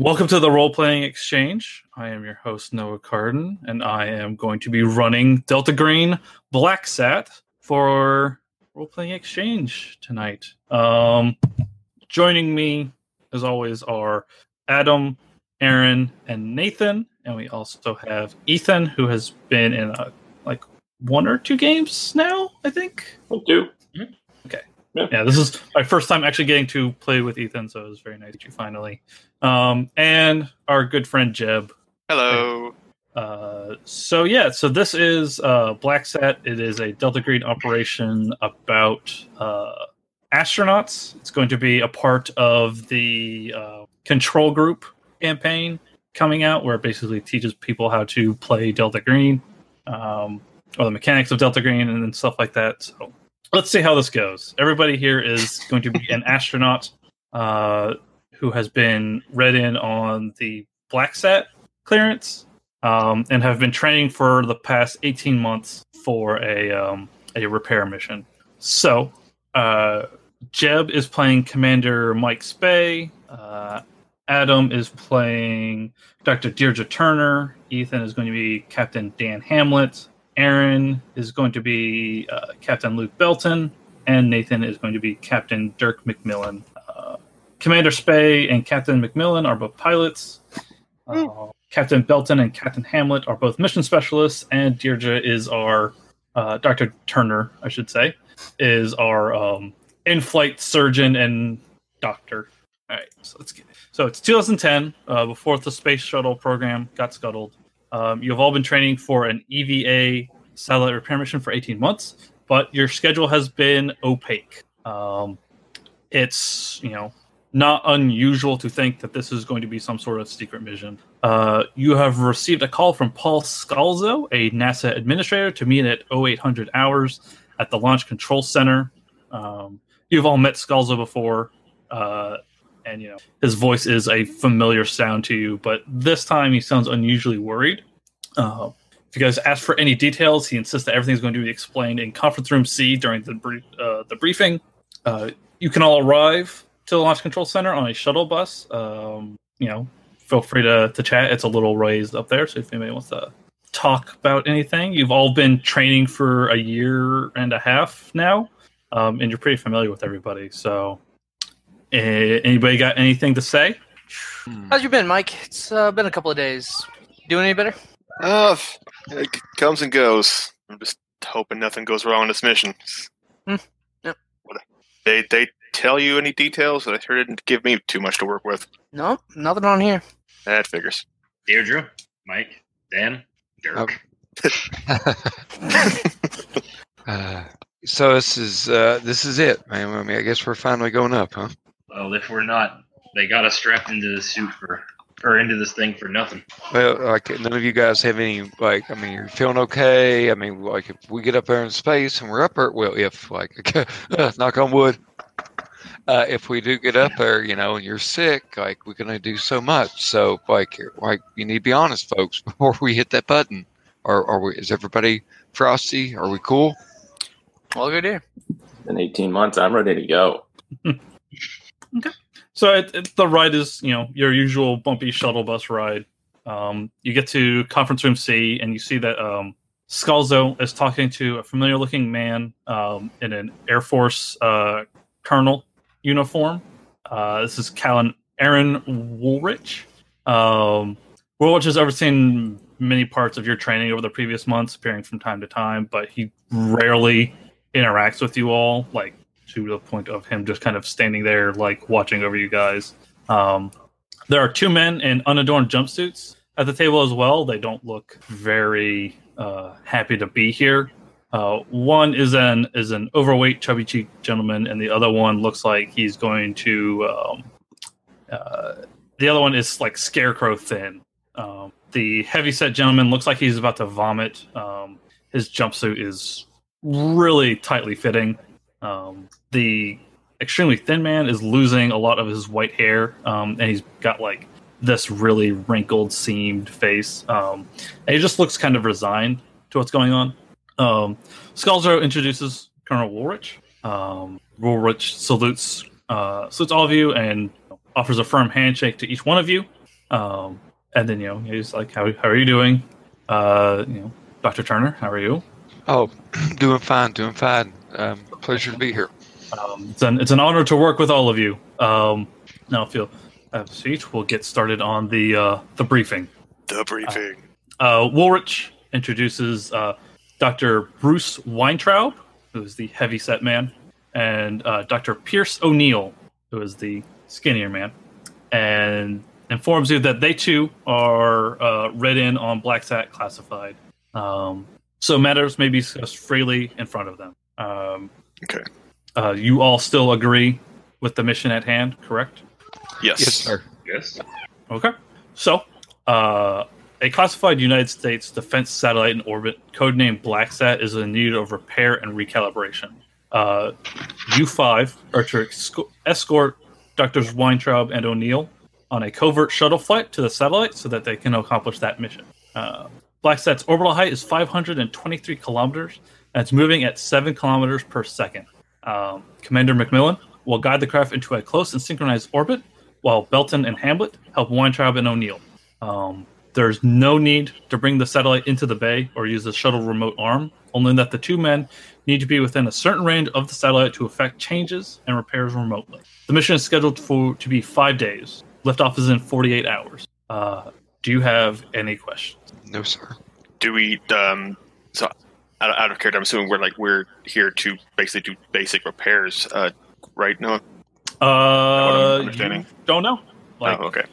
Welcome to the Role Playing Exchange. I am your host, Noah Carden, and I am going to be running Delta Green Black Sat for Role Playing Exchange tonight. Um, joining me, as always, are Adam, Aaron, and Nathan. And we also have Ethan, who has been in uh like one or two games now, I think. Will do. Yeah, this is my first time actually getting to play with Ethan, so it was very nice to you finally. Um, and our good friend Jeb. Hello. Uh, so yeah, so this is uh, Black Sat. It is a Delta Green operation about uh, astronauts. It's going to be a part of the uh, Control Group campaign coming out, where it basically teaches people how to play Delta Green, um, or the mechanics of Delta Green, and, and stuff like that. So let's see how this goes. Everybody here is going to be an astronaut uh, who has been read in on the Black Sat clearance um, and have been training for the past 18 months for a um, a repair mission. So, uh, Jeb is playing Commander Mike Spay. Uh, Adam is playing Dr. Deirdre Turner. Ethan is going to be Captain Dan Hamlet. Aaron is going to be uh, Captain Luke Belton. And Nathan is going to be Captain Dirk McMillan. Uh, Commander Spay and Captain McMillan are both pilots. Uh, Captain Belton and Captain Hamlet are both mission specialists, and Deirdre is our uh, Dr. Turner, I should say, is our um, in-flight surgeon and doctor. All right, so let's get. So it's 2010, uh, before the space shuttle program got scuttled. Um, you've all been training for an EVA satellite repair mission for 18 months, but your schedule has been opaque. Um, it's you know not unusual to think that this is going to be some sort of secret mission. Uh, you have received a call from Paul Scalzo, a NASA administrator, to meet at 0800 hours at the Launch Control Center. Um, you've all met Scalzo before, uh, and you know his voice is a familiar sound to you, but this time he sounds unusually worried. Uh, if you guys ask for any details, he insists that everything is going to be explained in conference room C during the uh, the briefing. Uh, you can all arrive to the launch control center on a shuttle bus. Um, you know, feel free to, to chat. It's a little raised up there, so if anybody wants to talk about anything, you've all been training for a year and a half now, um, and you're pretty familiar with everybody. So, eh, anybody got anything to say? How's you been, Mike? It's uh, been a couple of days. Doing any better? Uh, it comes and goes. I'm just hoping nothing goes wrong on this mission. Hmm, yep. What- They they tell you any details? I heard it didn't give me too much to work with. No, nothing on here. That figures. Deirdre, Mike, Dan, Dirk. Uh, so this is uh, this is it, man. I mean, I guess we're finally going up, huh? Well, if we're not, they got us strapped into the suit for, or into this thing for nothing. Well, like none of you guys have any like. I mean, you're feeling okay. I mean, like if we get up there in space and we're up there, well, if like knock on wood, uh, if we do get up there, you know, and you're sick, like we're gonna do so much. So like, like you need to be honest, folks, before we hit that button. Are are we? Is everybody frosty? Are we cool? All good here. In 18 months, I'm ready to go. So it, it, the ride is, you know, your usual bumpy shuttle bus ride. Um, you get to conference room C, and you see that um, Scalzo is talking to a familiar-looking man um, in an Air Force uh, colonel uniform. Uh, this is Callan Aaron Woolrich. Um, Woolrich has overseen many parts of your training over the previous months, appearing from time to time, but he rarely interacts with you all, like to the point of him just kind of standing there, like watching over you guys. Um, there are two men in unadorned jumpsuits at the table as well. They don't look very uh, happy to be here. Uh, one is an is an overweight, chubby cheeked gentleman, and the other one looks like he's going to. Um, uh, the other one is like scarecrow thin. Um, the heavyset gentleman looks like he's about to vomit. Um, his jumpsuit is really tightly fitting. Um, the extremely thin man is losing a lot of his white hair, um, and he's got like this really wrinkled, seamed face. Um, and he just looks kind of resigned to what's going on. Um, Scalzo introduces Colonel Woolrich. Um, Woolrich salutes uh, salutes all of you and offers a firm handshake to each one of you. Um, and then you know he's like, "How how are you doing?" Uh, you know, Doctor Turner, how are you? Oh, doing fine, doing fine. Um, pleasure to be here. Um, it's an it's an honor to work with all of you. Um, now, if you'll have a seat, we'll get started on the uh, the briefing. The briefing. Uh, Woolrich introduces uh, Dr. Bruce Weintraub, who is the heavy set man, and uh, Dr. Pierce O'Neill, who is the skinnier man, and informs you that they too are uh, read in on Black Sat Classified. Um, so matters may be discussed freely in front of them. Um, Okay. Uh, you all still agree with the mission at hand, correct? Yes. Yes, sir. Yes. Okay. So, uh, a classified United States defense satellite in orbit, codenamed BlackSat, is in need of repair and recalibration. Uh, U5 are to esco- escort Drs. Weintraub and O'Neill on a covert shuttle flight to the satellite so that they can accomplish that mission. Uh, BlackSat's orbital height is 523 kilometers, and it's moving at 7 kilometers per second. Um, Commander McMillan will guide the craft into a close and synchronized orbit while Belton and Hamlet help Weintraub and O'Neill. Um, there's no need to bring the satellite into the bay or use the shuttle remote arm, only that the two men need to be within a certain range of the satellite to effect changes and repairs remotely. The mission is scheduled for to be five days. Liftoff is in 48 hours. Uh, do you have any questions? No, sir. Do we? Um. So, out, out of character, I'm assuming we're like we're here to basically do basic repairs. Uh. Right? No. Uh, you understanding. don't know. Like, oh, okay.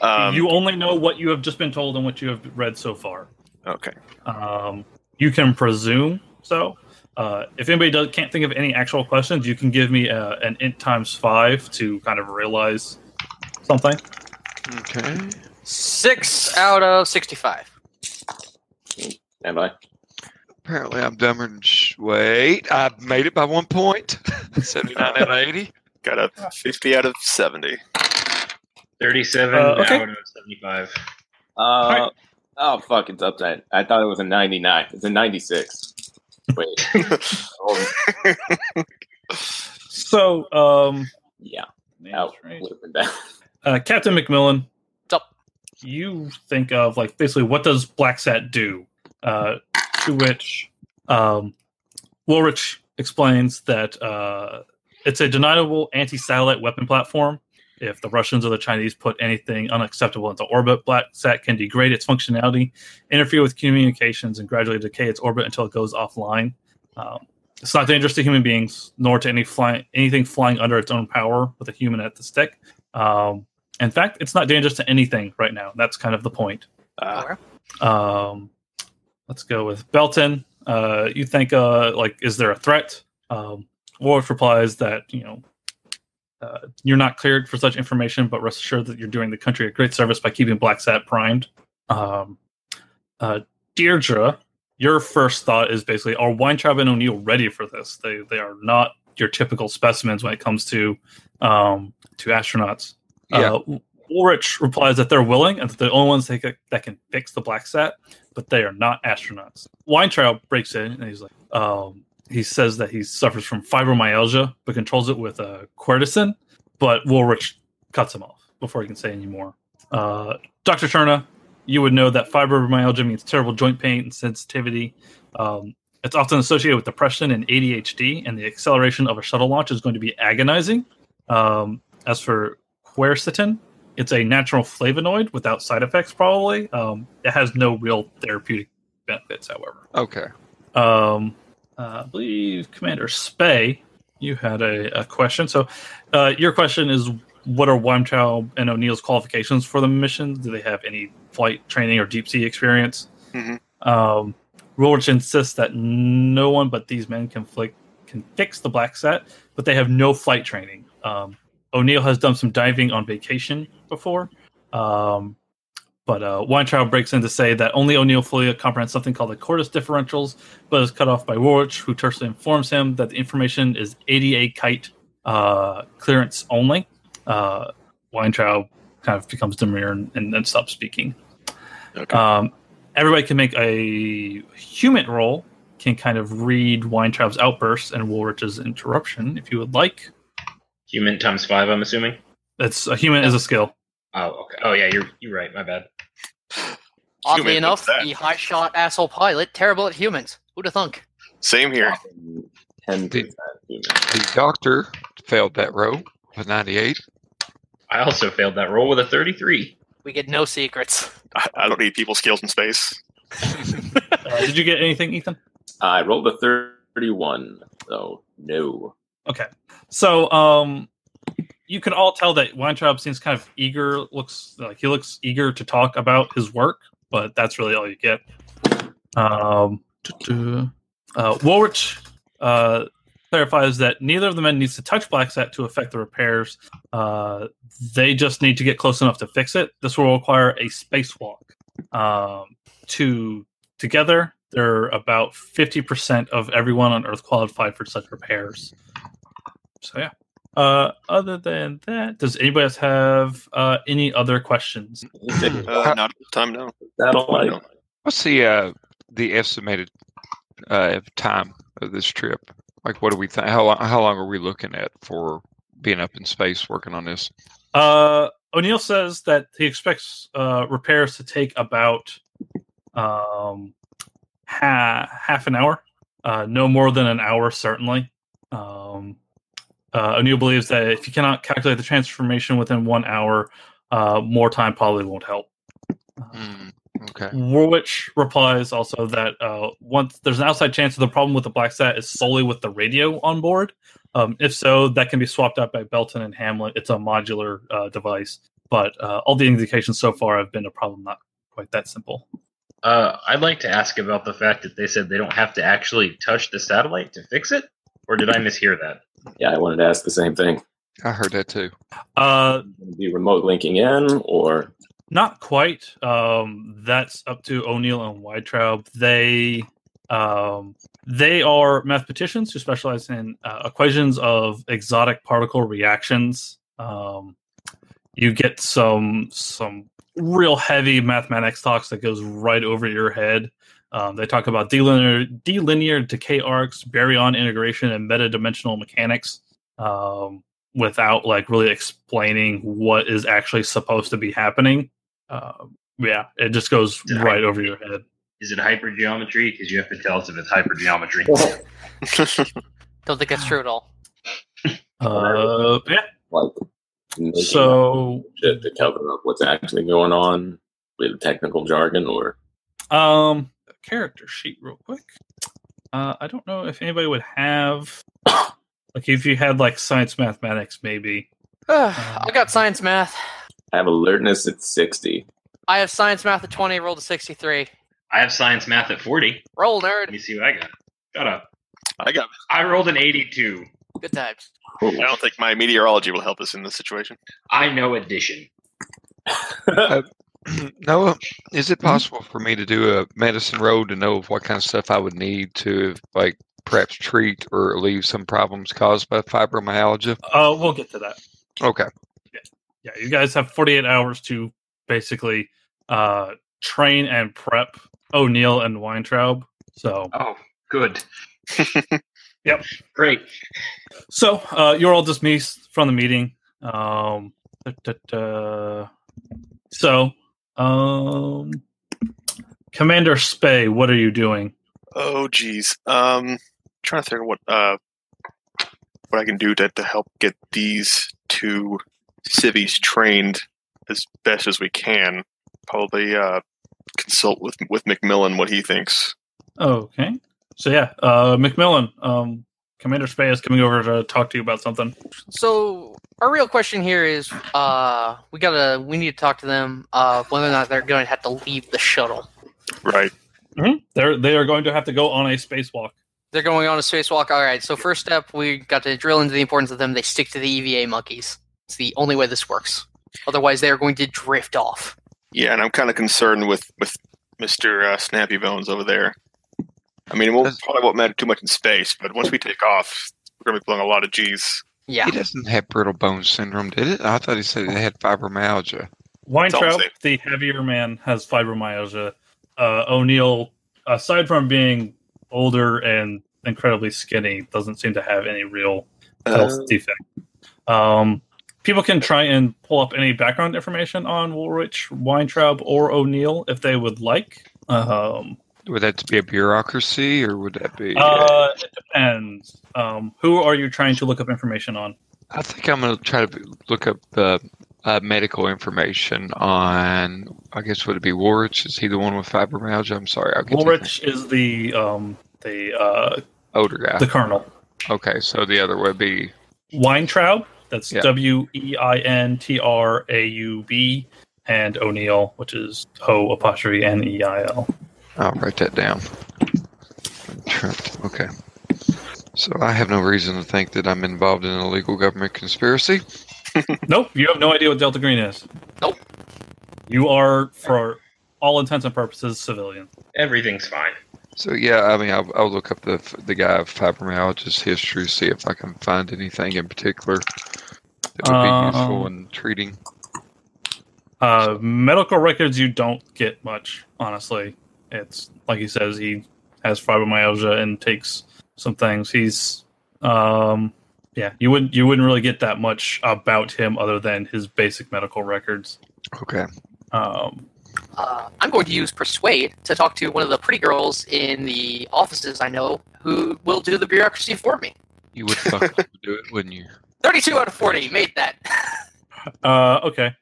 Um, you only know what you have just been told and what you have read so far. okay. Um, you can presume so. Uh, if anybody does, can't think of any actual questions, you can give me uh an int times five to kind of realize something. Okay. Six out of sixty-five. Am I? Apparently, I'm dumber than. Sh- Wait, I made it by one point. 79 out of 80. Got a 50 out of 70. 37 Uh, okay. out of 75. Uh, right. Oh, fuck, it's up upside. I thought it was a 99. It's a 96. Wait. oh, So, um, yeah. Out. Uh, Captain McMillan, What's up? you think of like basically what does Black Sat do? Uh, to which um, Woolrich explains that uh, it's a deniable anti-satellite weapon platform. If the Russians or the Chinese put anything unacceptable into orbit, BlackSat can degrade its functionality, interfere with communications, and gradually decay its orbit until it goes offline. Um, it's not dangerous to human beings, nor to any flying anything flying under its own power with a human at the stick. Um, in fact, it's not dangerous to anything right now. That's kind of the point. Uh, Um, let's go with Belton. Uh, you think, uh, like, is there a threat? Um, Woolrich replies that you know uh, you're not cleared for such information, but rest assured that you're doing the country a great service by keeping Black Sat primed. Um, uh, Deirdre, your first thought is basically, are Weintraub and O'Neill ready for this? They they are not your typical specimens when it comes to um, to astronauts. Yeah. Uh, Woolrich replies that they're willing and that the only ones that can, that can fix the black sat, but they are not astronauts. Weintraub breaks in and he's like, um, he says that he suffers from fibromyalgia but controls it with a quercetin, but Woolrich cuts him off before he can say any more. Uh, Dr. Turner, you would know that fibromyalgia means terrible joint pain and sensitivity. Um, it's often associated with depression and ADHD, and the acceleration of a shuttle launch is going to be agonizing. Um, as for quercetin, it's a natural flavonoid without side effects, probably. Um, it has no real therapeutic benefits, however. Okay. Um, uh, I believe Commander Spay, you had a, a question. So, uh, your question is what are Weintraub and O'Neill's qualifications for the mission? Do they have any flight training or deep sea experience? Mhm. Um, insists that no one but these men can, flick, can fix the Black Sat, but they have no flight training. Um, O'Neill has done some diving on vacation before. Um, but uh, Weintraub breaks in to say that only O'Neill fully comprehends something called the Cordis differentials, but is cut off by Woolrich, who tersely informs him that the information is ADA kite uh, clearance only. Uh, Weintraub kind of becomes demure and, and then stops speaking. okay. Um, everybody can make a human roll, can kind of read Weintraub's outburst and Woolrich's interruption if you would like. Human times five, I'm assuming. It's a human is a skill. Oh, okay. Oh, yeah, you're you're right. My bad. Oddly Human, enough, that? the high shot asshole pilot, terrible at humans. Who'da thunk? Same here. Ten percent human. The doctor failed that row with 98. I also failed that roll with a 33. We get no secrets. I, I don't need people skills in space. Uh, did you get anything, Ethan? I rolled a thirty-one, so no. Okay. So, um, you can all tell that Weintraub seems kind of eager. Looks like he looks eager to talk about his work, but that's really all you get. Um, uh, Woolrich uh, clarifies that neither of the men needs to touch Blacksat to affect the repairs. Uh, they just need to get close enough to fix it. This will require a spacewalk. Um, to together, they're about fifty percent of everyone on Earth qualified for such repairs. So yeah. Uh, other than that, does anybody else have uh, any other questions? Uh, not at the time, no. Satellite. No. What's the uh, the estimated uh, time of this trip? Like, what do we think? How long? How long are we looking at for being up in space working on this? Uh, O'Neill says that he expects uh, repairs to take about um, ha- half an hour, uh, no more than an hour, certainly. Um, uh, O'Neill believes that if you cannot calculate the transformation within one hour, uh, more time probably won't help. Hmm, okay. Woolrich replies also that uh, once there's an outside chance of the problem with the black sat is solely with the radio on board. Um, if so, that can be swapped out by Belton and Hamlet. It's a modular uh, device, but uh, all the indications so far have been a problem not quite that simple. Uh, I'd like to ask about the fact that they said they don't have to actually touch the satellite to fix it, or did I mishear that? Yeah, I wanted to ask the same thing. I heard that too. Uh, Be remote linking in, or Not quite. Um, that's up to O'Neill and Weintraub. They um, they are mathematicians who specialize in uh, equations of exotic particle reactions. Um, you get some some real heavy mathematics talks that goes right over your head. Um, they talk about delinear, delinear decay arcs, baryon integration, and metadimensional mechanics. Um, without like really explaining what is actually supposed to be happening. Uh, yeah, it just goes Yeah. right over your head. Is it hypergeometry? Because you have to tell us if it's hypergeometry. Don't think that's true at all. Uh, yeah. like So, shit to cover up what's actually going on with technical jargon, or um, character sheet, real quick. Uh, I don't know if anybody would have, like, if you had like science mathematics, maybe. I got science math. I have alertness at sixty. I have science math at 20, rolled a 63. I have science math at 40. Roll, Let nerd. me see what I got. Shut up. I got. I rolled an 82. Good times. I don't think my meteorology will help us in this situation. I know addition. Noah, is it possible for me to do a medicine road to know what kind of stuff I would need to like perhaps treat or relieve some problems caused by fibromyalgia? Uh, we'll get to that. Okay. Yeah, yeah. you guys have 48 hours to basically uh, train and prep O'Neill and Weintraub. So, Oh, good. Yep. Great. So uh, you're all dismissed from the meeting. Um, da, da, da. So, um, Commander Spay, what are you doing? Oh, geez. Um, trying to figure what uh what I can do to to help get these two civies trained as best as we can. Probably uh consult with with McMillan what he thinks. Okay. So yeah, uh, McMillan, um, Commander Spay is coming over to talk to you about something. So our real question here is, uh, we gotta, we need to talk to them, uh, whether or not they're going to have to leave the shuttle. Right. They're they are going to have to go on a spacewalk. They're going on a spacewalk. All right. So first step, we got to drill into the importance of them. They stick to the EVA monkeys. It's the only way this works. Otherwise, they are going to drift off. Yeah, and I'm kind of concerned with with Mister uh, Snappy Bones over there. I mean, it won't, probably won't matter too much in space, but once we take off, we're going to be blowing a lot of G's. Yeah. He doesn't have brittle bone syndrome, did it? I thought he said he had fibromyalgia. Weintraub, the heavier man, has fibromyalgia. Uh, O'Neill, aside from being older and incredibly skinny, doesn't seem to have any real health Uh, defect. Um, people can try and pull up any background information on Woolrich, Weintraub, or O'Neill if they would like. Um, Would that be a bureaucracy or would that be? uh, it depends. Um, who are you trying to look up information on? I think I'm going to try to look up uh, uh, medical information on. I guess would it be Woolrich? Is he the one with fibromyalgia? I'm sorry. Woolrich is the um, the uh, older guy. the colonel. okay, so the other would be Weintraub. That's Yeah. W E I N T R A U B, and O'Neill, which is O apostrophe N E I L. I'll write that down. Okay. So I have no reason to think that I'm involved in an illegal government conspiracy. Nope, you have no idea what Delta Green is. Nope. You are, for all intents and purposes, civilian. Everything's fine. So yeah, I mean, I'll, I'll look up the the guy of fibromyalgia's history, see if I can find anything in particular that would be Um, useful in treating. Uh, medical records, you don't get much, honestly. It's like he says, he has fibromyalgia and takes some things. He's, um, yeah, you wouldn't you wouldn't really get that much about him other than his basic medical records. Okay. Um, Uh, I'm going to use persuade to talk to one of the pretty girls in the offices I know who will do the bureaucracy for me. You would fucking do it, wouldn't you? 32 out of 40 made that. uh, okay.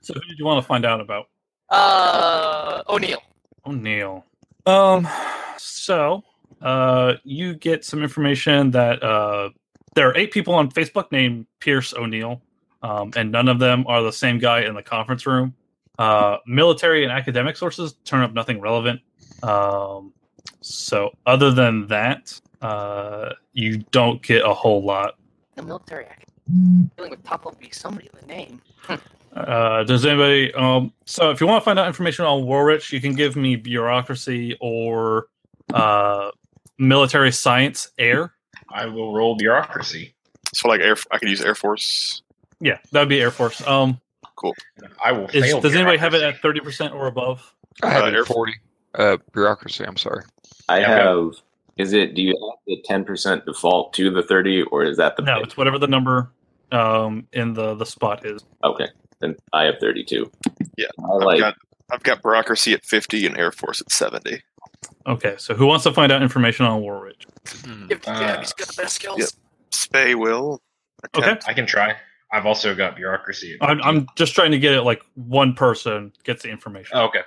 so who did you want to find out about? Uh, O'Neill. O'Neill. Um, so uh, you get some information that uh, there are eight people on Facebook named Pierce O'Neill, um, and none of them are the same guy in the conference room. Uh, military and academic sources turn up nothing relevant. Um, so other than that, uh, you don't get a whole lot. The military act. Dealing with top will be somebody with a name. Uh, does anybody? Um, so if you want to find out information on Woolrich, you can give me bureaucracy or uh, military science air. I will roll bureaucracy. So like air, I could use Air Force. Yeah, that would be Air Force. Um, cool. I will is, fail. does anybody have it at thirty percent or above? I have Uh, it Air- at forty. Uh, bureaucracy. I'm sorry. I Yeah, have. Is it? Do you have the ten percent default to the thirty, or is that the? No, it's whatever the number um, in the the spot is. Okay, then I have thirty-two. Yeah, I I've like. got I've got bureaucracy at fifty and Air Force at seventy. Okay, so who wants to find out information on Woolrich? Hmm. Give Uh, yeah, he's got the best skills. yep. Spay will. Okay. I can try. I've also got bureaucracy. I'm, I'm just trying to get it like one person gets the information. Oh, okay.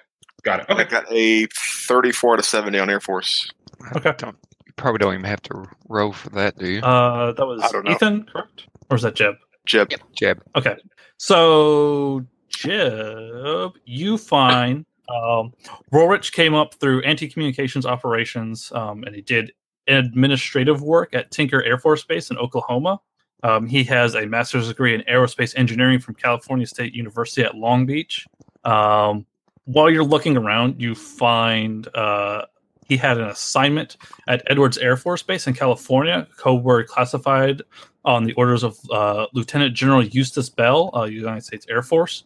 Got it. I Okay. got a thirty-four out of seventy on Air Force. Okay. Don't, you probably don't even have to roll for that, do you? Uh, that was I don't know. Ethan, correct? Or is that Jeb? Jeb. Jab. Okay. So, Jeb, you find um, Woolrich came up through anti communications operations um, and he did administrative work at Tinker Air Force Base in Oklahoma. Um, he has a master's degree in aerospace engineering from California State University at Long Beach. Um, while you're looking around, you find uh, he had an assignment at Edwards Air Force Base in California, code word classified on the orders of uh, Lieutenant General Eustace Bell, uh, United States Air Force.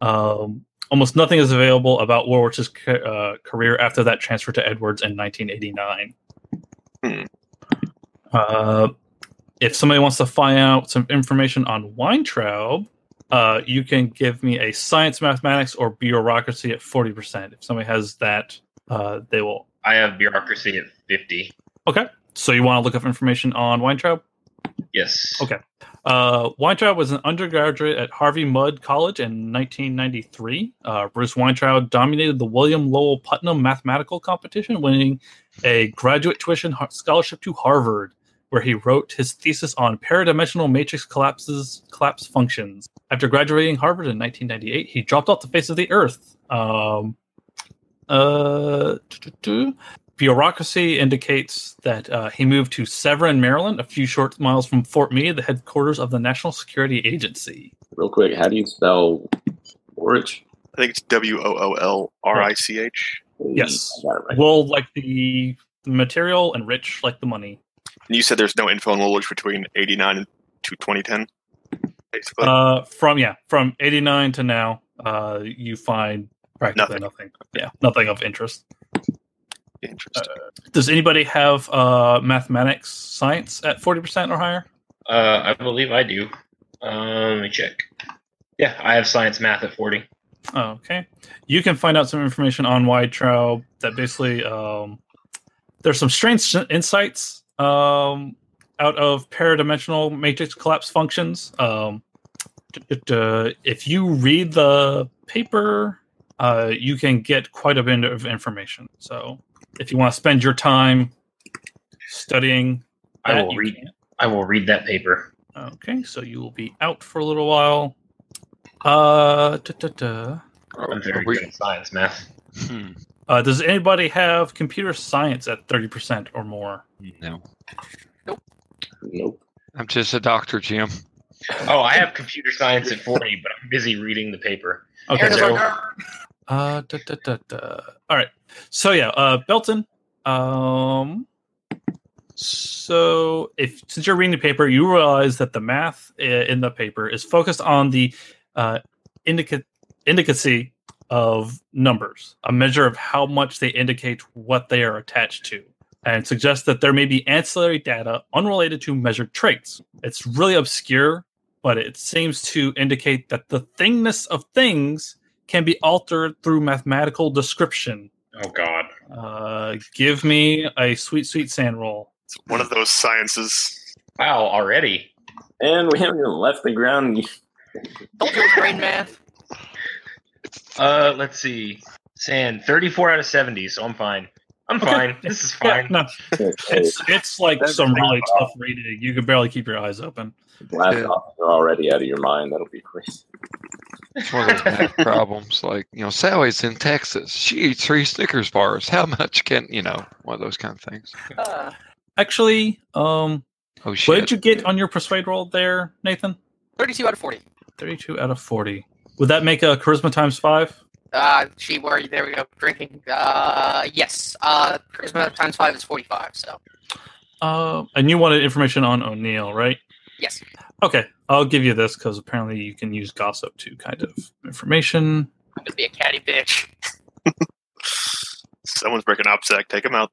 Um, almost nothing is available about Woolrich's ca- uh, career after that transfer to Edwards in 1989. Hmm. Uh, if somebody wants to find out some information on Weintraub, uh, you can give me a science, mathematics, or bureaucracy at 40%. If somebody has that, uh, they will. I have bureaucracy at 50. Okay. So you want to look up information on Weintraub? Yes. Okay. Uh, Weintraub was an undergraduate at Harvey Mudd College in 1993. Uh, Bruce Weintraub dominated the William Lowell Putnam mathematical competition, winning a graduate tuition scholarship to Harvard, where he wrote his thesis on paradimensional matrix collapses collapse functions. After graduating Harvard in 1998, he dropped off the face of the earth. Um, uh, bureaucracy indicates that uh, he moved to Severn, Maryland, a few short miles from Fort Meade, the headquarters of the National Security Agency. Real quick, how do you spell Orich? I think it's W O O L R I C H. Yes. I got it right. Well, like the material, and rich like the money. And you said there's no info on Woolrich between eighty nine and to twenty ten. Basically, Uh, from yeah, from '89 to now, uh, you find practically nothing. Yeah, nothing of interest. Interesting. Does anybody have uh, mathematics, science at forty percent or higher? Uh, I believe I do. Um, let me check. Yeah, I have science math at 40. Okay. You can find out some information on Weintraub that basically um, there's some strange insights um, out of paradimensional matrix collapse functions. Um, it, uh, if you read the paper, uh, you can get quite a bit of information. So if you want to spend your time studying, I that, will read. can. I will read that paper. Okay, so you will be out for a little while. Uh, da, da, da. I'm very we- good at science math. Hmm. Uh, does anybody have computer science at 30% or more? No, Nope. Nope. I'm just a doctor, Jim. Oh, I have computer science at 40, but I'm busy reading the paper. Okay. So- Uh, da, da, da, da. All right. So yeah, uh, Belton. Um, so if since you're reading the paper, you realize that the math in the paper is focused on the uh, indica- indicacy of numbers, a measure of how much they indicate what they are attached to, and suggests that there may be ancillary data unrelated to measured traits. It's really obscure, but it seems to indicate that the thingness of things can be altered through mathematical description. Oh God. Uh, give me a sweet, sweet SAN roll. It's one of those sciences. Wow, already. And we haven't even left the ground. don't do brain math. Uh, let's see. SAN 34 out of 70, so I'm fine. I'm Okay. fine. This is Yeah, fine. no, it's it's like That's some really tough reading. You can barely keep your eyes open. Blast Yeah. off are already out of your mind. That'll be crazy. It's one of those math problems. Like you know, Sally's in Texas. She eats three Snickers bars. How much can you know? One of those kind of things. Uh, Actually, um, Oh what shit! did you get on your persuade roll there, Nathan? 32 out of 40. Thirty-two out of forty. Would that make a charisma times five? Uh, she were there we go drinking. Uh, yes. Uh, charisma times five is 45. So Uh, and you wanted information on O'Neill, right? Yes. Okay, I'll give you this because apparently you can use gossip to kind of information. I'm gonna be a catty bitch. Someone's breaking OPSEC. Take him out.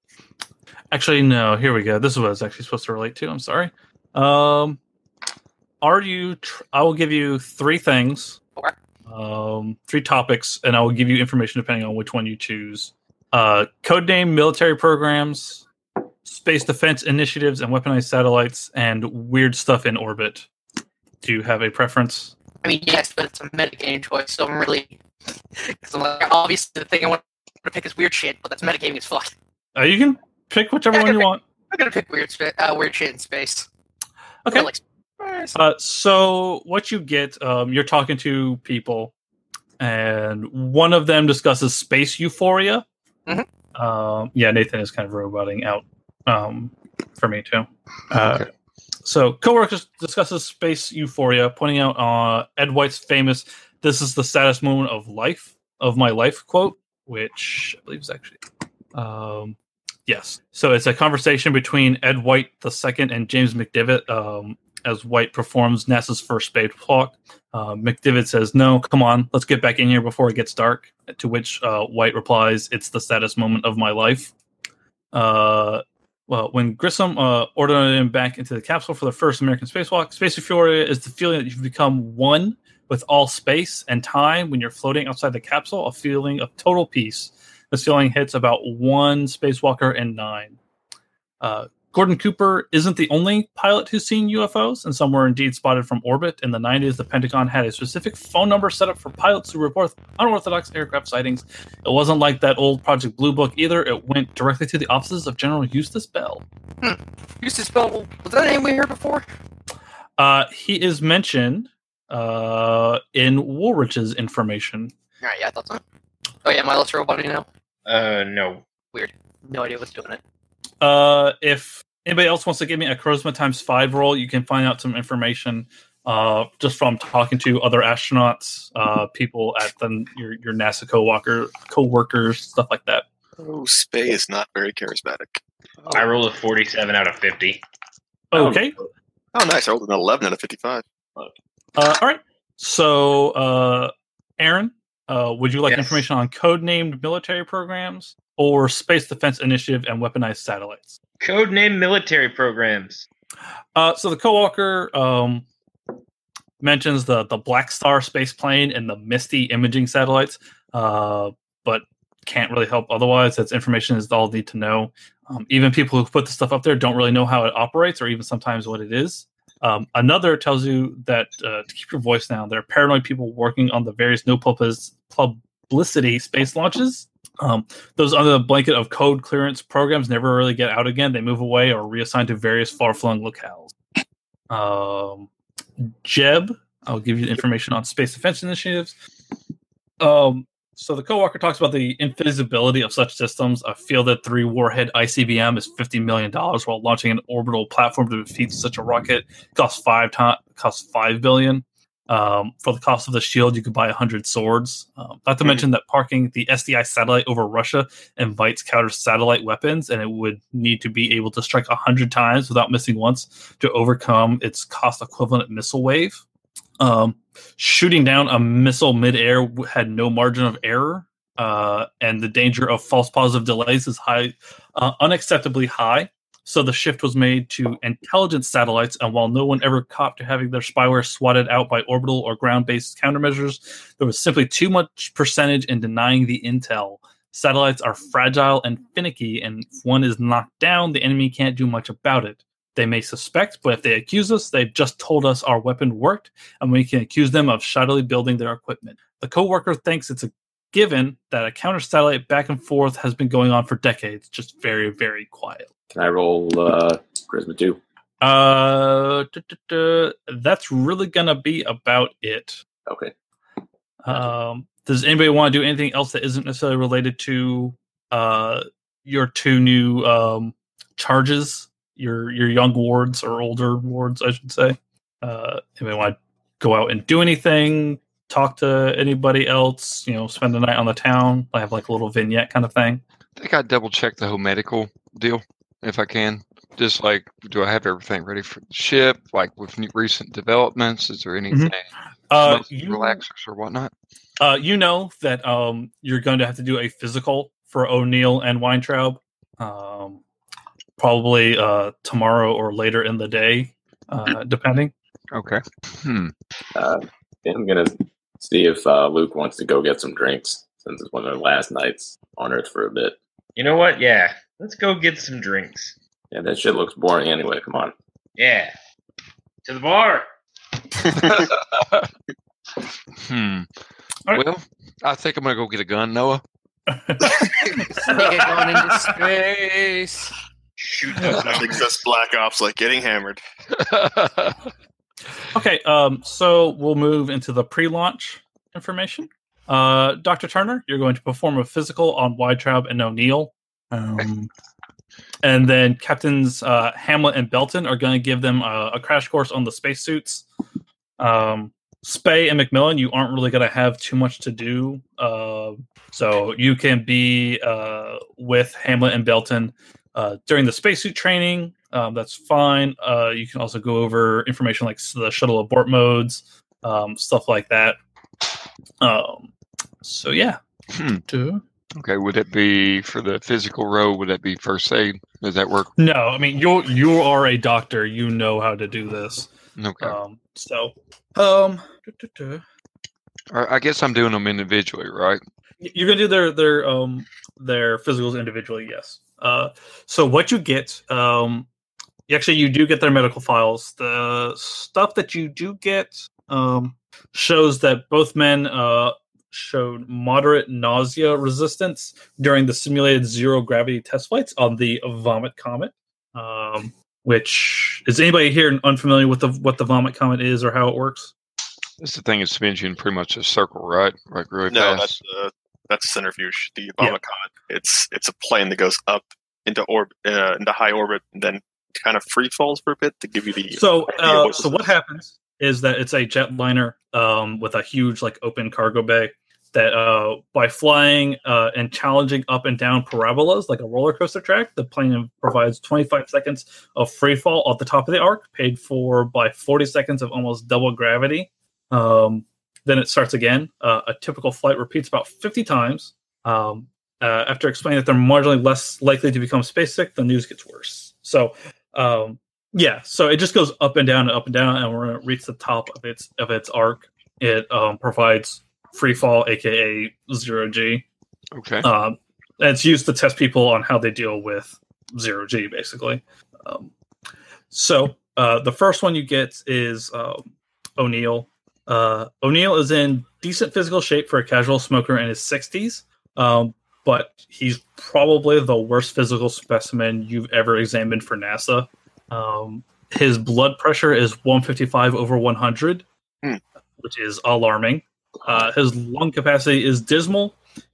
Actually, no. Here we go. This is what it's actually supposed to relate to. I'm sorry. Um, are you? Tr- I will give you three things. Okay. Um, three topics, and I will give you information depending on which one you choose. Uh, codename military programs, space defense initiatives, and weaponized satellites, and weird stuff in orbit. Do you have a preference? I mean, yes, but it's a metagame choice, so I'm really. Because I'm like, obviously, the thing I want to pick is weird shit, but that's metagaming as fuck. Uh, you can pick whichever Yeah, one you want. I'm gonna pick weird, spa- uh, weird shit in space. Okay. Like, space. Uh, so what you get, um, you're talking to people, and one of them discusses space euphoria. Mhm. Um, yeah, Nathan is kind of roboting out um, for me too. Uh, Okay. So coworkers discusses space euphoria, pointing out uh, Ed White's famous "This is the saddest moment of life of my life" quote, which I believe is actually. Um, Yes. So it's a conversation between Ed White II and James McDivitt um, as White performs NASA's first spacewalk. Uh, McDivitt says, No, come on, let's get back in here before it gets dark. To which uh, White replies, It's the saddest moment of my life. Uh, well, when Grissom uh, ordered him back into the capsule for the first American spacewalk, Space Euphoria is the feeling that you've become one with all space and time when you're floating outside the capsule, a feeling of total peace. This feeling hits about one spacewalker in nine. Uh, Gordon Cooper isn't the only pilot who's seen UFOs, and some were indeed spotted from orbit. In the 90s, the Pentagon had a specific phone number set up for pilots who report unorthodox aircraft sightings. It wasn't like that old Project Blue Book either. It went directly to the offices of General Eustace Bell. Eustace Bell. Was that a name we heard before? Uh, he is mentioned uh, in Woolrich's information. All right, yeah, I thought so. Oh yeah, my little robot now. Uh, no. Weird. No idea what's doing it. Uh, if anybody else wants to give me a charisma times five roll, you can find out some information uh, just from talking to other astronauts, uh, people at the, your your NASA co-worker, co-workers, stuff like that. Oh, Spay is not very charismatic. I rolled a 47 out of 50. Okay. Oh, nice. I rolled an 11 out of 55. Uh, all right. So, uh, Aaron, uh, would you like Yes. information on code-named military programs or space defense initiative and weaponized satellites? Codename military programs. Uh, so the co-worker, um, mentions the the Black Star space plane and the Misty imaging satellites, uh, but can't really help otherwise. That's information is all need to know. Um, even people who put the stuff up there don't really know how it operates or even sometimes what it is. Um, another tells you that uh, to keep your voice down, there are paranoid people working on the various no publicity space launches. Um, those under the blanket of code clearance programs never really get out again. They move away or reassigned to various far flung locales. Um, Jeb, I'll give you information on space defense initiatives. Um, so the co-worker talks about the infeasibility of such systems. A fielded three warhead ICBM is fifty million dollars, while launching an orbital platform to defeat such a rocket costs five to- costs five billion. Um, for the cost of the shield, you could buy hundred swords. Um, not to Mhm. mention that parking the SDI satellite over Russia invites counter satellite weapons, and it would need to be able to strike hundred times without missing once to overcome its cost equivalent missile wave. Um, shooting down a missile midair had no margin of error, uh, and the danger of false positive delays is high, uh, unacceptably high. So the shift was made to intelligence satellites, and while no one ever copped to having their spyware swatted out by orbital or ground-based countermeasures, there was simply too much percentage in denying the intel. Satellites are fragile and finicky, and if one is knocked down, the enemy can't do much about it. They may suspect, but if they accuse us, they've just told us our weapon worked, and we can accuse them of shoddily building their equipment. The co-worker thinks it's a given that a counter satellite back and forth has been going on for decades, just very, very quiet. Can I roll uh, Charisma 2? Uh, duh, duh, duh, that's really gonna be about it. Okay. Um, does anybody want to do anything else that isn't necessarily related to uh your two new um charges, your your young wards or older wards, I should say? Uh, anybody want to go out and do anything? Talk to anybody else? You know, spend the night on the town. I have like a little vignette kind of thing. I think I'd double check the whole medical deal if I can. Just like, do I have everything ready for the ship? Like with new recent developments, is there anything Uh, you, relaxers or whatnot? Uh, you know that um, you're going to have to do a physical for O'Neill and Weintraub, um, probably uh, tomorrow or later in the day, uh, depending. Okay. Hmm. Uh, I'm going to see if uh, Luke wants to go get some drinks since it's one of the last nights on Earth for a bit. You know what? Yeah. Let's go get some drinks. Yeah, that shit looks boring anyway. Come on. Yeah. To the bar. Hmm. All right. Well, I think I'm gonna go get a gun, Noah. Sneaking on into space. Shoot. Nothing Black Ops like getting hammered. Okay, um, so we'll move into the pre-launch information. Uh, Dr. Turner, you're going to perform a physical on Weintraub and O'Neill. Um, and then Captains uh, Hamlet and Belton are going to give them a, a crash course on the spacesuits. Um, Spay and McMillan, you aren't really going to have too much to do. Uh, so you can be uh, with Hamlet and Belton uh, during the spacesuit training. Um, that's fine. Uh, you can also go over information like the shuttle abort modes, um, stuff like that. Um, so yeah. Hmm. Okay. Would it be for the physical row? Would that be first aid? Does that work? No, I mean you you are a doctor. You know how to do this. Okay. Um, so um, I guess I'm doing them individually, right? You're gonna do their their um their physicals individually. Yes. Uh, so what you get um, actually you do get their medical files. The stuff that you do get um shows that both men uh showed moderate nausea resistance during the simulated zero gravity test flights on the Vomit Comet. Um, which is anybody here unfamiliar with the what the Vomit Comet is or how it works? It's the thing that spins you in pretty much a circle, right? Right, really No, fast. that's uh, that's centrifuge. The Vomit Comet. It's it's a plane that goes up into orb uh, into high orbit and then kind of free falls for a bit to give you the. So, idea uh, what so this what is. happens is that it's a jetliner um, with a huge, like, open cargo bay. That uh, by flying uh, and challenging up and down parabolas like a roller coaster track, the plane provides 25 seconds of free fall at the top of the arc, paid for by 40 seconds of almost double gravity. Um, then it starts again. Uh, a typical flight repeats about 50 times. Um, uh, after explaining that they're marginally less likely to become space sick, the news gets worse. So um, Yeah, so it just goes up and down and up and down, and when it reaches the top of its of its arc, it um, provides free fall, aka zero G. Okay. Um, and it's used to test people on how they deal with zero G, basically. Um, so uh, the first one you get is um, O'Neill. Uh, O'Neill is in decent physical shape for a casual smoker in his 60s, um, but he's probably the worst physical specimen you've ever examined for NASA. Um, his blood pressure is 155 over 100, Hmm. which is alarming. Uh, his lung capacity is dismal,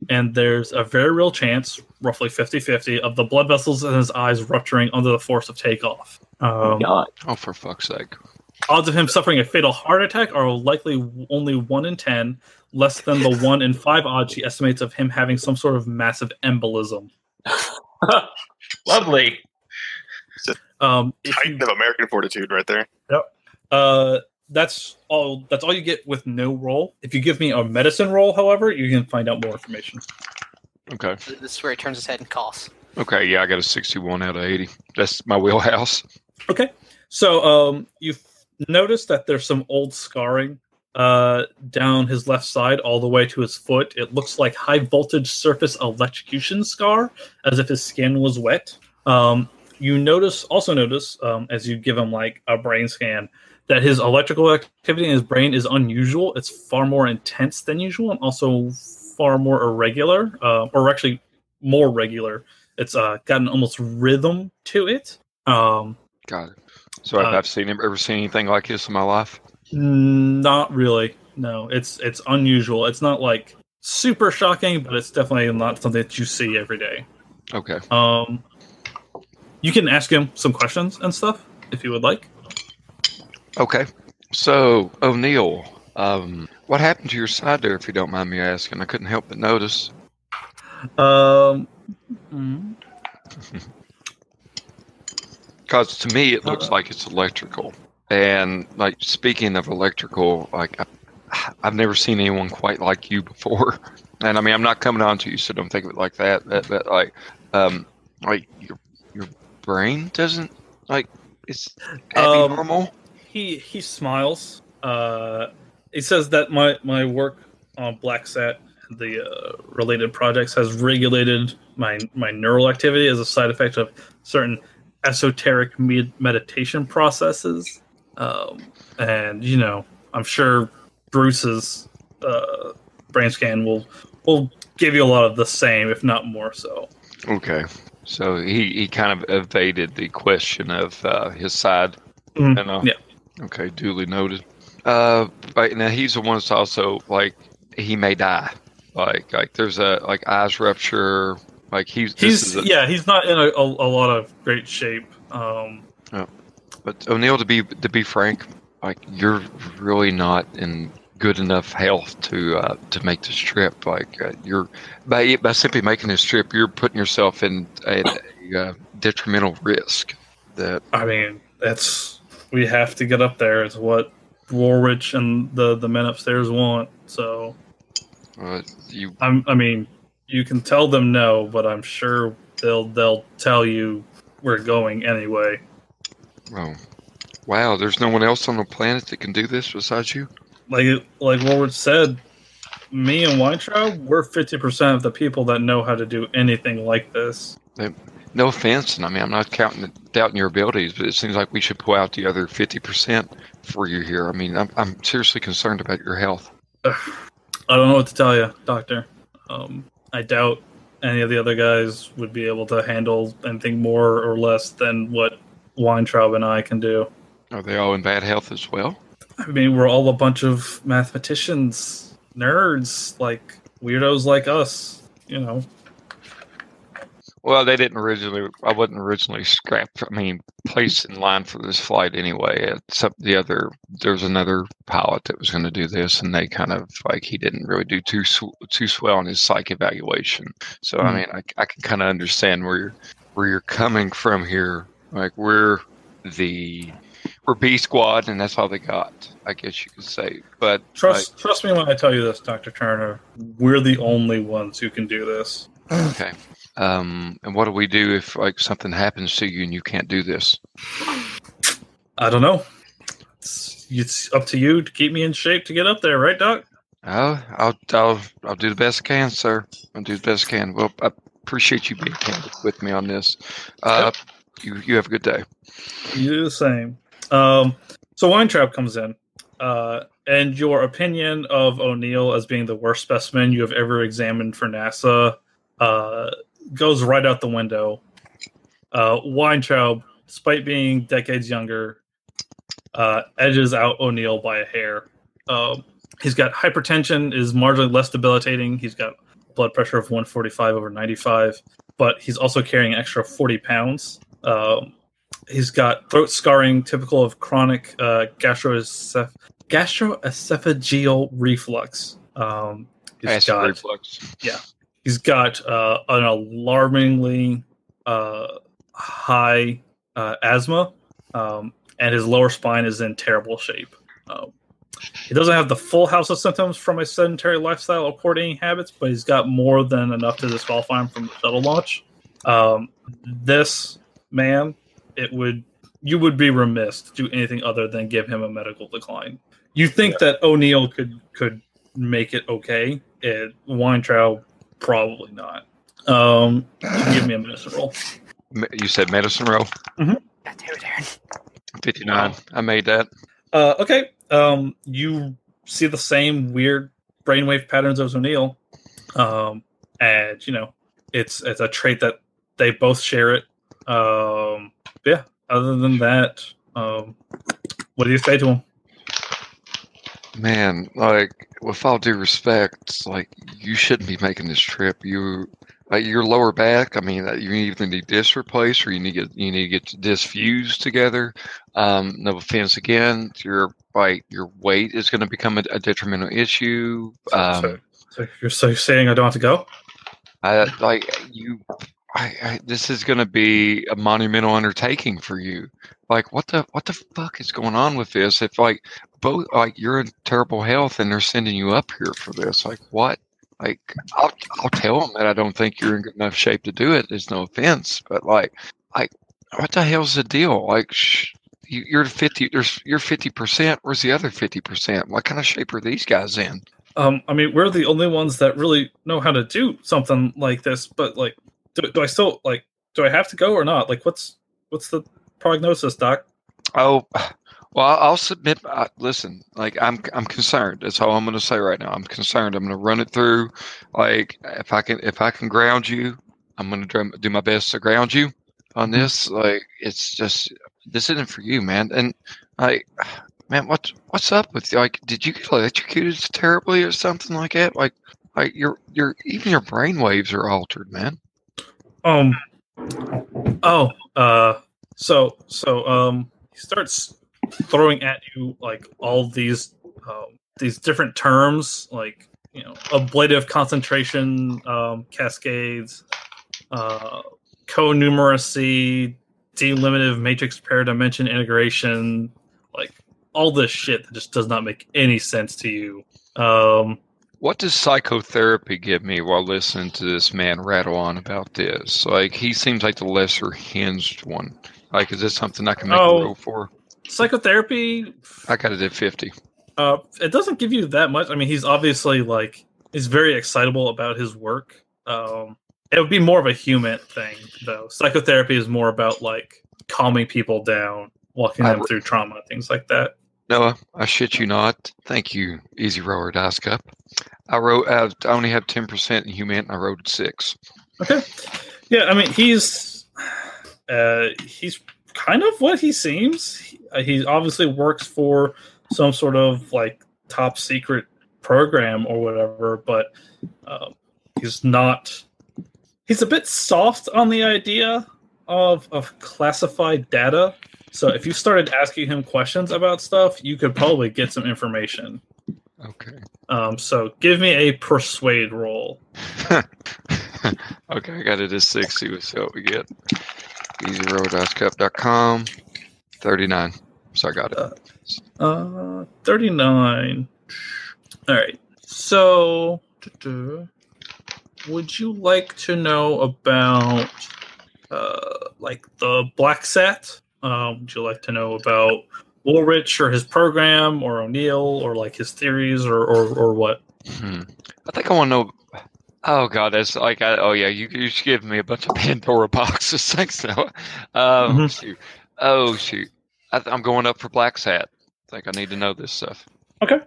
and there's a very real chance, roughly 50 50, of the blood vessels in his eyes rupturing under the force of takeoff. Um, God. Oh, for fuck's sake. odds of him suffering a fatal heart attack are likely only 1 in 10, less than the 1 in 5 odds she estimates of him having some sort of massive embolism. Lovely. Um, if you- Titan of American fortitude, right there. Yep. uh, that's all. That's all you get with no roll. If you give me a medicine roll, however, you can find out more information. Okay. This is where he turns his head and coughs. Okay. Yeah, I got a 61 out of 80. That's my wheelhouse. Okay. So um, you've noticed that there's some old scarring uh, down his left side all the way to his foot. It looks like high voltage surface electrocution scar, as if his skin was wet. Um, you notice, also notice, um, as you give him like a brain scan, that his electrical activity in his brain is unusual. It's far more intense than usual, and also far more irregular, uh, or actually more regular. It's uh, got an almost rhythm to it. Um, Got it. So have Uh, I've seen him ever seen anything like this in my life? Not really. No, it's it's unusual. It's not like super shocking, but it's definitely not something that you see every day. Okay. Um, you can ask him some questions and stuff if you would like. Okay. So, O'Neill, um, what happened to your side there, if you don't mind me asking? I couldn't help but notice. Um, mm, Because to me, it looks like it's electrical. And, like, speaking of electrical, like, I, I've never seen anyone quite like you before. And I mean, I'm not coming on to you, so don't think of it like that. But, but like, um, like your your brain doesn't like it's Um, abnormal. He he smiles. Uh, he says that my my work on Black Sat and the uh, related projects has regulated my my neural activity as a side effect of certain esoteric med- meditation processes. Um, and you know, I'm sure Bruce's uh, brain scan will will give you a lot of the same, if not more so. Okay. So he, he kind of evaded the question of uh, his side. Mhm. You know? Yeah. Okay, duly noted. Uh, but now he's the one that's also like he may die. Like like there's a like eyes rupture. Like he's this He's is a, yeah, he's not in a, a, a lot of great shape. Um, But O'Neill, to be to be frank, like you're really not in good enough health to uh, to make this trip. Like uh, you're by by simply making this trip, you're putting yourself in a, a uh, detrimental risk. That I mean, that's we have to get up there. It's what Woolrich and the the men upstairs want. So uh, you I'm. I mean, you can tell them no, but I'm sure they'll they'll tell you we're going anyway. oh wow, there's no one else on the planet that can do this besides you. Like like Woolrich said, me and Weintraub, we're fifty percent of the people that know how to do anything like this. No offense, and I mean I'm not counting doubting your abilities, but it seems like we should pull out the other fifty percent for you here. I mean, I'm I'm seriously concerned about your health. I don't know what to tell you, Doctor. Um, I doubt any of the other guys would be able to handle anything more or less than what Weintraub and I can do. Are they all in bad health as well? I mean, we're all a bunch of mathematicians, nerds, like weirdos like us. You know, Well, they didn't originally. I wasn't originally scrapped. I mean, placed in line for this flight anyway. Except the other, there was another pilot that was going to do this, and they kind of like he didn't really do too too swell on his psych evaluation. So I Hmm. mean, I, I can kind of understand where you're where you're coming from here. Like we're the we're B squad, and that's all they got. I guess you could say. But trust trust me when I tell you this, Doctor Turner. We're the only ones who can do this. okay. Um, and what do we do if like something happens to you and you can't do this? I don't know. It's, it's up to you to keep me in shape to get up there, right, Doc? I'll, I'll, I'll, I'll do the best I can, sir. I'll do the best I can. Well, I appreciate you being candid with me on this. Uh, you, you have a good day. You do the same. Um, so Weintraub comes in, uh, and your opinion of O'Neill as being the worst specimen you have ever examined for NASA uh, goes right out the window. Uh, Weintraub, despite being decades younger, uh, edges out O'Neill by a hair. Um, he's got hypertension, is marginally less debilitating. He's got blood pressure of 145 over 95, but he's also carrying an extra 40 pounds. Um, he's got throat scarring typical of chronic uh, gastroesoph- gastroesophageal reflux. Um, he's got reflux. He's got uh, an alarmingly uh, high uh, asthma, um, and his lower spine is in terrible shape. Um, he doesn't have the full house of symptoms from a sedentary lifestyle or poor eating habits, but he's got more than enough to disqualify him from the shuttle launch. Um, this man, it would you would be remiss to do anything other than give him a medical decline. You think that O'Neill could could make it okay? It, Weintraub probably not. Um, give me a medicine roll. You said medicine roll? God damn it, Aaron. 59. I made that. Uh, okay. Um, you see the same weird brainwave patterns as O'Neill, um, and you know it's it's a trait that they both share it. Um, yeah. Other than that, um, what do you say to him? Man, like with all due respect, like you shouldn't be making this trip. You, like your lower back. I mean, uh, you either need this replaced or you need to get you need to get this fused together. Um, no offense again, your like your weight is going to become a, a detrimental issue. So, Um, so, so you're so saying I don't have to go? I like you. I, I this is going to be a monumental undertaking for you. Like, what the what the fuck is going on with this? If like both like you're in terrible health and they're sending you up here for this, like what? Like, I'll I'll tell them that I don't think you're in good enough shape to do it. There's no offense, but like, like what the hell's the deal? Like, sh- you, you're fifty. There's you're fifty percent. Where's the other fifty percent? What kind of shape are these guys in? Um, I mean, we're the only ones that really know how to do something like this. But like, do, do I still like? Do I have to go or not? Like, what's what's the prognosis, Doc? Oh, well, I'll I'll submit. Uh, listen, like I'm, I'm concerned. That's all I'm going to say right now. I'm concerned. I'm going to run it through. Like if I can, if I can ground you, I'm going to do my best to ground you on this. Like it's just this isn't for you, man. And like, man, what's what's up with you? Like, did you get electrocuted terribly or something like that? Like, like your your even your brain waves are altered, man. Um. Oh. Uh. So. So. Um. He starts throwing at you like all these um, these different terms, like you know, ablative concentration um, cascades, uh, co-numeracy, delimited matrix pair dimension integration, like all this shit that just does not make any sense to you. Um, What does psychotherapy give me while listening to this man rattle on about this? Like, he seems like the lesser hinged one. Like, is this something I can make Oh. a roll for? psychotherapy I got it at 50. Uh, it doesn't give you that much. I mean, he's obviously like he's very excitable about his work. Um, it would be more of a human thing, though. Psychotherapy is more about like calming people down, walking them re- through trauma, things like that. Noah, I shit you not. Thank you, Easy Roller Dice Cup. I wrote, uh, I only have 10% in human. I wrote six. Okay, yeah. I mean, he's uh, he's kind of what he seems. He, uh, he obviously works for some sort of like top secret program or whatever, but um, he's not. He's a bit soft on the idea of of classified data. So if you started asking him questions about stuff, you could probably get some information. Okay. Um, so give me a persuade roll. okay, I got it at 60. Let's see what we get. EasyRollerDiceCup.com. 39. So I got it. Uh, 39. All right. So, would you like to know about uh like the Black Sat Um, would you like to know about Woolrich or his program, or O'Neill, or like his theories, or or, or what? Hmm. I think I want to know. Oh God, that's like I, oh yeah, you you should give me a bunch of Pandora boxes. Thanks, Noah. Um, Mhm. shoot. Oh shoot, I, I'm going up for Black Sat. I think I need to know this stuff. Okay.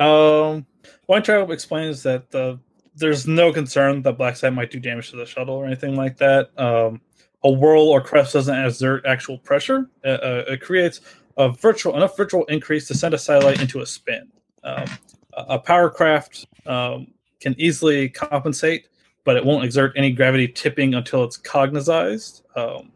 Um, Weintraub explains that uh, there's no concern that Black Sat might do damage to the shuttle or anything like that. Um, a whirl or crest doesn't exert actual pressure. Uh, uh, it creates a virtual enough virtual increase to send a satellite into a spin. Um, a power craft um, can easily compensate, but it won't exert any gravity tipping until it's cognized. Um,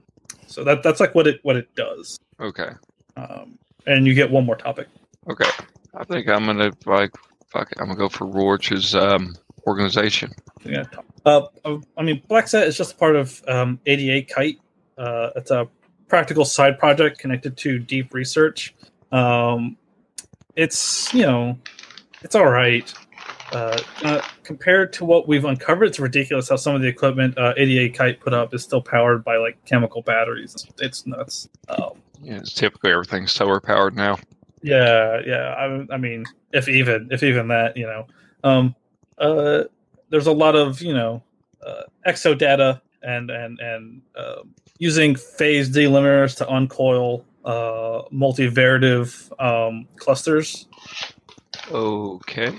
so that that's like what it what it does. Okay, Um, and you get one more topic. okay. I think I'm gonna like fuck it. I'm gonna go for Rorsch's um, organization. Yeah. Uh, I mean, Black Sat is just part of um, ADA Kite. Uh, it's a practical side project connected to deep research. Um, it's you know, it's all right. Uh, uh, compared to what we've uncovered, it's ridiculous how some of the equipment uh, ADA Kite put up is still powered by like chemical batteries. It's, it's nuts. Um, Yeah, it's typically everything's solar powered now. yeah, yeah. I, I mean, if even if even that, you know, um, uh, there's a lot of you know, uh, exo data and and and um using phase delimiters to uncoil uh, multivariative um, clusters. Okay.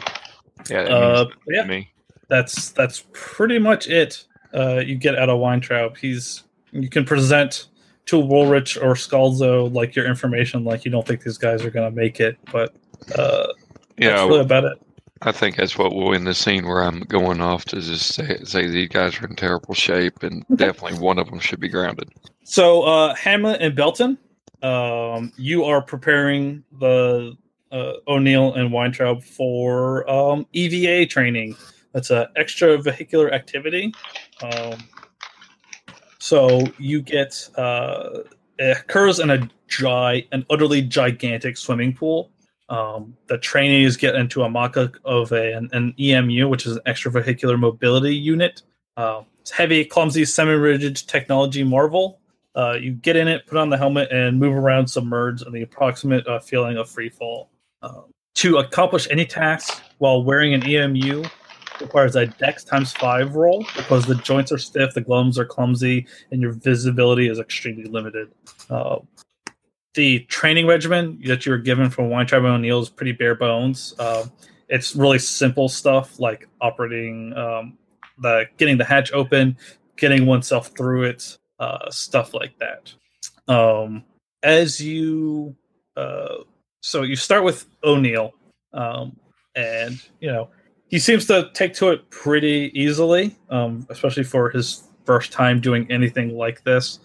Yeah, that Uh, yeah. me. That's that's pretty much it. Uh, you get out of Weintraub. He's you can present to Woolrich or Scalzo like your information, like you don't think these guys are going to make it, but uh, Yeah, that's really about it. I think that's what will end the scene where I'm going off to just say, say these guys are in terrible shape, and definitely one of them should be grounded. So uh, Hamlet and Belton, um, you are preparing the uh, O'Neill and Weintraub for um, EVA training. That's an extravehicular activity. Um, so you get uh, it occurs in a dry, an utterly gigantic swimming pool. Um, the trainees get into a mock-up of a, an, an EMU, which is an extravehicular mobility unit. Uh, it's heavy, clumsy, semi-rigid technology marvel. Uh, you get in it, put on the helmet, and move around submerged in the approximate uh, feeling of free fall. Um, to accomplish any task while wearing an EMU requires a Dex times five roll because the joints are stiff, the gloves are clumsy, and your visibility is extremely limited. The training regimen that you were given from Weintraub and O'Neill is pretty bare bones. Uh, it's really simple stuff like operating um, the getting the hatch open, getting oneself through it, uh, stuff like that. Um, as you, uh, so you start with O'Neill, um, and you know he seems to take to it pretty easily, um, especially for his first time doing anything like this.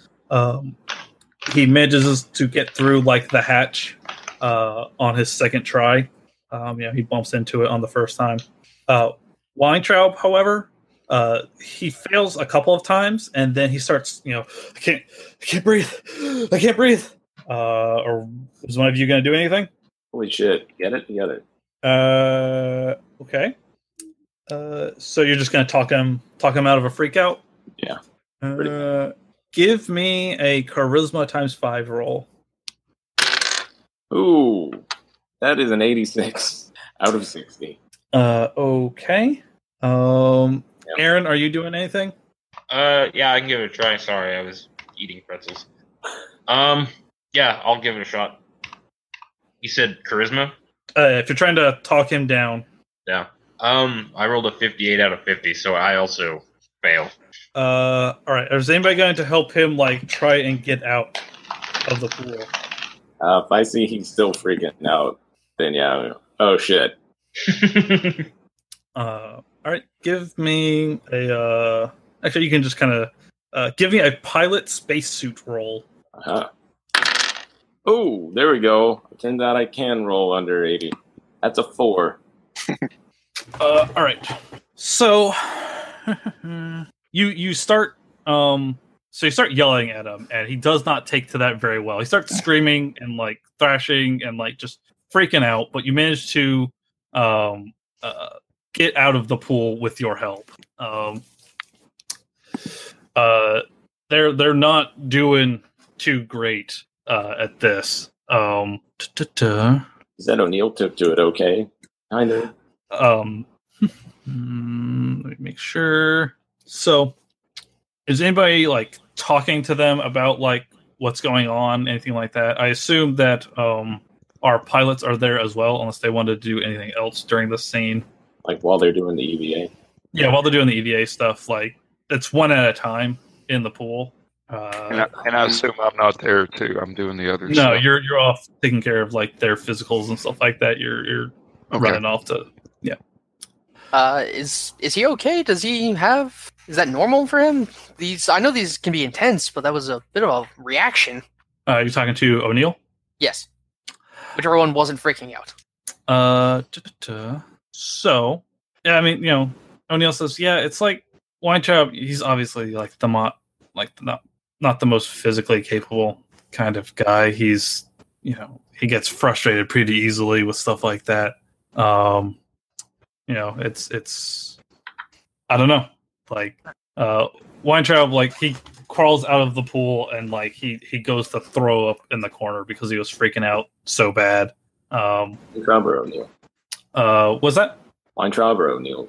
He manages to get through like the hatch uh, on his second try. Um, you know, he bumps into it on the first time. Uh, Weintraub, however, uh, he fails a couple of times, and then he starts, you know, I can't, I can't breathe, I can't breathe. Uh, or is one of you going to do anything? Holy shit! Get it? Get it? Uh, okay. Uh, so you're just going to talk him, talk him out of a freak out? Yeah. Uh, give me a charisma times five roll. Ooh, that is an 86 out of 60. Uh, okay. Um, Yep. Aaron, are you doing anything? Uh, yeah, I can give it a try. Sorry, I was eating pretzels. Um, yeah, I'll give it a shot. You said charisma? Uh, if you're trying to talk him down, Yeah. Um, I rolled a 58 out of 50, so I also fail. Uh, all right. Is anybody going to help him like try and get out of the pool? Uh, if I see he's still freaking out, then yeah. Oh shit! Uh, all right. Give me a. Uh, actually, you can just kind of uh, give me a pilot spacesuit roll. Uh-huh. Oh, there we go. It turns out I can roll under 80. That's a four. Uh, all right. So you you start um so you start yelling at him and he does not take to that very well. He starts screaming and like thrashing and like just freaking out, but you manage to um uh, get out of the pool with your help. Um uh they're they're not doing too great. uh, at this. Um. Said O'Neill took to it okay. Kind of. um, hmm, let me make sure. So, is anybody like talking to them about like what's going on, anything like that? I assume that um, our pilots are there as well, unless they want to do anything else during the scene. Like while they're doing the E EVA. Yeah, while they're doing the EVA stuff, like it's one at a time in the pool. And Uh, I, and I assume I'm not there too. I'm doing the other no, stuff. you're you're off taking care of like their physicals and stuff like that. You're you're Okay. running off to Uh, is is he okay? Does he have? Is that normal for him? These I know these can be intense, but that was a bit of a reaction. uh, you're talking to O'Neill. Yes, whichever one wasn't freaking out. Uh, so yeah, I mean, you know, O'Neill says, yeah, it's like Weintraub. He's obviously like the mo- like not not the most physically capable kind of guy. He's you know he gets frustrated pretty easily with stuff like that. Um, you know, it's it's I don't know, like uh, Weintraub, like he crawls out of the pool and like he he goes to throw up in the corner because he was freaking out so bad. Um, Weintraub or O'Neill? uh, was that Weintraub or O'Neill?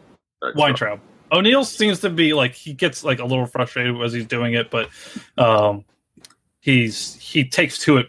Weintraub? O'Neill seems to be like he gets like a little frustrated as he's doing it, but um, he's he takes to it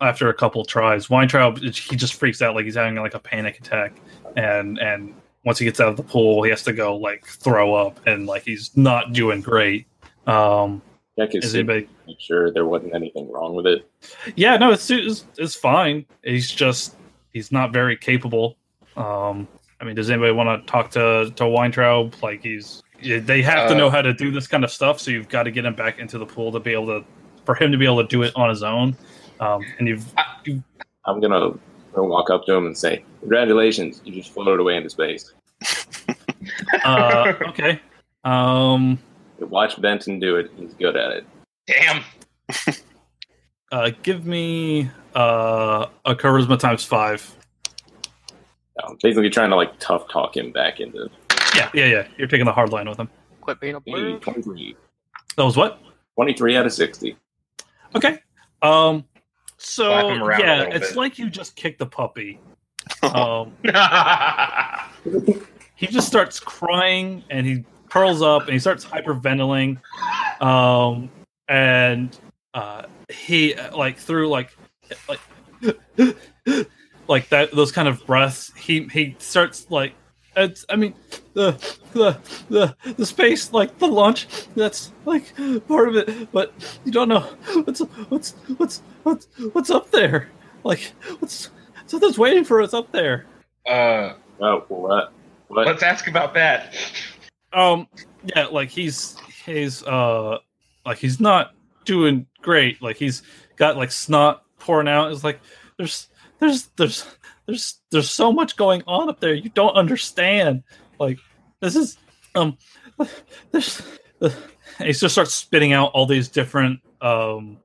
after a couple tries. Weintraub he just freaks out like he's having like a panic attack, and and once he gets out of the pool, he has to go like throw up, and like he's not doing great. Um, his is anybody? make sure there wasn't anything wrong with it. Yeah, no, it's it's, it's fine. He's just he's not very capable. Um, I mean, does anybody want to talk to to Weintraub? Like he's they have to Uh, know how to do this kind of stuff, so you've got to get him back into the pool to be able to for him to be able to do it on his own. Um, and you've I'm gonna gonna walk up to him and say, "Congratulations, you just floated away into space." uh, okay. Um, Watch Belton do it; he's good at it. Damn. uh, give me uh, a charisma times five. Basically, trying to like tough talk him back into Yeah, yeah, yeah. You're taking the hard line with him. Quit being a hey, 23. That was what? 23 out of 60. Okay. Um. So Slap him around a yeah, it's bit. like you just kicked the puppy. Um, he just starts crying and he curls up and he starts hyperventilating. Um, and uh, he like through like like like that those kind of breaths. He he starts like it's. I mean the the the the space like the launch that's like part of it, but you don't know what's what's what's what's what's up there. Like what's something's waiting for us up there. Uh, Oh, what? What? let's ask about that. Um, yeah, like he's he's uh like he's not doing great. Like he's got like snot pouring out. It's like there's there's there's there's there's so much going on up there. You don't understand. Like this is um this uh, he just starts spitting out all these different um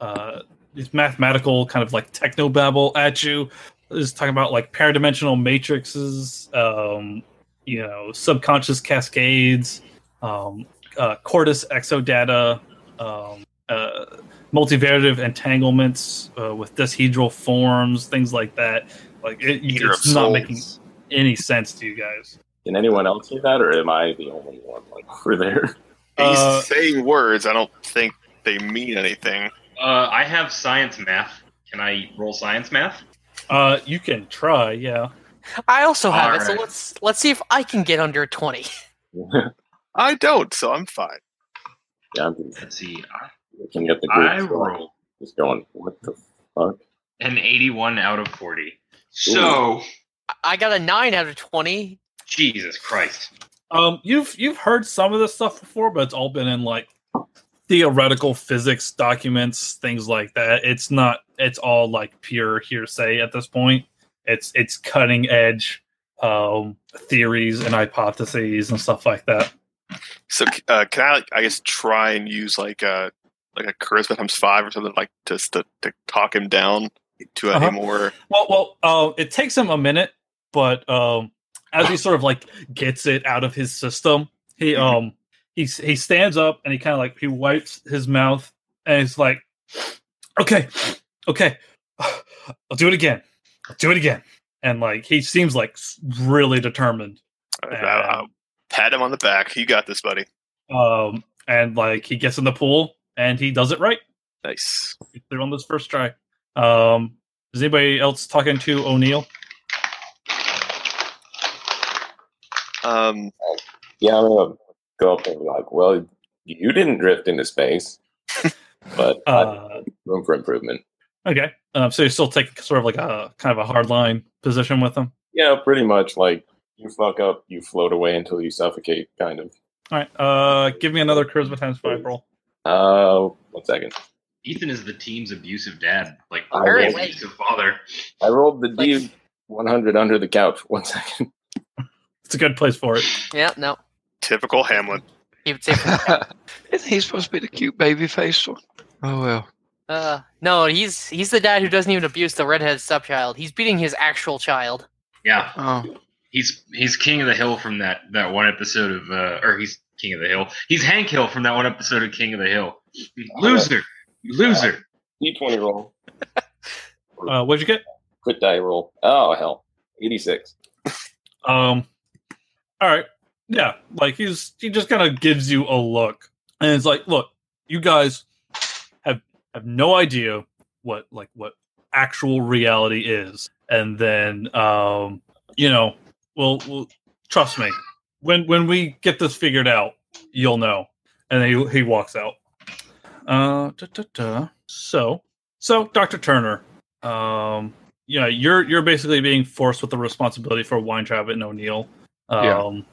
uh these mathematical kind of like techno babble at you. Is talking about like paradimensional matrices, um, you know, subconscious cascades, um, uh, Cordis exodata, um, uh, multivariative entanglements uh, with dishedral forms, things like that. Like it, it's not making any sense to you guys. Can anyone else hear that, or am I the only one like over there? He's Uh, saying words. I don't think they mean anything. Uh, I have science math. Can I roll science math? Uh, you can try, yeah. I also have it, so let's let's see if I can get under twenty. I don't, so I'm fine. yeah, I'm just Let's see. I- looking at the group. I going- rolled Just going, what the fuck? an 81 out of 40. So, I got a nine out of twenty. Jesus Christ. Um, you've you've heard some of this stuff before, but it's all been in like theoretical physics documents, things like that. It's not. It's all like pure hearsay at this point. It's it's cutting edge um, theories and hypotheses and stuff like that. So uh, can I, like, I guess, try and use like a like a charisma times five or something like just to, to talk him down to a, Uh-huh. more. Well, well, uh, it takes him a minute, but um, as he sort of like gets it out of his system, he Mhm. um he he stands up and he kind of like he wipes his mouth and he's like, okay, okay, I'll do it again. I'll do it again. And like he seems like really determined. I'll- I'll pat him on the back. You got this, buddy. Um, and like he gets in the pool and he does it right. Nice. They're on this first try. Um, is anybody else talking to O'Neill? Um, Yeah, I'm gonna go up and be like, well, you didn't drift into space, but I- Uh, room for improvement. okay. Um, so you're still taking sort of like a kind of a hard line position with them. Yeah, pretty much. Like you fuck up, you float away until you suffocate, kind of. All right. Uh, give me another charisma times five roll. Uh, one second. Ethan is the team's abusive dad, like I Very will- abusive father. I rolled the Like- D 100 under the couch. One second. It's a good place for it. Yeah, no. typical Hamlet. He would say Isn't he supposed to be the cute baby face one? Oh well. Uh, no, he's he's the dad who doesn't even abuse the redhead stepchild. He's beating his actual child. Yeah, Oh, he's he's king of the hill from that that one episode of uh, or he's king of the hill. He's Hank Hill from that one episode of King of the Hill. Loser, you loser. D20 roll. Uh, what'd you get? Crit die roll. Oh, hell. 86. Um, all right, yeah, like he's he just kind of gives you a look, and it's like, look, you guys have have no idea what like what actual reality is, and then um, you know, well, well trust me, when when we get this figured out, you'll know. And then he he walks out. Uh, da, da, da. so so Doctor Turner, um, yeah, you're you're basically being forced with the responsibility for Weintraub and O'Neill. Um,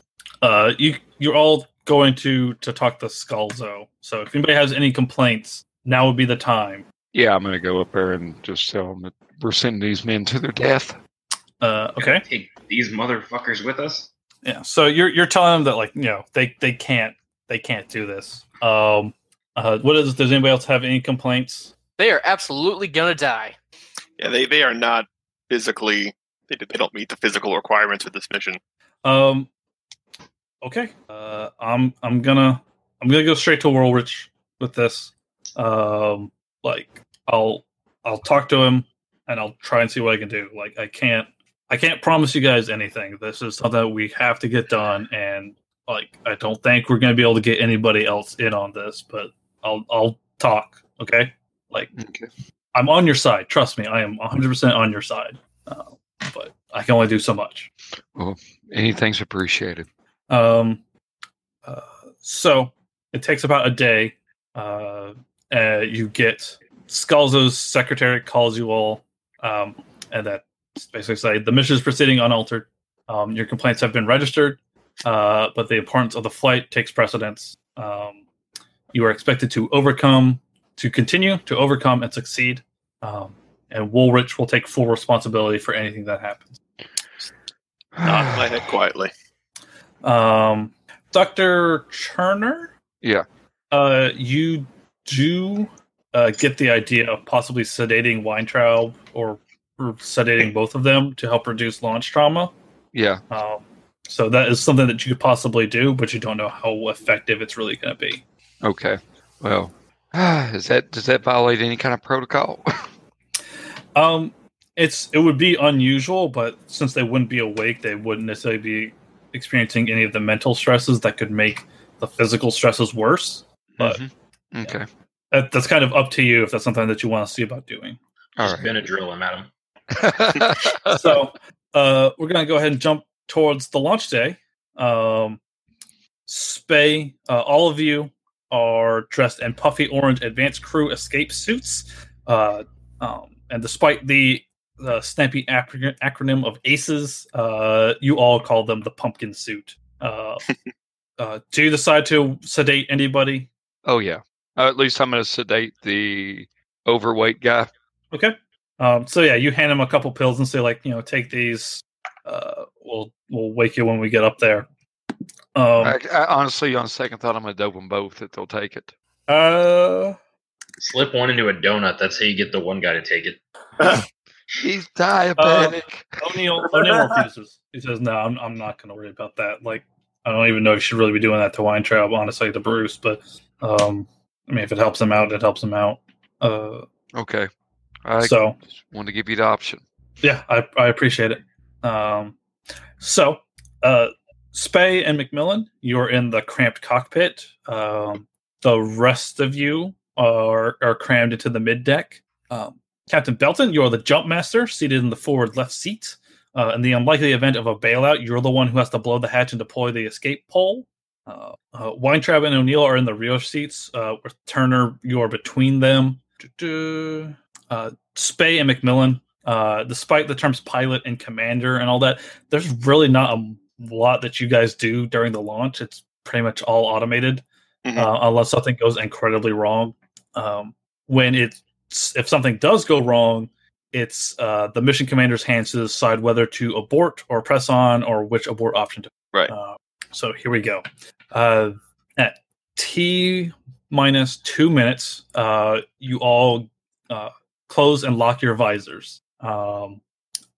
Yeah. uh, you you're all going to to talk to Scalzo. So if anybody has any complaints, now would be the time. yeah. I'm gonna go up there and just tell them that we're sending these men to their death. Uh, okay, Take these motherfuckers with us. yeah. So you're you're telling them that like you know they they can't they can't do this. Um, uh, what is? Does anybody else have any complaints? They are absolutely gonna die. Yeah, they, they are not physically. They, they don't meet the physical requirements for this mission. Um, okay. Uh, I'm I'm gonna I'm gonna go straight to Woolrich with this. Um, like I'll I'll talk to him and I'll try and see what I can do. Like I can't I can't promise you guys anything. This is something that we have to get done, and like I don't think we're gonna be able to get anybody else in on this. But I'll I'll talk. Okay. Like Okay. I'm on your side. Trust me. I am 100 percent on your side. Uh, but I can only do so much. Well, anything's appreciated. Um, uh, so it takes about a day. Uh, uh, you get Scalzo's secretary calls you all, um, and that basically say the mission is proceeding unaltered. Um, your complaints have been registered, uh, but the importance of the flight takes precedence. Um, you are expected to overcome, to continue to overcome and succeed. Um, and Woolrich will take full responsibility for anything that happens. Nod my head quietly. Um, Dr. Turner? Yeah. Uh, you do uh, get the idea of possibly sedating Weintraub or, or sedating both of them to help reduce launch trauma. Yeah. Um, so that is something that you could possibly do, but you don't know how effective it's really going to be. Okay. Well, is that does that violate any kind of protocol? Um, it's it would be unusual, but since they wouldn't be awake, they wouldn't necessarily be experiencing any of the mental stresses that could make the physical stresses worse. But Mhm. Okay. that, that's kind of up to you if that's something that you want to see about doing. All Just Benadryl him at him. so uh, we're going to go ahead and jump towards the launch day. Um, Spay, uh, all of you are dressed in puffy orange advanced crew escape suits. Uh, um, and despite the, the snappy acron- acronym of ACEs, uh, you all call them the pumpkin suit. Uh, uh, do you decide to sedate anybody? oh yeah. Uh, at least I'm going to sedate the overweight guy. Okay. Um, so yeah, you hand him a couple pills and say like, you know, take these. Uh, we'll we'll wake you when we get up there. Um, I, I, honestly, on second thought, I'm going to dope them both if they'll take it. uh, Slip one into a donut. That's how you get the one guy to take it. He's diabetic. O'Neill O'Neill refuses. He says, "No, I'm I'm not going to worry about that. Like, I don't even know if you should really be doing that to Weintraub, honestly, to Bruce. But um, I mean, if it helps him out, it helps him out. Uh, Okay. I so just wanted to give you the option. yeah, I, I appreciate it. Um, so, uh, Spay and McMillan, you're in the cramped cockpit. Um, the rest of you are are crammed into the mid deck. Um, Captain Belton, you're the jump master, seated in the forward left seat. Uh, in the unlikely event of a bailout, you're the one who has to blow the hatch and deploy the escape pole. Uh, uh, Weintraub and O'Neill are in the rear seats. Uh, with Turner, you are between them. Uh, Spay and McMillan, uh, despite the terms pilot and commander and all that, there's really not a lot that you guys do during the launch. It's pretty much all automated, Mhm. uh, unless something goes incredibly wrong. Um, when it's if something does go wrong, it's uh, the mission commander's hands to decide whether to abort or press on or which abort option to. Right. Uh, so here we go. Uh, at T minus two minutes, uh, you all uh, close and lock your visors. Um,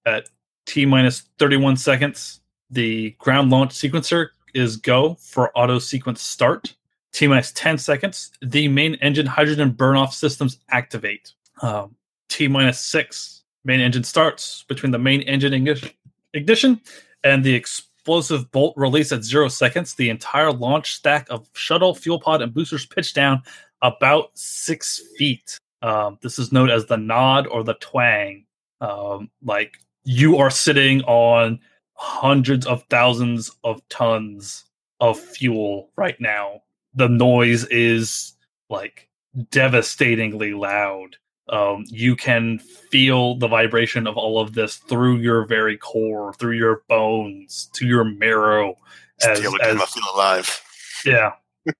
at T minus 31 seconds, the ground launch sequencer is go for auto sequence start. T minus 10 seconds, the main engine hydrogen burn off systems activate. Um, T minus six, main engine starts between the main engine ignition, ignition and the explosive bolt release at zero seconds. The entire launch stack of shuttle, fuel pod, and boosters pitch down about six feet. Um, this is known as the nod or the twang. Um, like you are sitting on hundreds of thousands of tons of fuel right now. The noise is like devastatingly loud. Um, you can feel the vibration of all of this through your very core, through your bones, to your marrow. As, the only time as- I feel alive. yeah.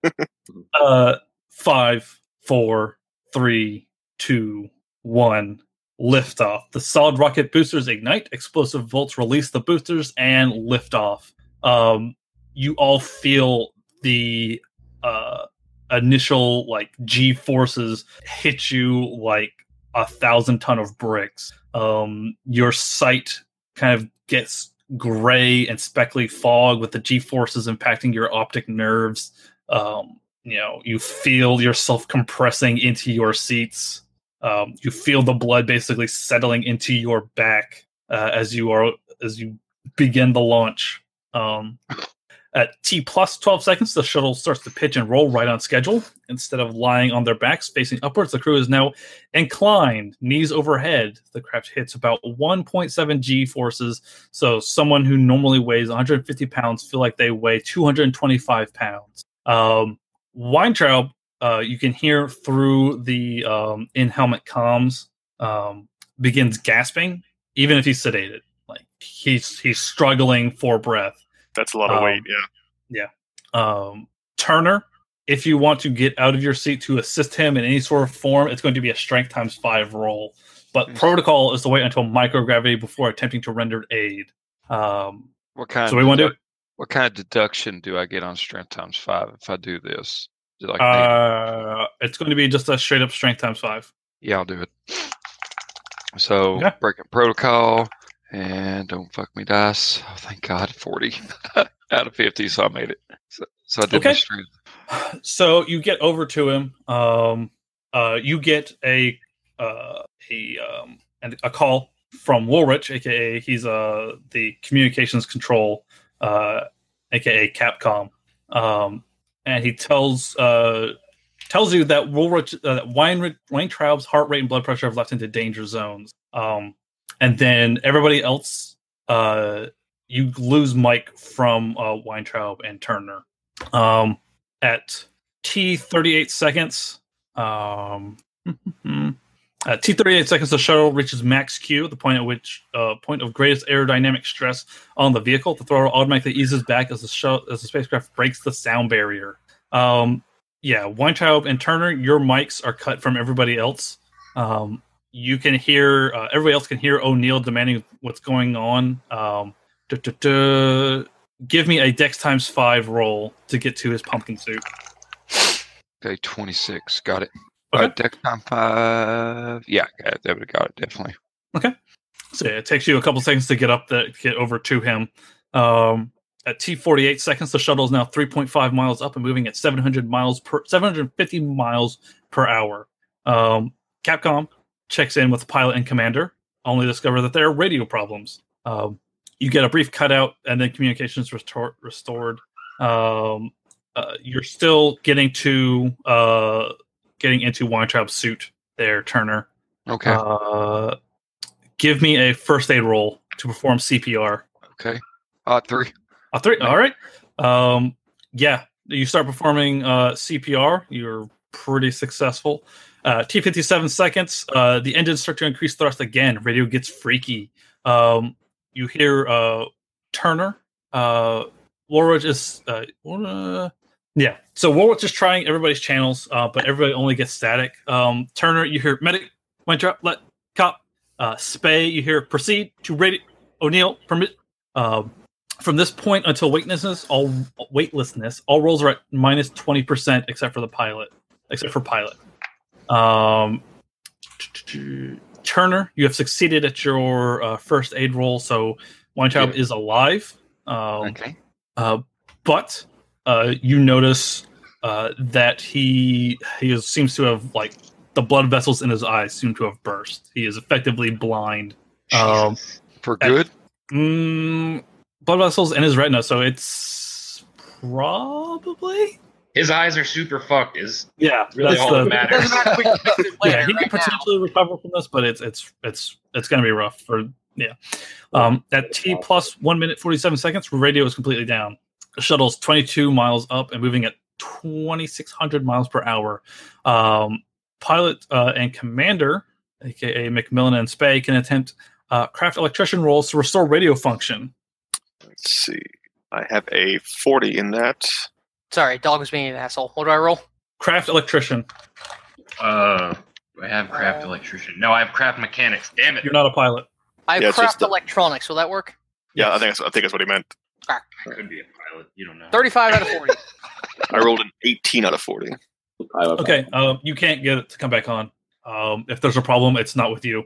uh, five, four, three, two, one. Lift off. The solid rocket boosters ignite. Explosive volts release the boosters and lift off. Um, you all feel the uh, initial like G forces hit you like a thousand ton of bricks. Um, your sight kind of gets gray and speckly fog with the G forces impacting your optic nerves. Um, you know, you feel yourself compressing into your seats. Um, you feel the blood basically settling into your back uh, as you are as you begin the launch. Um, at T plus 12 seconds, the shuttle starts to pitch and roll right on schedule. Instead of lying on their backs facing upwards, the crew is now inclined, knees overhead. The craft hits about 1.7 G forces, so someone who normally weighs 150 pounds feel like they weigh 225 pounds. Um, Weintraub, uh, you can hear through the um, in helmet comms, um, begins gasping, even if he's sedated. Like he's he's struggling for breath. That's a lot of Um, weight. Yeah. Yeah. Um, Turner, if you want to get out of your seat to assist him in any sort of form, it's going to be a strength times five roll. But Hmm. protocol is to wait until microgravity before attempting to render aid. Um, What kind? so we of want to deduc- What kind of deduction do I get on strength times five if I do this? Do like uh, it's going to be just a straight up strength times five. yeah, I'll do it. So Okay. breaking protocol and don't fuck me dice. Oh, thank God, forty out of fifty, so I made it. So, so I did my Okay. strength. so you get over to him. Um, uh, you get a uh, a um, and a call from Woolrich, aka he's uh the communications control, uh, aka Capcom, um, and he tells uh tells you that Woolrich uh, that Wein Weintraub's heart rate and blood pressure have left into danger zones. Um, and then everybody else, uh, you lose Mike from uh, Weintraub and Turner. Um, at T thirty eight seconds. Um, at T thirty eight seconds, the shuttle reaches max Q, the point at which uh, point of greatest aerodynamic stress on the vehicle. The throttle automatically eases back as the shuttle, as the spacecraft breaks the sound barrier. Um, yeah, Weintraub and Turner, your mics are cut from everybody else. Um, you can hear uh, everybody else can hear O'Neill demanding what's going on. Um, duh, duh, duh. give me a Dex times five roll to get to his pumpkin suit. Okay, twenty six. Got it. Okay. Uh, deck time five. Yeah, got it. That would have got it definitely. Okay. So yeah, it takes you a couple seconds to get up the get over to him. Um, at T forty eight seconds, the shuttle is now three point five miles up and moving at seven hundred miles per seven hundred fifty miles per hour. Um, Capcom, checks in with the pilot and commander, only discover that there are radio problems. Um, you get a brief cutout, and then communications restor- restored. Um, uh, you're still getting to uh, getting into Weintraub's suit there, Turner. Okay. Uh, give me a first aid roll to perform CPR. okay. Uh, three. A three. All right. Um, yeah, you start performing uh, CPR. You're pretty successful. Uh, T fifty seven seconds. Uh, the engines start to increase thrust again. Radio gets freaky. Um, you hear uh, Turner. Uh, Warwick is. Uh, uh, yeah. So Warwick's just trying everybody's channels, uh, but everybody only gets static. Um, Turner, you hear medic. Winthrop, let cop. Uh, Spay, you hear proceed to radio. O'Neill, permit. Um, from this point until weightlessness, all weightlessness, all rolls are at minus twenty percent, except for the pilot, except for pilot. Um, Turner, you have succeeded at your uh, first aid roll, so Weintraub Yeah. is alive. Um, Okay. uh, but uh, you notice uh, that he he is, seems to have like the blood vessels in his eyes seem to have burst. He is effectively blind. Um, For good. Mm, blood vessels in his retina, so it's probably His eyes are super fucked. Is yeah. really that's all the- that matters. Doesn't matter can fix it later, yeah, he right could potentially recover from this, but it's it's it's it's going to be rough for yeah. Um, at T plus one minute forty seven seconds, radio is completely down. The shuttle's twenty two miles up and moving at twenty six hundred miles per hour. Um, pilot uh, and commander, aka McMillan and Spay, can attempt uh, craft electrician rolls to restore radio function. Let's see. I have a 40 in that. Now. Sorry, dog was being an asshole. What do I roll? Craft electrician. uh, I have craft Uh, electrician? No, I have craft mechanics. Damn it! You're not a pilot. I have Yeah, it's just craft the- electronics. Will that work? Yeah, I think that's, I think that's what he meant. I could be a pilot. You don't know. Thirty-five out of forty. I rolled an 18 out of 40. Okay, um, you can't get it to come back on. Um, if there's a problem, it's not with you.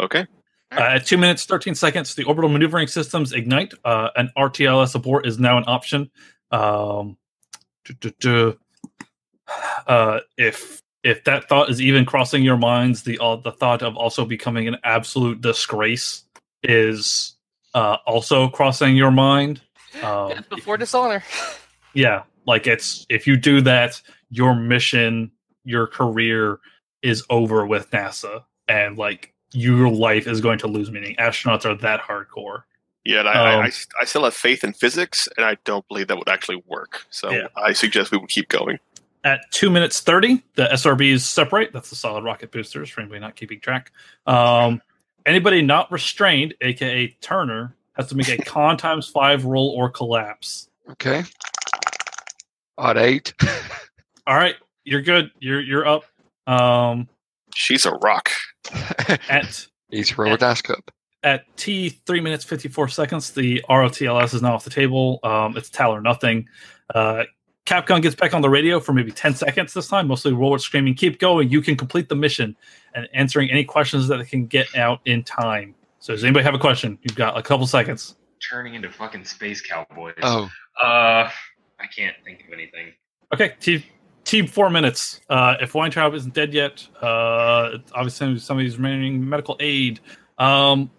Okay. Uh, at two minutes, 13 seconds, the orbital maneuvering systems ignite. Uh, an RTLS abort is now an option. Um. Uh, if if that thought is even crossing your minds, the uh, the thought of also becoming an absolute disgrace is uh, also crossing your mind. Um, Death before dishonor. yeah, like it's if you do that, your mission, your career is over with NASA, and like your life is going to lose meaning. Astronauts are that hardcore. Yeah, and I, I- Um, I, I still have faith in physics, and I don't believe that would actually work. So Yeah. I suggest we would keep going. At two minutes thirty, the SRBs separate. That's the solid rocket boosters for anybody not keeping track. Um, anybody not restrained, aka Turner, has to make a con times five roll or collapse. Okay. Odd eight. All right, you're good. You're you're up. Um, She's a rock. at Easy roll dice cup. At T three minutes fifty four seconds, the RTLS is now off the table. Um, it's Tal or nothing. Uh, Capcom gets back on the radio for maybe ten seconds this time. Mostly Roller screaming, "Keep going! You can complete the mission!" and answering any questions that they can get out in time. So, does anybody have a question? You've got a couple seconds. Turning into fucking space cowboys. Oh, Uh, I can't think of anything. Okay, team team four minutes. Uh, if Weintraub isn't dead yet, uh, obviously somebody's remaining medical aid. Um,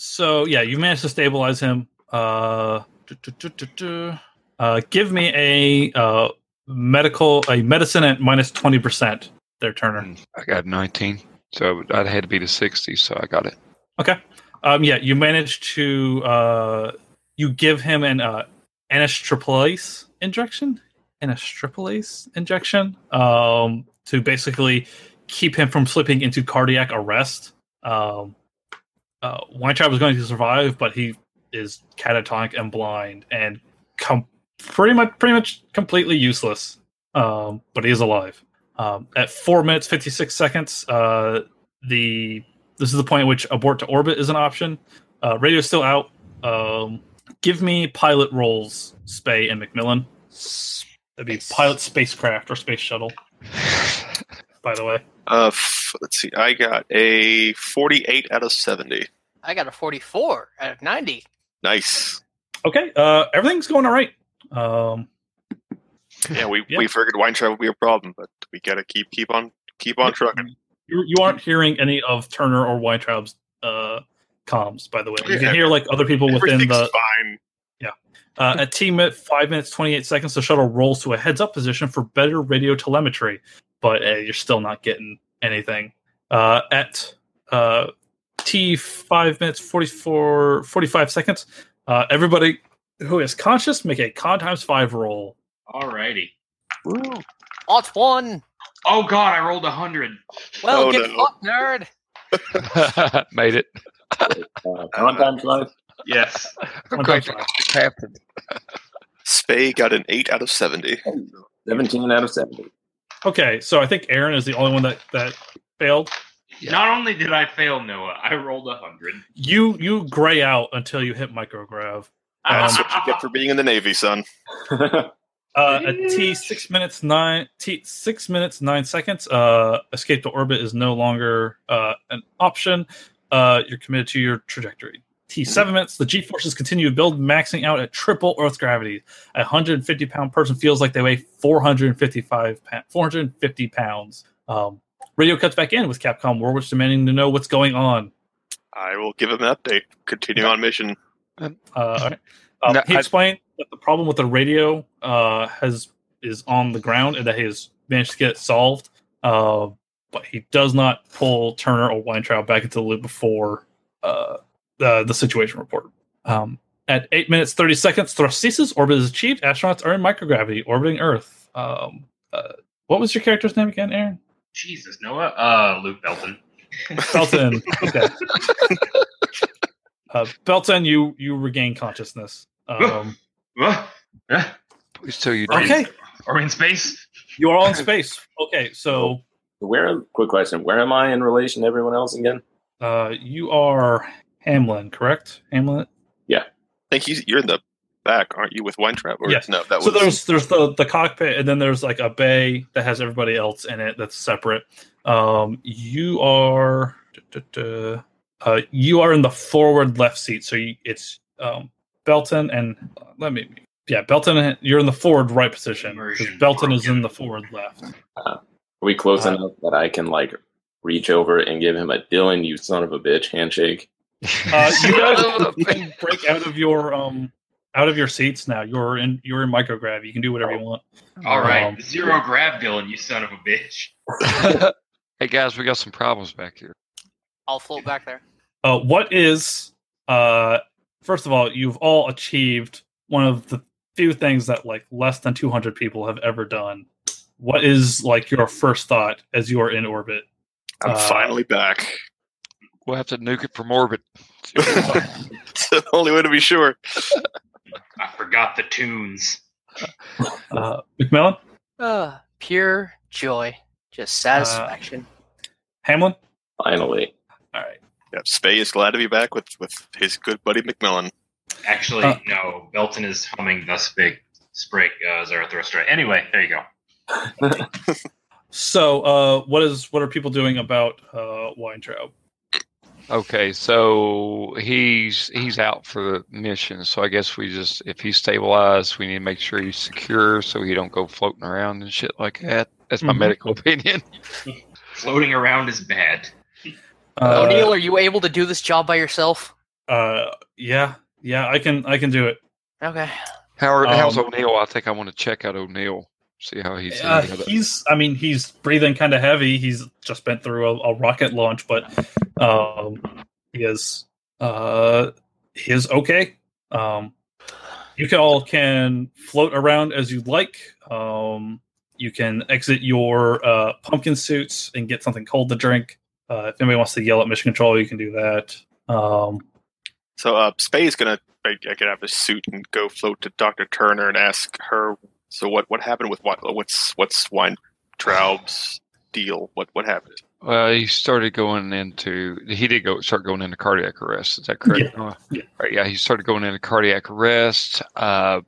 so yeah, you managed to stabilize him. Uh, uh, give me a uh, medical a medicine at minus twenty percent. There, Turner. I got 19. So I'd had to be to 60, so I got it. Okay. Um, yeah, you managed to uh, you give him an uh, anistreplase injection, anistreplase injection, um, to basically keep him from slipping into cardiac arrest. Um, uh, Weintraub is going to survive, but he is catatonic and blind and com- pretty much pretty much completely useless. Um, but he is alive. Um, at four minutes fifty six seconds, uh, the this is the point at which abort to orbit is an option. Uh, radio's still out. Um, give me pilot roles, Spay and McMillan. That'd be pilot spacecraft or space shuttle. By the way, Uh, f- let's see. I got a 48 out of 70. I got a forty-four out of ninety. Nice. okay. Uh, everything's going all right. Um, Yeah, we, Yeah. we figured Weintraub would be a problem, but we gotta keep keep on keep on trucking. You, you aren't hearing any of Turner or Weintraub's uh, comms, by the way. You Yeah. can hear like other people within the fine. Yeah, uh, at T minute five minutes twenty eight seconds. The shuttle rolls to a heads up position for better radio telemetry, but uh, you're still not getting anything. Uh, at uh, T five minutes 44, 45 seconds, uh, everybody who is conscious make a con times five roll. Alrighty. Odds one. Oh god, I rolled a hundred. Well, Oh, get no. fucked, nerd. Made it. Uh, con times five. Yes. Con Okay. Captain. Spay got an 8 out of 70. 17 out of 70. Okay, so I think Aaron is the only one that that failed. Yeah. Not only did I fail Noah, I rolled a hundred. You you gray out until you hit micrograv. That's Um, what you get for being in the Navy, son. Uh, at T six minutes nine T six minutes nine seconds. Uh, escape to orbit is no longer uh, an option. Uh, you're committed to your trajectory. T seven minutes. The G forces continue to build, maxing out at triple Earth gravity. A 150 pound person feels like they weigh 455 pa- 450 pounds. Um, radio cuts back in with Capcom Woolrich demanding to know what's going on. I will give him an update. Continue on mission. Uh, all right. Um, No, he I- explained that the problem with the radio uh, has is on the ground and that he has managed to get it solved. Uh, but he does not pull Turner or Weintraub back into the loop before uh, the the situation report. Um, at eight minutes thirty seconds, thrust ceases. Orbit is achieved. Astronauts are in microgravity, orbiting Earth. Um, uh, what was your character's name again, Aaron? Jesus, Noah. Uh, Luke Belton. Belton. Okay. uh, Belton, you you regain consciousness. Um, Please tell you. are we in- Okay. Are we in space? You are all in space. Okay, so Where, quick question, where am I in relation to everyone else again? uh, you are Hamlet, correct? Hamlet. Yeah. I think he's, you're in the back, aren't you, with Weintraub? Or, Yes. No, that So was. there's there's the the cockpit, and then there's like a bay that has everybody else in it that's separate. Um, you are duh, duh, duh. uh, you are in the forward left seat, so you, it's um, Belton and uh, let me yeah Belton. You're in the forward right position because Belton is in the forward left. Are we close Uh, enough that I can, like, reach over and give him a Dylan, you son of a bitch handshake? Uh, you guys can break out of your um out of your seats now. You're in you're in micrograv. You can do whatever you want. All right. Um, Zero grab, Dylan, you son of a bitch. hey guys, we got some problems back here. I'll float back there. Uh, what is uh first of all, you've all achieved one of the few things that like less than 200 people have ever done. What is like your first thought as you are in orbit? I'm uh, finally back. We'll have to nuke it from orbit. It's the only way to be sure. I forgot the tunes. Uh, McMillan, Uh, pure joy. Just satisfaction. Hamlet. Finally. All right. Yeah, Spay is glad to be back with, with his good buddy McMillan. Actually, Uh, no. Belton is humming Thus Big Sprig uh, Zarathustra. Anyway, there you go. So, uh, what is what are people doing about uh, Weintraub? Okay, so he's he's out for the mission. So I guess we just if he's stabilized, we need to make sure he's secure so he don't go floating around and shit like that. That's my Mhm. medical opinion. Floating around is bad. Uh, O'Neill, are you able to do this job by yourself? Uh, yeah, yeah, I can I can do it. Okay. How are, how's Um, O'Neill? I think I want to check out O'Neill, see how he's. Uh, he's. I mean, he's breathing kind of heavy. He's just been through a, a rocket launch, but um, he is, uh, he is okay. Um, you can all can float around as you like. Um, you can exit your uh, pumpkin suits and get something cold to drink. Uh, if anybody wants to yell at mission control, you can do that. Um, So uh, Spay is gonna I, I could have a suit and go float to Doctor Turner and ask her. So what what happened with what what's what's Weintraub's deal? What what happened? Well, he started going into. He did go start going into cardiac arrest. Is that correct? Uh, Yeah. Right, yeah, he started going into cardiac arrest. Uh,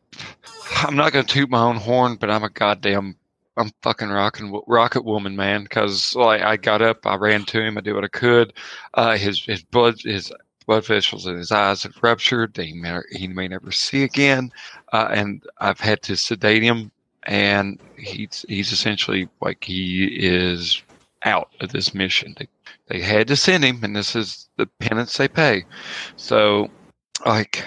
I'm not going to toot my own horn, but I'm a goddamn. I'm fucking rocking rocket woman, man. Because like I got up, I ran to him, I did what I could. Uh, his his blood his blood vessels in his eyes have ruptured. He may he may never see again, uh, and I've had to sedate him. And he's he's essentially like he is out of this mission. They they had to send him, and this is the penance they pay. So, like,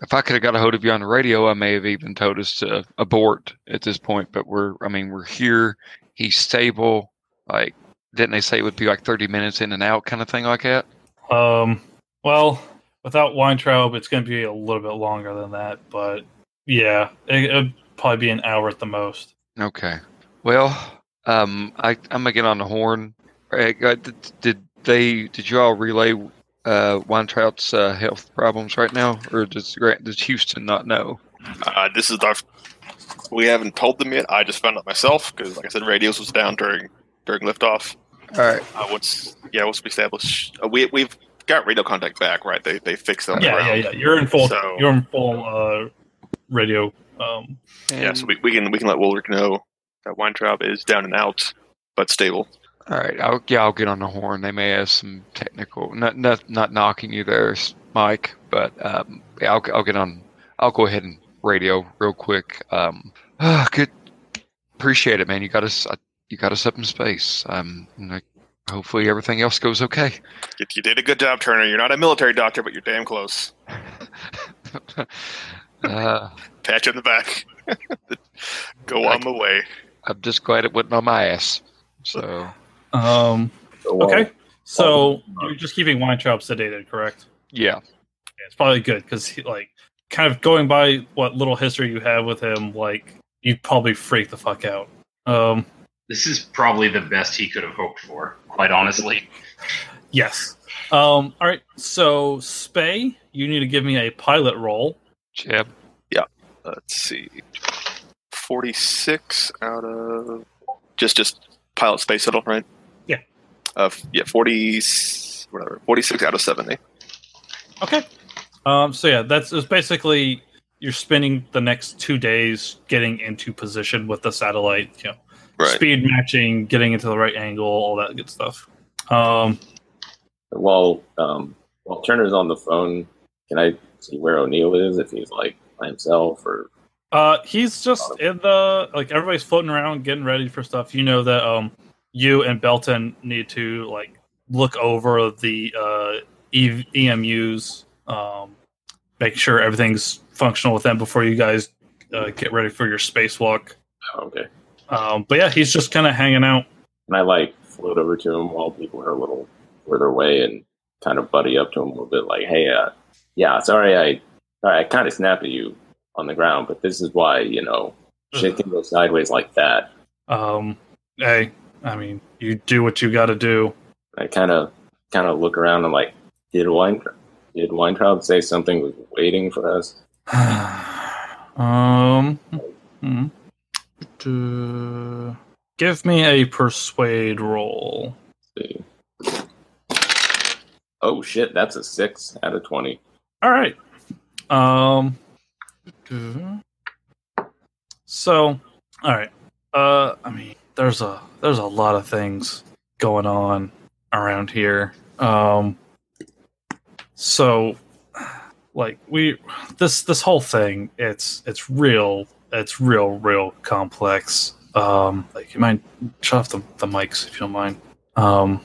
if I could have got a hold of you on the radio, I may have even told us to abort at this point. But we're, I mean, we're here. He's stable. Like, didn't they say it would be like thirty minutes in and out, kind of thing, like that? Um, well, without Weintraub, it's going to be a little bit longer than that, but yeah, it, it'd probably be an hour at the most. Okay. Well, um, I I'm gonna get on the horn. Uh, Did, did they? Did you all relay uh, Weintraub's uh, health problems right now, or does Grant, does Houston not know? Uh, this is our. We haven't told them yet. I just found out myself because, like I said, radios was down during during liftoff. All right. Uh, once, yeah, once we establish, uh, we we've got radio contact back, right? They they fixed them. Yeah, yeah, yeah. You're in full. So- You're in full uh, radio. Um, Yeah, so we, we can we can let Woolrich know that Weintraub is down and out, but stable. All right, I'll yeah, I'll get on the horn. They may have some technical, not not not knocking you there, Mike, but um, yeah, I'll I'll get on. I'll go ahead and radio real quick. Um, ah, good, appreciate it, man. You got us, uh, you got us up in space. Um, I, hopefully everything else goes okay. You, you did a good job, Turner. You're not a military doctor, but you're damn close. uh, Pat you on the back. Go on the way. I'm just glad it wasn't on my ass. So um, okay. So you're just keeping Weintraub sedated, correct? yeah, Yeah, it's probably good because, like, kind of going by what little history you have with him, like, you'd probably freak the fuck out. Um, This is probably the best he could have hoped for, quite honestly. yes. Um, all right. So, Spay, you need to give me a pilot roll. yeah Let's see. Forty-six out of just just pilot space shuttle, right? Yeah. Uh, yeah, forty whatever. Forty-six out of seventy. Okay. Um, so yeah, that's it's basically you're spending the next two days getting into position with the satellite, you know, Right. speed matching, getting into the right angle, all that good stuff. Um, while um, while Turner's on the phone, can I see where O'Neill is? If he's like by himself or uh, he's just in the like everybody's floating around, getting ready for stuff. You know that um, you and Belton need to like look over the uh, e- EMUs, um, make sure everything's functional with them before you guys uh, get ready for your spacewalk. oh, okay. Um, but yeah, he's just kind of hanging out. And I like float over to him while people are a little further away and kind of buddy up to him a little bit, like, "Hey, uh, yeah, sorry, I, sorry, I kind of snapped at you on the ground, but this is why, you know, shit can go sideways like that." Um, hey, I mean, you do what you got to do. I kind of, kind of look around and like, did Weintraub, did Weintraub say something was waiting for us? um, hmm. Give me a persuade roll. see. Oh shit, that's a six out of twenty. All right. Um. So, all right. Uh, I mean, there's a there's a lot of things going on around here. Um. So, like we this this whole thing, it's it's real. It's real, real complex. Um, like you mind shut off the, the mics if you don't mind. Um,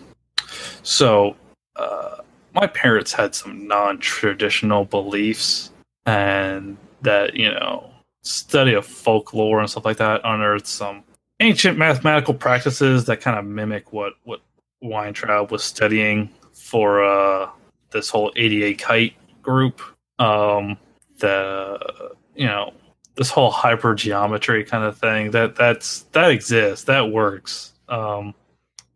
so, uh, my parents had some non-traditional beliefs and that you know study of folklore and stuff like that unearthed some ancient mathematical practices that kind of mimic what what Weintraub was studying for uh this whole 88 kite group um the you know this whole hypergeometry kind of thing that that's that exists that works um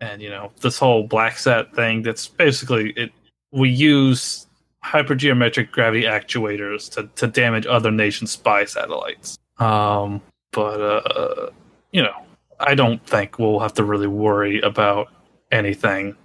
and you know this whole Black Sat thing that's basically it we use hypergeometric gravity actuators to, to damage other nations' spy satellites. Um, but uh, you know, I don't think we'll have to really worry about anything.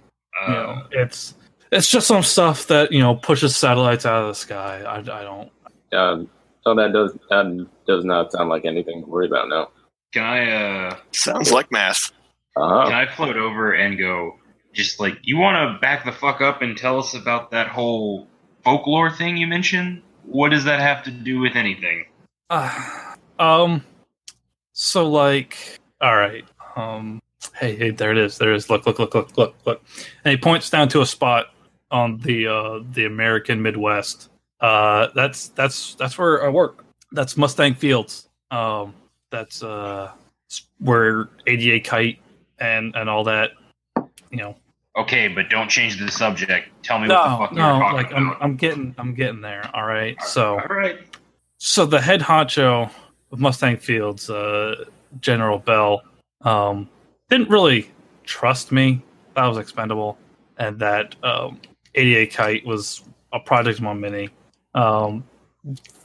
You know, Uh, it's it's just some stuff that you know pushes satellites out of the sky. I, I don't. Um, so that does that does not sound like anything to worry about No. can I uh, Sounds like math. Uh can. I float over and go? Just like you want to back the fuck up and tell us about that whole folklore thing you mentioned. What does that have to do with anything? Uh, um. So like, all right. Um. hey, hey, there it is, there it is. Look, look, look, look, look, look. And he points down to a spot on the uh, the American Midwest. Uh, that's that's that's where I work. That's Mustang Fields. Um, that's uh, where ADA kite and and all that. You know, Okay, but don't change the subject. Tell me what no, the fuck no, you're talking like I'm. I'm getting I'm getting there. All right, so. All right. So the head honcho of Mustang Fields, uh, General Bell, um, didn't really trust me. That was expendable, and that um, 88 Kite was a project one mini. Um,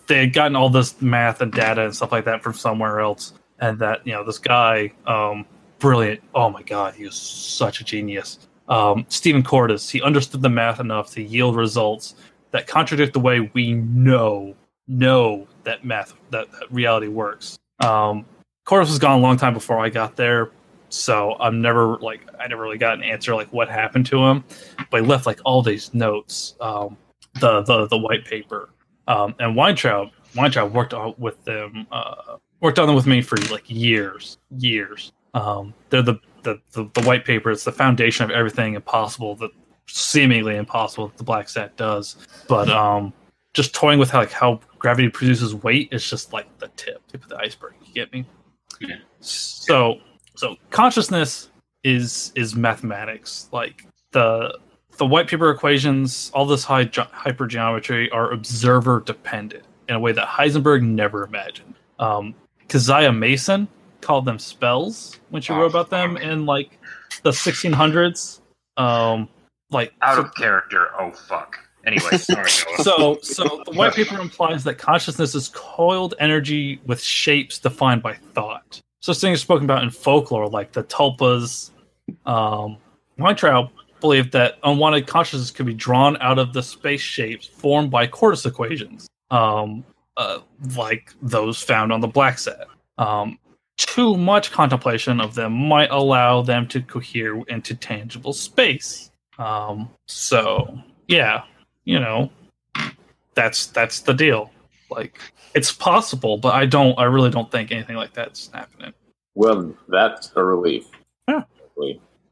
they had gotten all this math and data and stuff like that from somewhere else, and that you know this guy, um, brilliant. Oh my god, he was such a genius. Um, Stephen Cordes, he understood the math enough to yield results that contradict the way we know know that math that, that reality works. Um, Cordes was gone a long time before I got there, so I'm never like I never really got an answer like what happened to him. But he left like all these notes, um, the the the white paper, um, and Weintraub Weintraub worked on with them uh, worked on them with me for like years, years. Um, they're the, the the the white paper. It's the foundation of everything impossible that seemingly impossible that the Black Sat does. But um, just toying with how like how gravity produces weight is just like the tip, tip of the iceberg. You get me? Yeah. So so consciousness is is mathematics. Like the the white paper equations, all this high ge- hypergeometry are observer dependent in a way that Heisenberg never imagined. Um, Keziah Mason called them spells when she wrote about them in like the 1600s. Um, like Out so- of character. Oh fuck. Anyway, sorry. So so the white paper implies that consciousness is coiled energy with shapes defined by thought such things spoken about in folklore like the tulpas um weintraub believed that unwanted consciousness could be drawn out of the space shapes formed by Cordes equations um uh, like those found on the Black Sat. Um too much contemplation of them might allow them to cohere into tangible space. Um so yeah you know that's that's the deal. Like it's possible but i don't i really don't think anything like that's happening. Well, that's a relief. Yeah.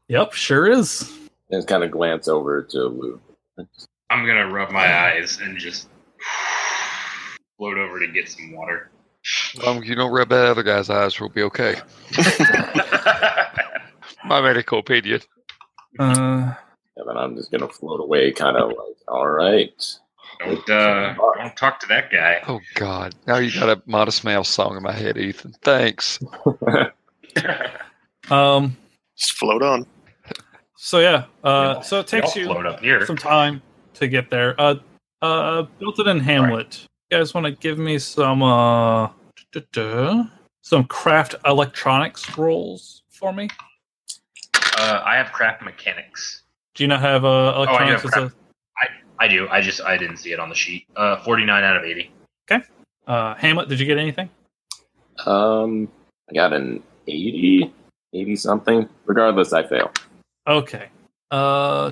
Yep sure is just kind of glance over to Lou. I'm gonna rub my eyes and just float over to get some water. As long as you don't rub that other guy's eyes, we'll be okay. My medical opinion. uh And then I'm just gonna float away, kind of like, all right. don't uh, don't talk to that guy. Oh God! Now you got a Modest Mouse song in my head, Ethan. Thanks. um Just float on. So yeah uh so it takes y'all you float up here. some time to get there uh uh Belton and hamlet you guys want to give me some uh some craft electronics rolls for me Uh, I have craft mechanics. do you not have uh Oh, I do have electronics as do. I just I didn't see it on the sheet. Uh, 49 out of 80. Okay. uh hamlet did you get anything Um, I got an 80, 80 something. Regardless, I fail. Okay. Uh,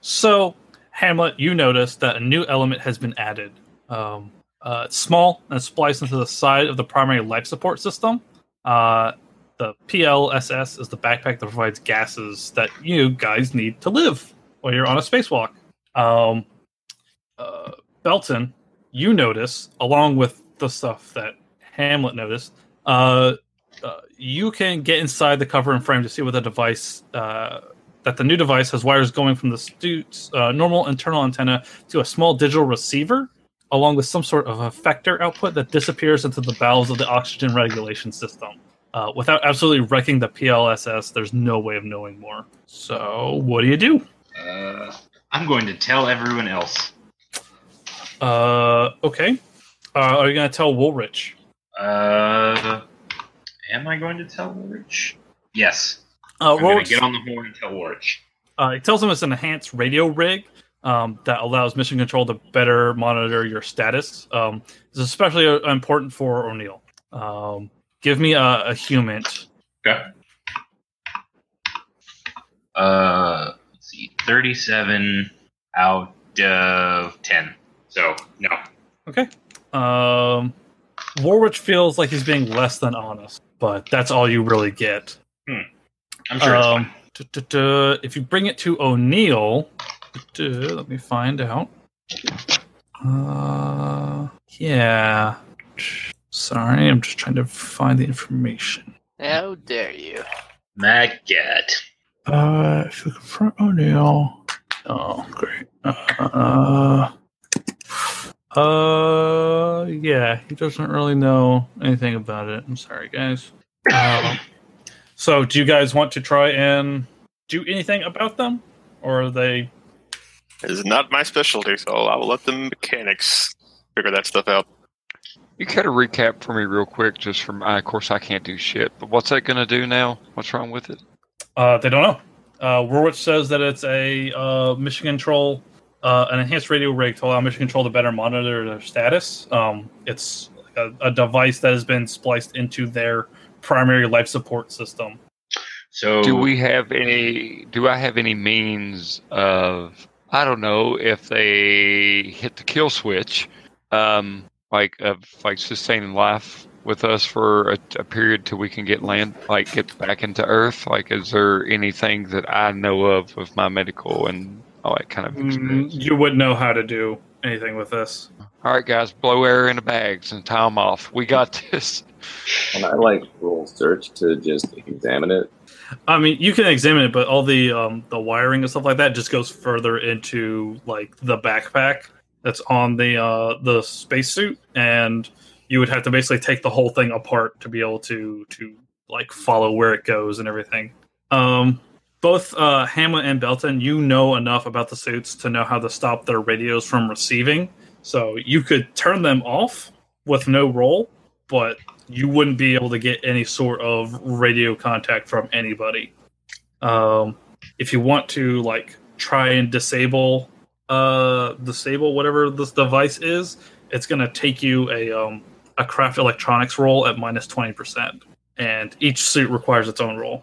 so Hamlet, you notice that a new element has been added. Um, uh, it's small and spliced into the side of the primary life support system. Uh, the PLSS is the backpack that provides gases that you guys need to live while you're on a spacewalk. Um, uh, Belton, you notice, along with the stuff that Hamlet noticed, uh, uh, you can get inside the cover and frame to see what the device uh, that the new device has wires going from the suit's uh, normal internal antenna to a small digital receiver along with some sort of effector output that disappears into the bowels of the oxygen regulation system. Uh, without absolutely wrecking the plss there's no way of knowing more. So what do you do? Uh, I'm going to tell everyone else. uh, okay. Uh, are you going to tell woolrich? Uh, am I going to tell Woolrich? Yes. uh, I'm going to get on the horn and tell Woolrich. Uh, it tells him it's an enhanced radio rig um, that allows mission control to better monitor your status. Um, it's especially uh, important for O'Neill. Um, give me a, a HUMINT. Okay. Uh, let's see, 37 out of 10. So, no. Okay. Um, Woolrich feels like he's being less than honest, but that's all you really get. Hmm. I'm sure it's fine. Um, duh, duh, duh, if you bring it to O'Neill, duh, duh, let me find out. Uh, yeah. Sorry, I'm just trying to find the information. How dare you? Maggot. Uh, if you confront O'Neill. Oh, great. Uh, uh, yeah, he doesn't really know anything about it. I'm sorry, guys. Um, so, do you guys want to try and do anything about them, or are they? It is not my specialty, so I will let the mechanics figure that stuff out. You kind of recap for me real quick, just from I. Of course, I can't do shit. But what's that going to do now? What's wrong with it? Uh, they don't know. Uh, Woolrich says that it's a uh, mission control, uh, an enhanced radio rig to allow mission control to better monitor their status. Um, it's a, a device that has been spliced into their primary life support system. So Do we have any? Do I have any means of? I don't know if they hit the kill switch, um, like of like sustaining life with us for a, a period till we can get land, like get back into Earth. Like, is there anything that I know of with my medical and all that kind of Mm, experience? you wouldn't know how to do anything with this. All right, guys, blow air into bags and tie them off. We got this. And I like roll search to just examine it. I mean, you can examine it, but all the um, the wiring and stuff like that just goes further into like the backpack that's on the uh, the spacesuit, and you would have to basically take the whole thing apart to be able to to like follow where it goes and everything. Um, both uh, Hamlet and Belton, you know enough about the suits to know how to stop their radios from receiving. So you could turn them off with no roll, but you wouldn't be able to get any sort of radio contact from anybody. Um, if you want to like try and disable uh disable whatever this device is, it's gonna take you a um a craft electronics roll at minus twenty percent. And each suit requires its own roll.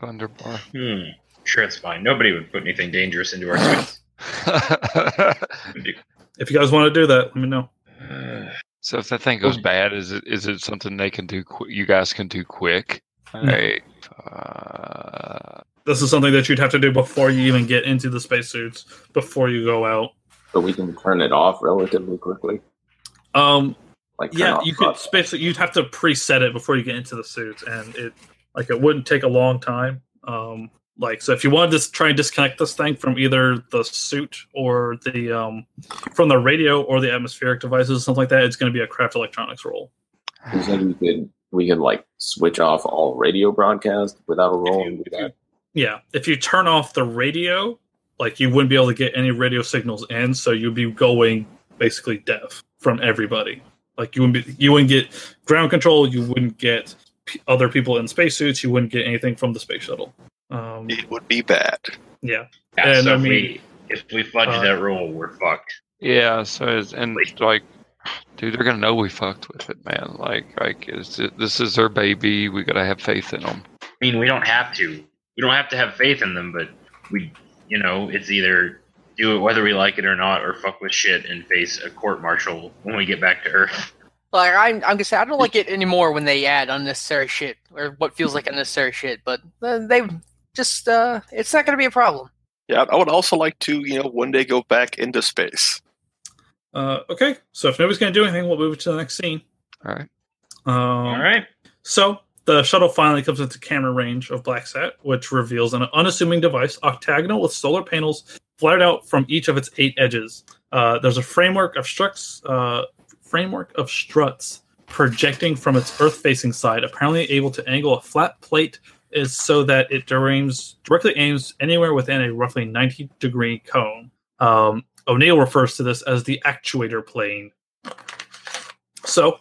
Thunderbar. Hmm. Sure, it's fine. Nobody would put anything dangerous into our suits. If you guys want to do that, let me know. Uh, so if that thing goes bad, is it is it something they can do? Qu- you guys can do quick. No. Right. Uh, This is something that you'd have to do before you even get into the spacesuits, before you go out. But we can turn it off relatively quickly. Um, Like yeah, you could basically you'd have to preset it before you get into the suits, and it like it wouldn't take a long time. Um, like so, if you wanted to try and disconnect this thing from either the suit or the um, from the radio or the atmospheric devices, or something like that, it's going to be a craft electronics roll. You said we could we could like switch off all radio broadcast without a roll and do that. Yeah, if you turn off the radio, like you wouldn't be able to get any radio signals in, so you'd be going basically deaf from everybody. Like you wouldn't be, you wouldn't get ground control, you wouldn't get p- other people in spacesuits, you wouldn't get anything from the space shuttle. Um, It would be bad. yeah, yeah, And, so I if mean, we if we fudge uh, that rule, we're fucked. yeah. So it's, and like, dude, they're gonna know we fucked with it, man. Like, like is it, this is their baby. We gotta have faith in them. I mean, we don't have to. We don't have to have faith in them, but we, you know, it's either do it whether we like it or not, or fuck with shit and face a court martial when we get back to Earth. Like I'm, I'm gonna say I don't like it anymore when they add unnecessary shit or what feels like unnecessary shit. But uh, they just, uh, it's not gonna be a problem. Yeah, I would also like to, you know, one day go back into space. uh, okay. So if nobody's going to do anything, we'll move to the next scene. All right. Um, All right. So the shuttle finally comes into camera range of BlackSat, which reveals an unassuming device, octagonal with solar panels flared out from each of its eight edges. Uh, there's a framework of struts, uh, framework of struts projecting from its Earth-facing side, apparently able to angle a flat plate is so that it aims, directly aims anywhere within a roughly 90 degree cone. Um, O'Neill refers to this as the actuator plane. So,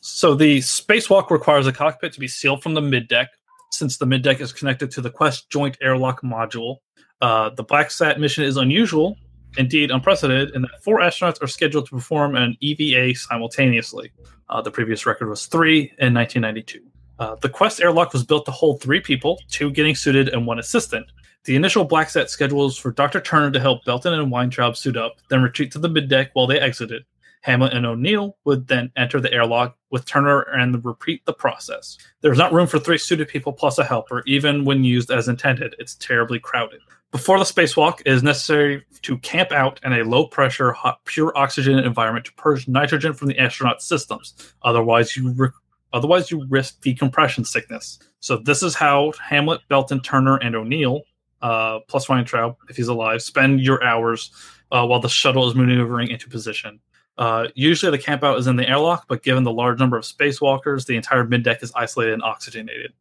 so the spacewalk requires a cockpit to be sealed from the middeck, since the middeck is connected to the Quest Joint Airlock Module. Uh, the BlackSat mission is unusual, indeed unprecedented, in that four astronauts are scheduled to perform an EVA simultaneously. Uh, the previous record was three in 1992. Uh, the Quest airlock was built to hold three people, two getting suited and one assistant. The initial BlackSat schedule was for Dr. Turner to help Belton and Weintraub suit up, then retreat to the middeck while they exited. Hamlet and O'Neill would then enter the airlock with Turner and repeat the process. There's not room for three suited people plus a helper, even when used as intended. It's terribly crowded. Before the spacewalk, it is necessary to camp out in a low pressure, hot, pure oxygen environment to purge nitrogen from the astronaut systems. Otherwise, you ri- otherwise you risk decompression sickness. So this is how Hamlet, Belton, Turner, and O'Neill, uh, plus Weintraub, if he's alive, spend your hours uh, while the shuttle is maneuvering into position. Uh, usually the campout is in the airlock, but given the large number of spacewalkers, the entire middeck is isolated and oxygenated.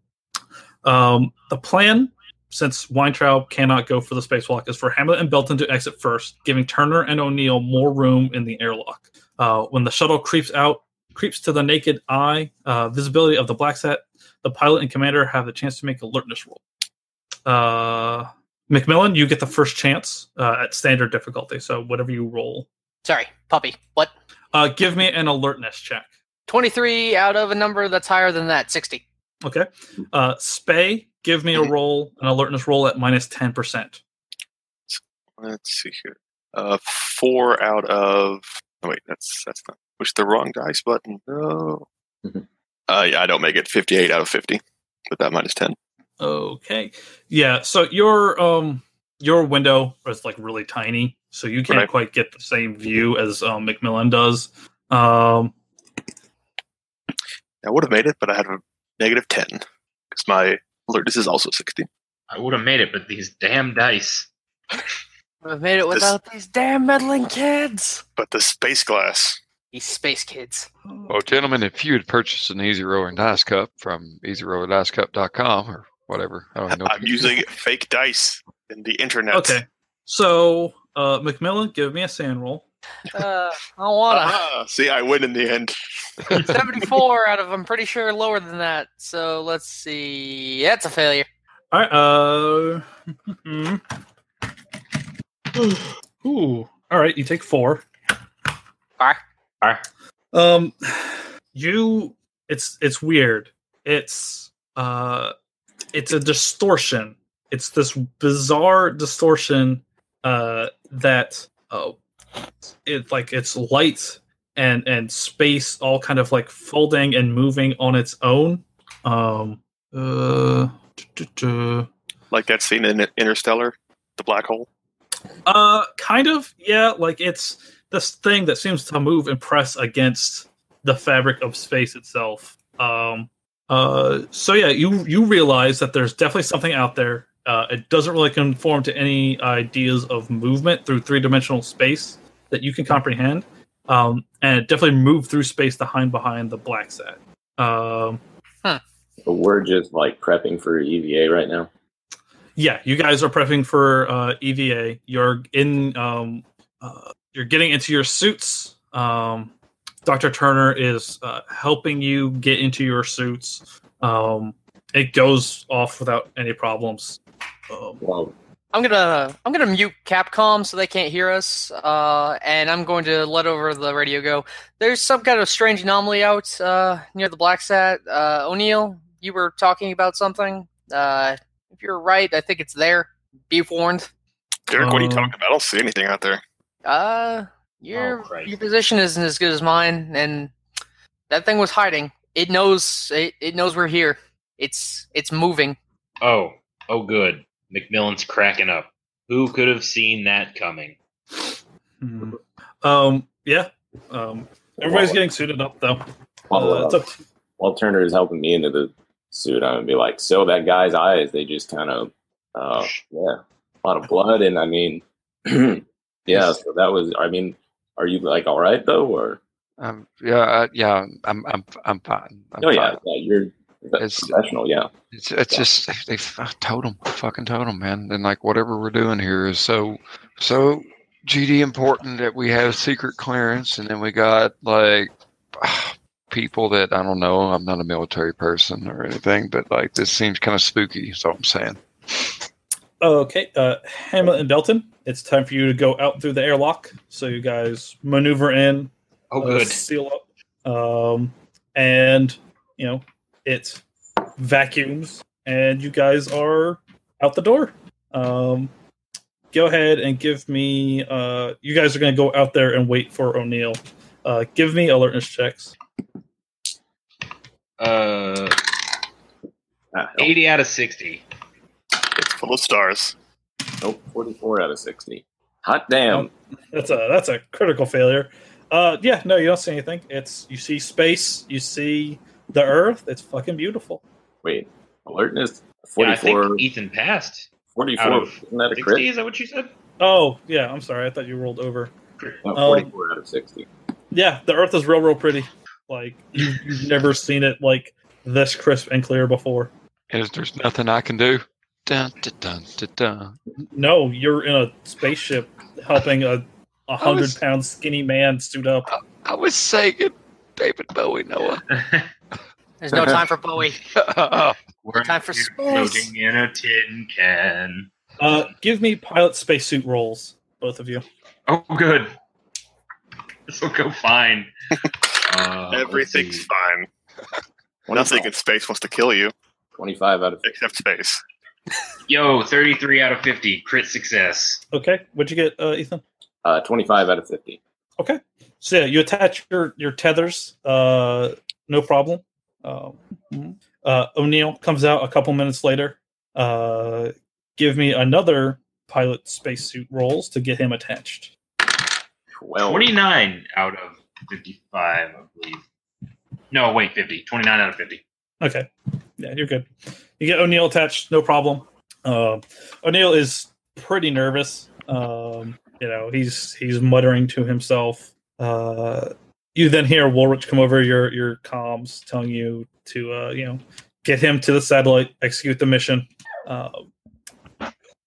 Um, the plan, since Weintraub cannot go for the spacewalk, is for Hamlet and Belton to exit first, giving Turner and O'Neill more room in the airlock. Uh, when the shuttle creeps out, creeps to the naked eye uh, visibility of the Black Sat, the pilot and commander have the chance to make alertness roll. Uh, McMillan, you get the first chance uh, at standard difficulty, so whatever you roll. Sorry, puppy. What? Uh, give me an alertness check. 23 out of a number that's higher than that, 60. Okay. Uh, Spay, give me a roll, an alertness roll at minus 10%. Let's see here. Uh, four out of. Oh wait, that's that's not. Push the wrong dice button. No. Mhm. Uh, yeah, I don't make it. Fifty-eight out of fifty, with that minus ten. Okay. Yeah, so your um your window is like really tiny, so you can't Right. quite get the same view as um, McMillan does. Um I would have made it, but I had a negative ten because my alertness is also sixty. I would have made it, but these damn dice. I've made it without these damn meddling kids. But the space glass. These space kids. Well, gentlemen, if you had purchased an Easy Roller Dice Cup from EasyRollerDiceCup.com or whatever, I don't even know. I'm using fake dice in the internet. okay. So uh McMillan, give me a SAN roll. Uh, I don't wanna. Ah, see, I win in the end. 74 out of, I'm pretty sure, lower than that. So let's see. That's a failure. All right. Uh. hmm. Ooh. All right. You take four. Alright. Um. You. It's it's weird. It's uh. It's a distortion. It's this bizarre distortion. Uh. That. Oh. It like it's light and and space all kind of like folding and moving on its own. Um. Uh. Like that scene in Interstellar, the black hole. Uh, kind of, yeah. Like it's this thing that seems to move and press against the fabric of space itself. Um, uh, so yeah, you you realize that there's definitely something out there. Uh, it doesn't really conform to any ideas of movement through three dimensional space that you can comprehend. Um, and it definitely moved through space to hide behind the Black Sat. Um, But we're just like prepping for EVA right now. yeah, you guys are prepping for uh, EVA. You're in. Um, uh, you're getting into your suits. Um, Doctor Turner is uh, helping you get into your suits. Um, it goes off without any problems. Um, Well, I'm gonna I'm gonna mute Capcom so they can't hear us, uh, and I'm going to let over the radio go. There's some kind of strange anomaly out uh, near the Black Sat. Uh, O'Neill, you were talking about something. Uh, if you're right, I think it's there. Be warned. Dirk, what are you Um, talking about? I don't see anything out there. Uh, your Oh, your position isn't as good as mine, and that thing was hiding. It knows it, it knows we're here. It's it's moving. Oh, oh, good. McMillan's cracking up. Who could have seen that coming? hmm. um, yeah. Um, everybody's getting suited up though. while, Uh, up to- while Turner is helping me into the suit, I'm gonna be like, so that guy's eyes, they just kind of, uh, yeah, a lot of blood, and I mean, yeah. So that was, I mean, are you like all right though, or Um, yeah, uh, yeah, I'm, I'm, I'm fine. I'm oh yeah, fine. yeah, you're It's- professional, yeah. It's, it's just they I told them, fucking told them, man. And like whatever we're doing here is so, so GD important that we have secret clearance, and then we got like people that I don't know. I'm not a military person or anything, but like this seems kind of spooky. Is all I'm saying. Okay, uh, Hamlet and Belton, it's time for you to go out through the airlock. So you guys maneuver in, Oh, uh, good. seal up, um, and you know it vacuums, and you guys are out the door. Um, go ahead and give me. Uh, you guys are going to go out there and wait for O'Neill. Uh, give me alertness checks. Uh, Ah, 80 out of 60. It's full of stars. Nope, 44 out of 60. Hot damn. That's a that's a critical failure. Uh, yeah, no, you don't see anything. It's you see space, you see the Earth. It's fucking beautiful. Wait, alertness? Yeah, I 44. think Ethan passed. 44. out of Isn't that a 60, crit? is that what you said? Oh yeah, I'm sorry. I thought you rolled over. No, Um, 44 out of 60. Yeah, the Earth is real, real pretty. Like you, you've never seen it like this crisp and clear before. Is there's nothing I can do? Dun, dun, dun, dun, dun. No, you're in a spaceship helping a a hundred was- pound skinny man suit up. I was saying it, David Bowie, Noah. There's no time for Bowie. We're Time for here space. floating in a tin can. Uh, give me pilot spacesuit rolls, both of you. Oh, good. This will go fine. Uh, let's Everything's see. fine. Nothing in space wants to kill you 25 out of 50. except space. Yo, 33 out of 50. Crit success. Okay, what'd you get, uh, Ethan? Uh, 25 out of 50. Okay, so yeah, you attach your your tethers, uh, no problem. Um, uh, O'Neill comes out a couple minutes later. Uh, give me another pilot spacesuit rolls to get him attached. 12. 29 out of 55, I believe. No, wait, 50. 29 out of 50. Okay, yeah, you're good. You get O'Neill attached, no problem. Uh, O'Neill is pretty nervous. Um, you know, he's he's muttering to himself. Uh, you then hear Woolrich come over your your comms, telling you to uh, you know get him to the satellite, execute the mission. Uh,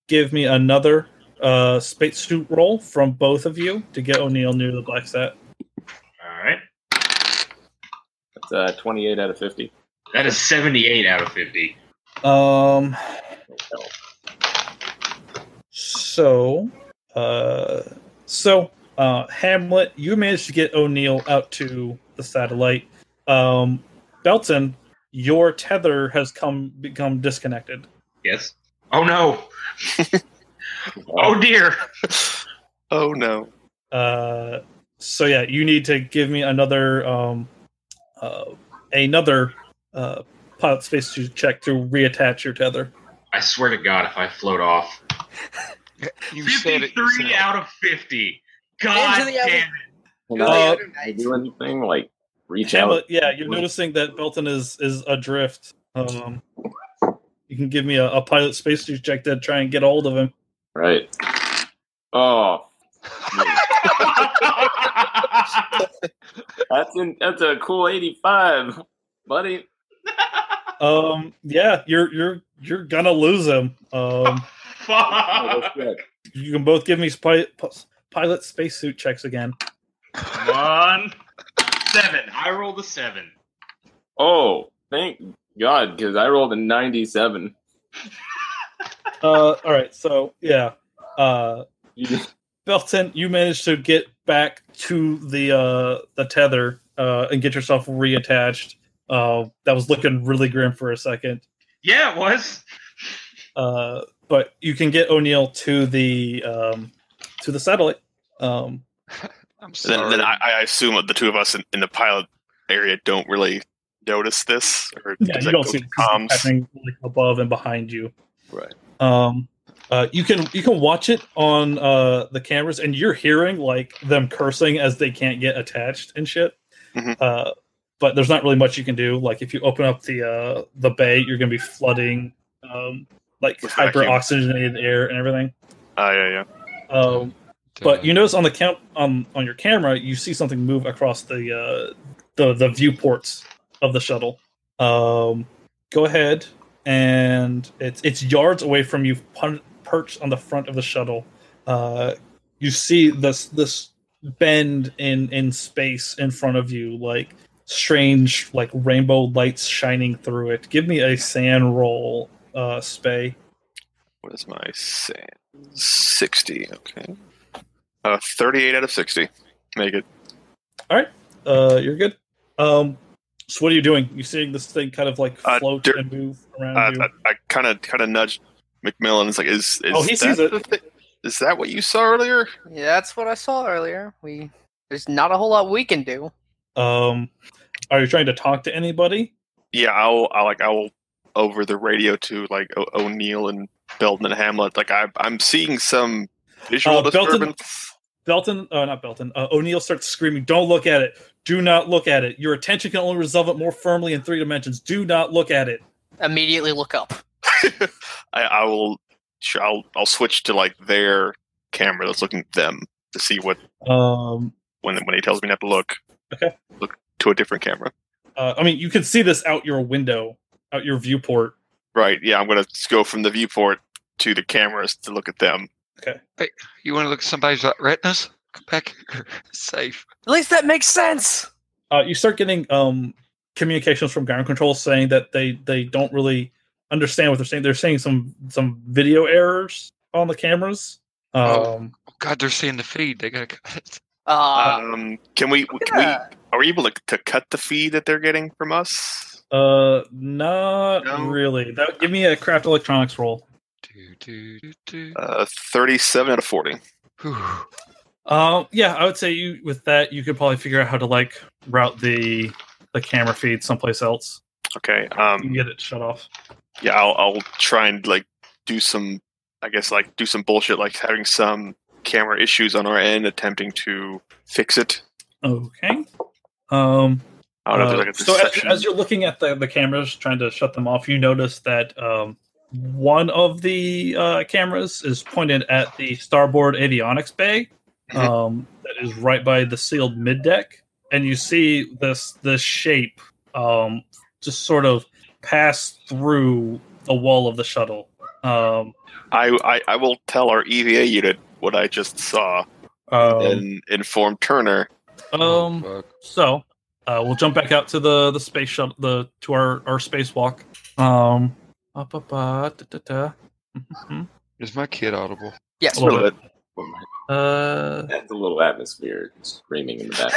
give me another uh, spacesuit roll from both of you to get O'Neill near the Black Sat. All right. That's uh, 28 out of 50. That is 78 out of 50. Um. So, uh, so uh, Hamlet, you managed to get O'Neill out to the satellite. Um, Belton, your tether has come become disconnected. Yes. Oh, no. Oh, dear. Oh no. Uh, so yeah, you need to give me another um, uh, another uh, pilot spacesuit check to reattach your tether. I swear to God, if I float off. You said it 53 out of 50. God Into the damn other- it. Can Uh, I do anything? Like, reach Hamlet, out? yeah, you're noticing that Belton is is adrift. Um, you can give me a, a pilot spacesuit check to try and get a hold of him. Right. Oh, that's in, that's a cool 85, buddy. Um, yeah, you're you're you're gonna lose him. Um, Oh, Fuck. you can both give me spy, pilot spacesuit checks again. One. Seven. I rolled a seven. Oh, thank God, because I rolled a 97. Uh, all right, so yeah, uh, You Belton, you managed to get back to the uh the tether uh and get yourself reattached. Uh, that was looking really grim for a second. Yeah, it was. Uh, but you can get O'Neill to the um to the satellite. Um, I'm Then, sorry. then I, I assume the two of us in, in the pilot area don't really notice this, or yeah, you don't see to comms? happening like above and behind you. Right. Um, uh, you can you can watch it on uh the cameras, and you're hearing like them cursing as they can't get attached and shit. Mhm. Uh, but there's not really much you can do. Like if you open up the uh the bay, you're gonna be flooding um like hyper oxygenated air and everything. Ah, yeah, yeah. Um, but you notice on the count on on your camera, you see something move across the uh, the the viewports of the shuttle. Um, go ahead, and it's it's yards away from you, pun- perched on the front of the shuttle. Uh, you see this this bend in in space in front of you, like strange like rainbow lights shining through it. Give me a SAN roll, uh, Spay. What is my SAN? 60, okay. Uh, 38 out of 60. Make it. All right. Uh, you're good. Um, so what are you doing? You seeing this thing kind of like Uh, float there- and move around Uh, you? I kind of kind of nudged McMillan. It's like, is, is Oh, he that sees it. the Is that what you saw earlier? Yeah, that's what I saw earlier. We There's not a whole lot we can do. Um, are you trying to talk to anybody? Yeah, I'll, I'll like I'll over the radio to like o- O'Neill and Belton and Hamlet. Like I, I'm seeing some visual Uh, disturbance. Belton, uh, not Belton. Uh, O'Neill starts screaming, "Don't look at it! Do not look at it! Your attention can only resolve it more firmly in three dimensions. Do not look at it." Immediately look up. I, I will. I'll I'll switch to like their camera that's looking at them to see what Um, when when he tells me not to look. Okay. Look to a different camera. uh, I mean, you can see this out your window, out your viewport. Right. Yeah. I'm gonna go from the viewport to the cameras to look at them. You want to look at somebody's uh, retinas? Come back here. Safe. At least that makes sense. Uh, you start getting um, communications from ground control saying that they they don't really understand what they're saying. They're saying some some video errors on the cameras. Um, Oh. Oh, God, they're seeing the feed. They got to Uh, Um. Can we? Can yeah. we? Are we able to, to cut the feed that they're getting from us? uh, not No. really. That give me a craft electronics roll. Do, do, do, do. Uh, thirty-seven out of forty. Whew. Um, yeah, I would say you with that you could probably figure out how to like route the the camera feed someplace else. Okay. You can Um. get it shut off. Yeah. I'll I'll try and like do some. I guess like do some bullshit like having some camera issues on our end, attempting to fix it. Okay. Um, I don't know Uh, if like a so as, as you're looking at the, the cameras, trying to shut them off, you notice that um, one of the uh, cameras is pointed at the starboard avionics bay Mhm. um, that is right by the sealed mid deck, and you see this this shape um, just sort of pass through the wall of the shuttle. Um, I, I I will tell our EVA unit what I just saw um, and inform Turner. um, Fuck. So uh, we'll jump back out to the the space shuttle, the to our our spacewalk. Um, up, up, uh, da, da, da. Mhm. Is my kid audible? yes. a little bit. Uh, That's a little atmosphere screaming in the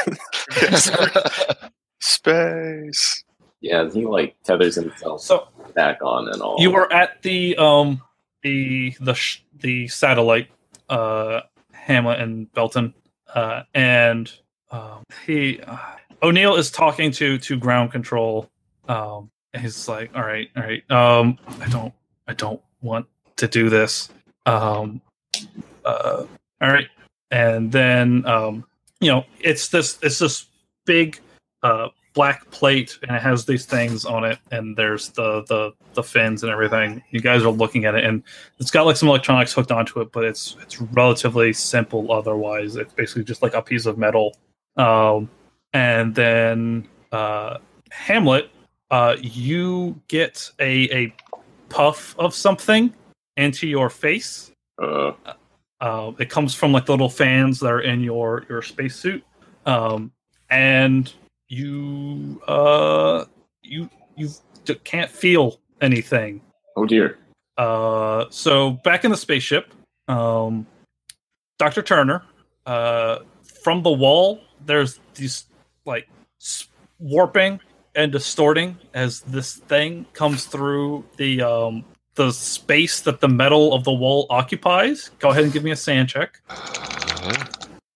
back. Space. yeah, he like tethers himself so back on and all. you were at the um the the sh- the satellite uh Hamlet and Belton uh and um he uh, O'Neill is talking to to ground control um and he's like all right all right um I don't I don't want to do this. Um uh all right. And then um you know it's this it's this big uh black plate and it has these things on it and there's the the the fins and everything. You guys are looking at it and it's got like some electronics hooked onto it but it's it's relatively simple otherwise. It's basically just like a piece of metal. Um and then uh hamlet uh you get a a puff of something into your face Uh, uh, it comes from like the little fans that are in your your spacesuit, um, and you uh, you you can't feel anything. oh dear. Uh, so back in the spaceship, um, Doctor Turner, uh, from the wall, there's these like warping and distorting as this thing comes through the um, the space that the metal of the wall occupies. Go ahead and give me a SAN check. Uh,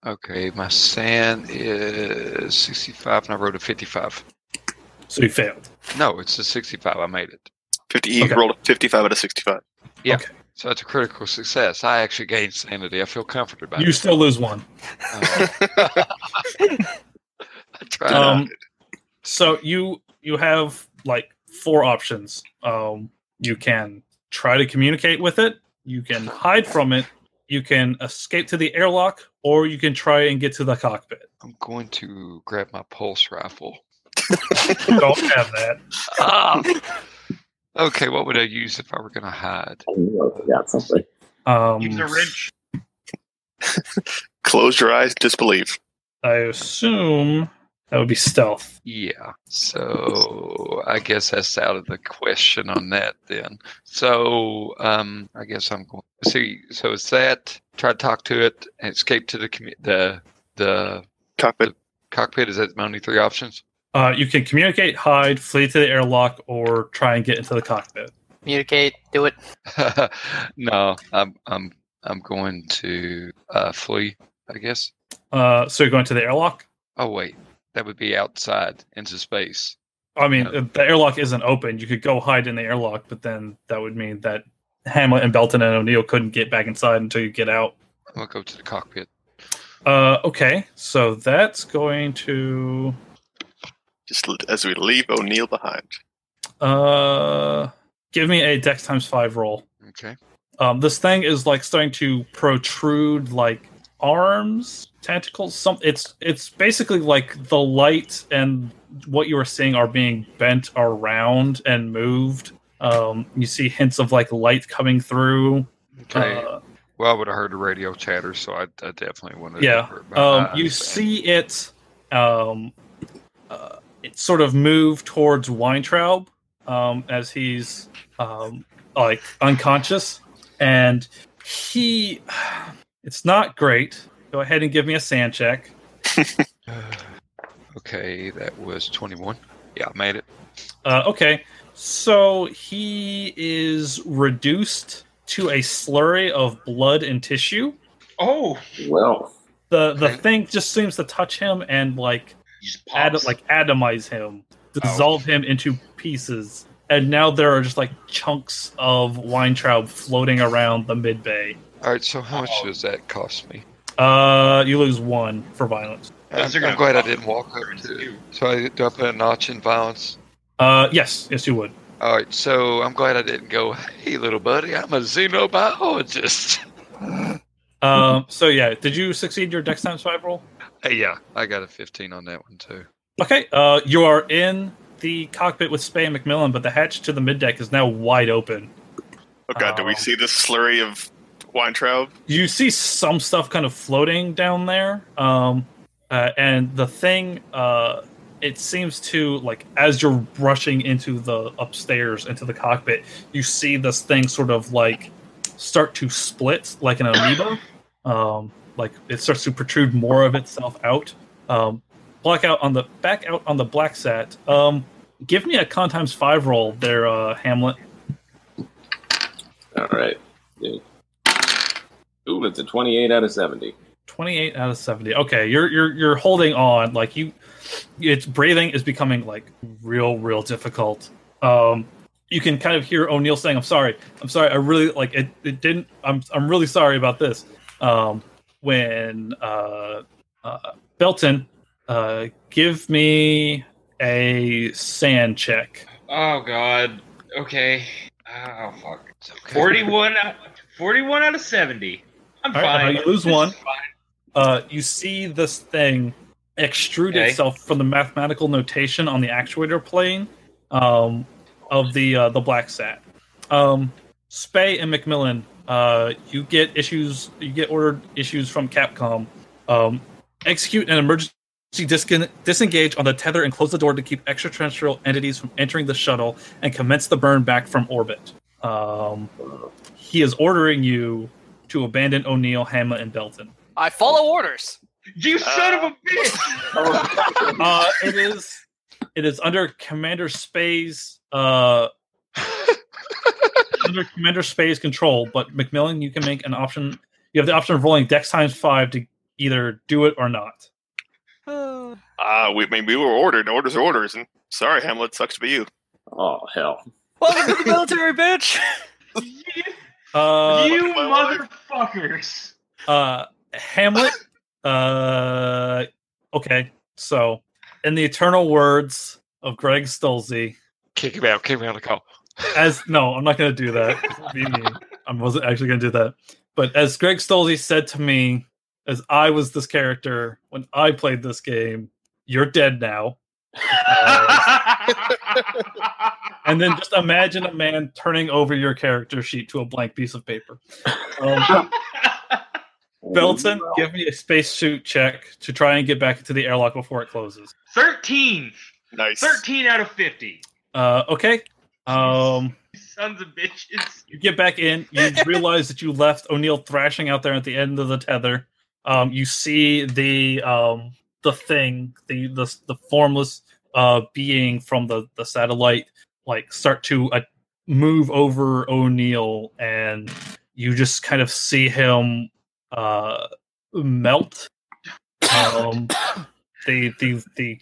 okay, my SAN is 65 and I wrote a 55. So you failed. No, it's a 65. I made it. Fifty. He Okay. rolled a fifty-five out of sixty-five. Yeah. So that's a critical success. I actually gained sanity. I feel comforted by You it. still lose one. Oh, I tried. Um, so you you have like four options. Um, you can try to communicate with it. You can hide from it. You can escape to the airlock, or you can try and get to the cockpit. I'm going to grab my pulse rifle. Don't have that. Ah! okay, what would I use if I were going to hide? I got something. Um, Use a wrench. Close your eyes, disbelieve. I assume that would be stealth. Yeah. So I guess that's out of the question on that then. So um, I guess I'm going. to See, so it's that. Try to talk to it and escape to the commu- the the Cockpit. cockpit. Is that my only three options? Uh, you can communicate, hide, flee to the airlock, or try and get into the cockpit. Communicate. Do it. no, I'm I'm I'm going to uh, flee. I guess. Uh, so you're going to the airlock. Oh wait, that would be outside into space. I mean, Yeah. the airlock isn't open. You could go hide in the airlock, but then that would mean that Hamlet and Belton and O'Neill couldn't get back inside until you get out. I'll go to the cockpit. Uh, okay, so that's going to Just as we leave O'Neill behind. uh give me a Dex times five roll. Okay. Um, this thing is like starting to protrude like arms, tentacles. Some it's it's basically like the light and what you are seeing are being bent around and moved. Um, you see hints of like light coming through. Okay. Uh, well, I would have heard the radio chatter, so I, I definitely wanted. to yeah. avert Um, you and- see it. Um, uh, it sort of move towards Weintraub um, as he's um, like unconscious, and he. It's not great. Go ahead and give me a SAN check. Okay, that was 21. Yeah, I made it. Uh, okay, so he is reduced to a slurry of blood and tissue. Oh, Well, The the Okay. thing just seems to touch him and like ad- like atomize him, dissolve him into pieces, and now there are just like chunks of Weintraub floating around the mid bay. All right, so how much Oh. does that cost me? Uh, you lose one for violence. I'm, I'm glad I didn't walk up turns to. too. So I do I put a notch in violence. Uh, yes, yes, you would. All right, so I'm glad I didn't go. Hey, little buddy, I'm a xenobiologist. Um, so yeah, did you succeed your Dex times five roll? Hey, yeah, I got a 15 on that one too. Okay, uh, you are in the cockpit with Spay and McMillan, but the hatch to the mid deck is now wide open. Oh god, do we Oh. see this slurry of Weintraub? you see some stuff kind of floating down there um uh, and the thing uh it seems to like as you're rushing into the upstairs into the cockpit you see this thing sort of like start to split like an amoeba um like it starts to protrude more of itself out um black out on the back out on the black sat um give me a con times five roll there uh hamlet all right. Yeah. Ooh, it's a 28 out of 70. 28 out of 70 okay you're you're you're holding on like you it's breathing is becoming like real real difficult um you can kind of hear o'neill saying i'm sorry i'm sorry i really like it, it didn't i'm i'm really sorry about this um when uh, uh belton uh give me a SAN check Oh god. Okay. Oh fuck. It's okay. 41 out, 41 out of 70. I'm All right, fine. uh, you lose This one. uh, you see this thing extrude Okay. itself from the mathematical notation on the actuator plane um, of the uh, the black sat. Um, Spay and McMillan, uh, you get issues. You get ordered issues from Capcom. Um, execute an emergency discon- disengage on the tether and close the door to keep extraterrestrial entities from entering the shuttle and commence the burn back from orbit. Um, he is ordering you to abandon O'Neill, Hamlet, and Belton. I follow orders. You son of a bitch! uh, it is it is under Commander Spay's uh under Commander Spay's control, but McMillan, you can make an option. You have the option of rolling Dex times five to either do it or not. Uh, Uh, we, I mean, we were ordered. Orders are orders. And sorry, Hamlet, sucks to be you. Oh, hell. welcome to the military, bitch. Uh, you motherfuckers! uh, Hamlet. Uh, okay, so in the eternal words of Greg Stolze, Kick him out. Kick him out of the call. as no, I'm not going to do that. I wasn't actually going to do that. But as Greg Stolze said to me, as I was this character when I played this game, you're dead now. And then just imagine a man turning over your character sheet to a blank piece of paper. Um, Belton, give me a spacesuit check to try and get back into the airlock before it closes. 13! Nice. 13 out of 50. Uh, okay. Um, You sons of bitches. you get back in. You realize that you left O'Neill thrashing out there at the end of the tether. Um, you see the um, the thing, the the, the formless uh, being from the the satellite, like start to uh, move over O'Neill, and you just kind of see him uh, melt Um, the, the the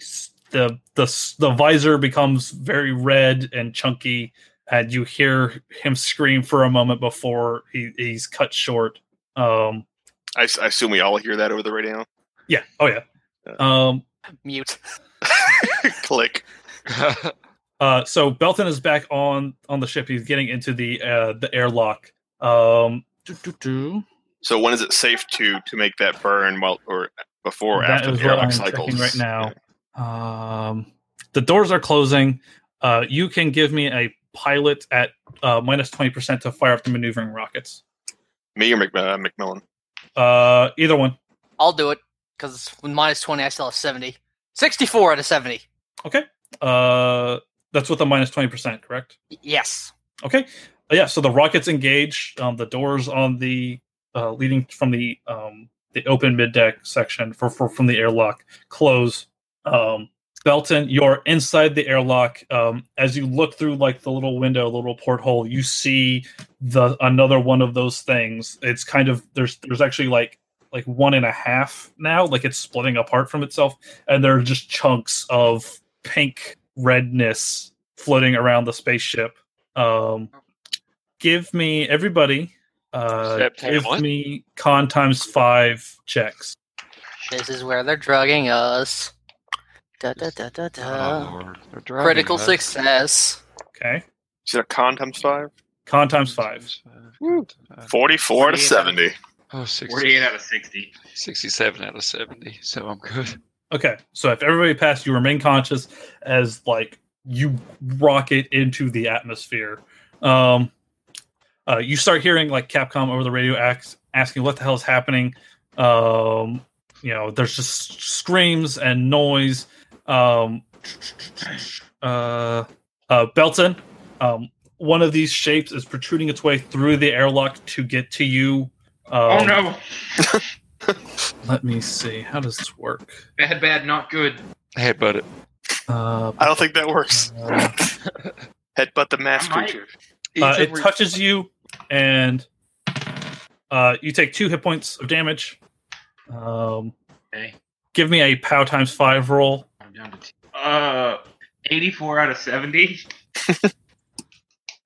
the the the visor becomes very red and chunky, and you hear him scream for a moment before he, he's cut short. Um, I, s- I assume we all hear that over the radio. yeah. Oh yeah. Um, Mute. Click. Uh, so Belton is back on on the ship. He's getting into the uh, the airlock. Um, doo, doo, doo. So when is it safe to to make that burn? Well, or before or after the airlock I'm cycles? right now. Um, the doors are closing. Uh, you can give me a pilot at uh, minus twenty percent to fire up the maneuvering rockets. Me or Mc, uh, McMillan? Uh, either one. I'll do it because with minus 20, I still have 70. 64 out of 70. Okay. Uh, that's with a minus twenty percent, correct? Yes. Okay. Uh, yeah. So the rockets engage. Um, the doors on the uh, leading from the um, the open mid deck section for, for from the airlock close. Um, Belton, you're inside the airlock. Um, as you look through like the little window, the little porthole, you see the another one of those things. It's kind of there's there's actually like like one and a half now, like it's splitting apart from itself, and there are just chunks of pink redness floating around the spaceship. Um, give me everybody. Uh, give one. me con times five checks. This is where they're drugging us. Da, da, da, da, Oh, da. Lord. They're dragging Critical us. success. Okay, Is it a con times five? con times five. Forty-four to 48 seventy. Oh, 60, 48 out of 60. 67 out of 70, so I'm good. Okay, so if everybody passed, you remain conscious as like you rocket into the atmosphere. Um, uh, you start hearing like Capcom over the radio asking what the hell is happening. Um, you know, there's just screams and noise. Um, uh, uh, Belton, um, one of these shapes is protruding its way through the airlock to get to you. Um, oh no! Let me see. How does this work? Bad, bad, not good. Headbutt it. Uh, I don't think that works. uh, Headbutt the mass creature. Uh, it touches you, and uh, you take two hit points of damage. Um, Okay, give me a POW times five roll. I'm down to two. Uh, 84 out of 70.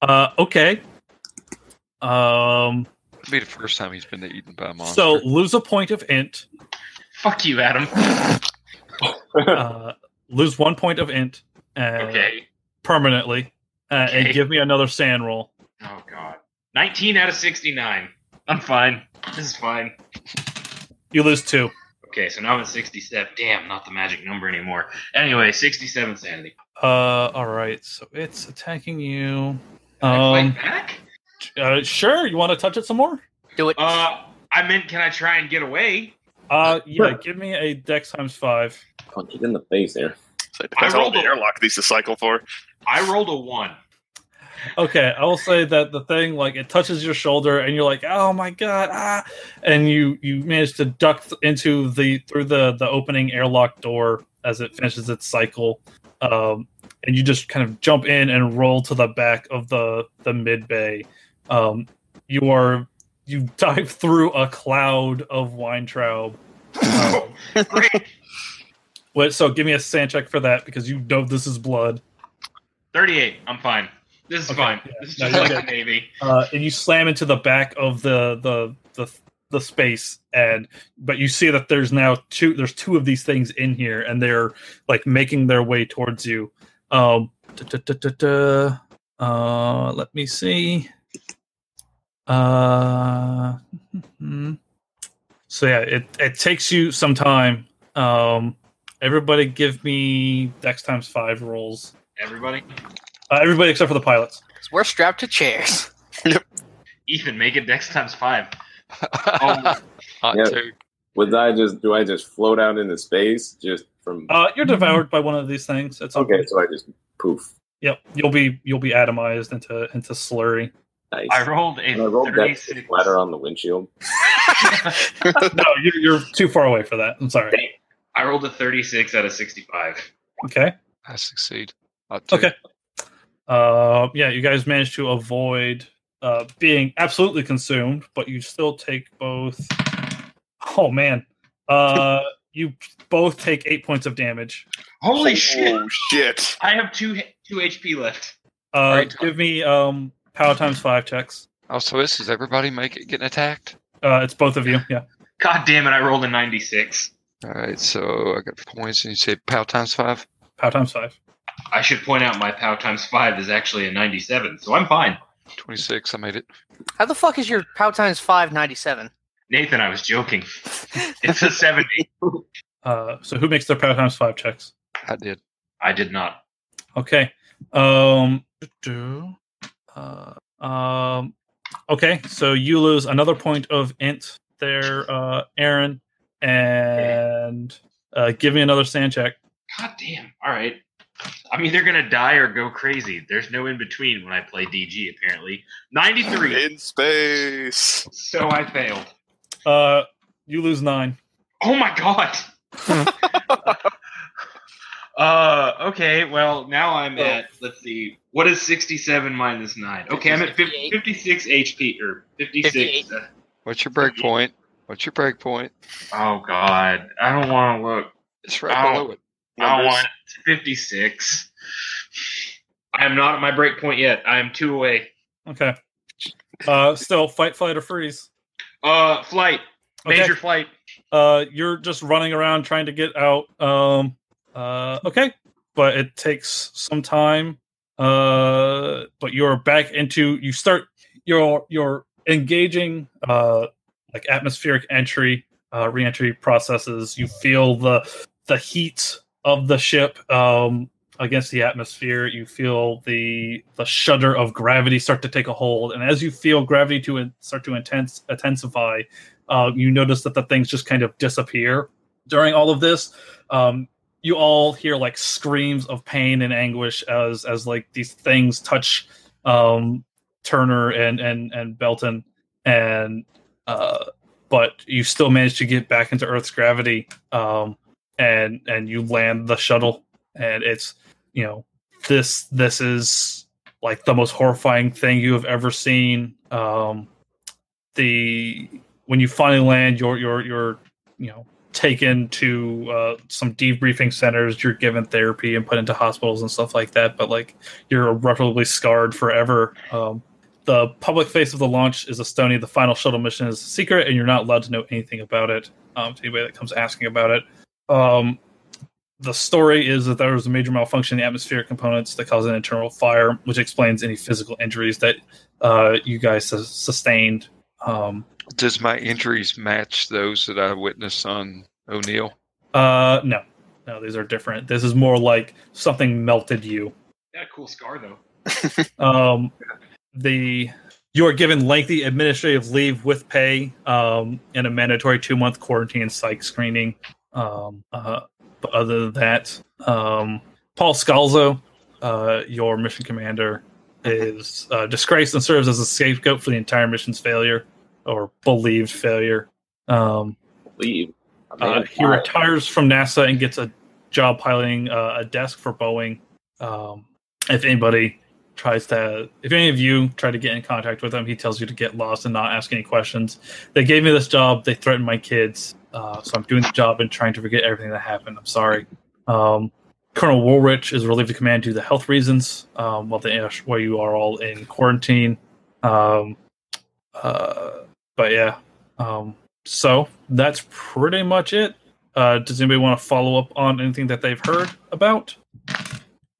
Uh, okay. Um, It'll be the first time he's been eaten by a monster. so lose a point of int. Fuck you, Adam. Uh, lose one point of int. Uh, Okay. Permanently, uh, and give me another SAN roll. Oh god. 19 out of 69. I'm fine. This is fine. You lose two. Okay, so now I'm at 67. Damn, not the magic number anymore. Anyway, 67 sanity. Uh, all right. So it's attacking you. Can I Um, fight back? Uh, sure. You want to touch it some more? Do it. Uh, I meant, can I try and get away? Uh, yeah. Sure. Give me a dex times five. Punch it in the face there. So it depends I how rolled the a- airlock needs to cycle for. I rolled a 1. Okay, I will say that the thing like it touches your shoulder and you're like, "Oh my god!" Ah, and you you manage to duck into the through the the opening airlock door as it finishes its cycle, um, and you just kind of jump in and roll to the back of the the mid bay. Um, you are you dive through a cloud of Weintraub. Um, Great. wait, so give me a SAN check for that because you know this is blood. 38. I'm fine. This is Okay, fine. yeah. This is just you're like good. the Navy. uh, and you slam into the back of the the the the space and but you see that there's now two there's two of these things in here and they're like making their way towards you um uh let me see uh so yeah it it takes you some time um everybody give me dex times five rolls Everybody? uh, everybody except for the pilots 'Cause we're strapped to chairs. Ethan, make it dex times 5. Oh, Yeah. too. Would I just do I just float out into space just from uh you're devoured by one of these things it's Okay, so I just poof. Yep, you'll be you'll be atomized into into slurry. Nice. I rolled a and I rolled that 36. splatter on the windshield. no, you're, you're too far away for that. I'm sorry. I rolled a 36 out of 65. Okay. I succeed. Okay. Uh, yeah, you guys managed to avoid uh, being absolutely consumed, but you still take both. Oh man, uh, you both take eight points of damage. Holy shit! Oh shit! I have two two HP left. Uh, Alright. give me um power times five checks. Also, this is everybody make it getting attacked. Uh, it's both of you. Yeah. God damn it! I rolled a ninety-six. All right, so I got points, and you say pow times five. Power times five. I should point out my POW times five is actually a ninety-seven, so I'm fine. Twenty-six. I made it. How the fuck is your POW times five ninety seven? Nathan, I was joking. it's a seventy. Uh, so who makes their power times five checks? I did. I did not. Okay. Um. do- Uh, um. Okay. So you lose another point of int there, uh, Aaron, and uh, give me another SAN check. God damn. All right. I'm either gonna die or go crazy. There's no in between when I play DG. Apparently, ninety-three. In space. So I failed. Uh, you lose nine. Oh my god. uh. Okay. Well, now I'm at. Let's see. What is sixty-seven minus nine? Okay, I'm at 50, 56 HP or fifty-six. Uh, What's your break point? What's your break point? oh god. I don't want to look. It's right Ow. below it. I want 56. I am not at my break point yet. I am two away. Okay. Uh, still fight, flight, or freeze. Uh, flight. Okay. Major flight. Uh, you're just running around trying to get out. Um, uh, okay, but it takes some time. Uh, but you're back into. You start. You're you're engaging. Uh, like atmospheric entry, uh, reentry processes. You feel the the heat of the ship um, against the atmosphere. You feel the the shudder of gravity start to take a hold, and as you feel gravity to in- start to intense intensify, uh, you notice that the things just kind of disappear. During all of this, um, you all hear like screams of pain and anguish as as like these things touch um, Turner and and and Belton, and uh, but you still manage to get back into Earth's gravity, um, and and you land the shuttle, and it's you know this this is like the most horrifying thing you have ever seen. Um, the when you finally land, you're you're you're you know taken to uh, some debriefing centers. You're given therapy and put into hospitals and stuff like that. But like you're irreparably scarred forever. Um, the public face of the launch is Estonia. The final shuttle mission is secret, and you're not allowed to know anything about it. Um, to anybody that comes asking about it. Um, the story is that there was a major malfunction in the atmospheric components that caused an internal fire, which explains any physical injuries that uh, you guys sustained. Um, Does my injuries match those that I witnessed on O'Neill? uh, no, no, these are different. This is more like something melted you. Got a cool scar though. Um, the you are given lengthy administrative leave with pay um, and a mandatory two month quarantine psych screening. Um, uh, but other than that, um, Paul Scalzo, uh, your mission commander, is uh, disgraced and serves as a scapegoat for the entire mission's failure or believed failure. Um. A uh, he retires from NASA and gets a job piloting uh, a desk for Boeing. Um, if anybody tries to, if any of you try to get in contact with him, he tells you to get lost and not ask any questions. They gave me this job. They threatened my kids, uh, so I'm doing the job and trying to forget everything that happened. I'm sorry. Um, Colonel Woolrich is relieved of command due to health reasons, um, while the while you are all in quarantine. Um, uh, but yeah, um, so that's pretty much it. Uh, does anybody want to follow up on anything that they've heard about?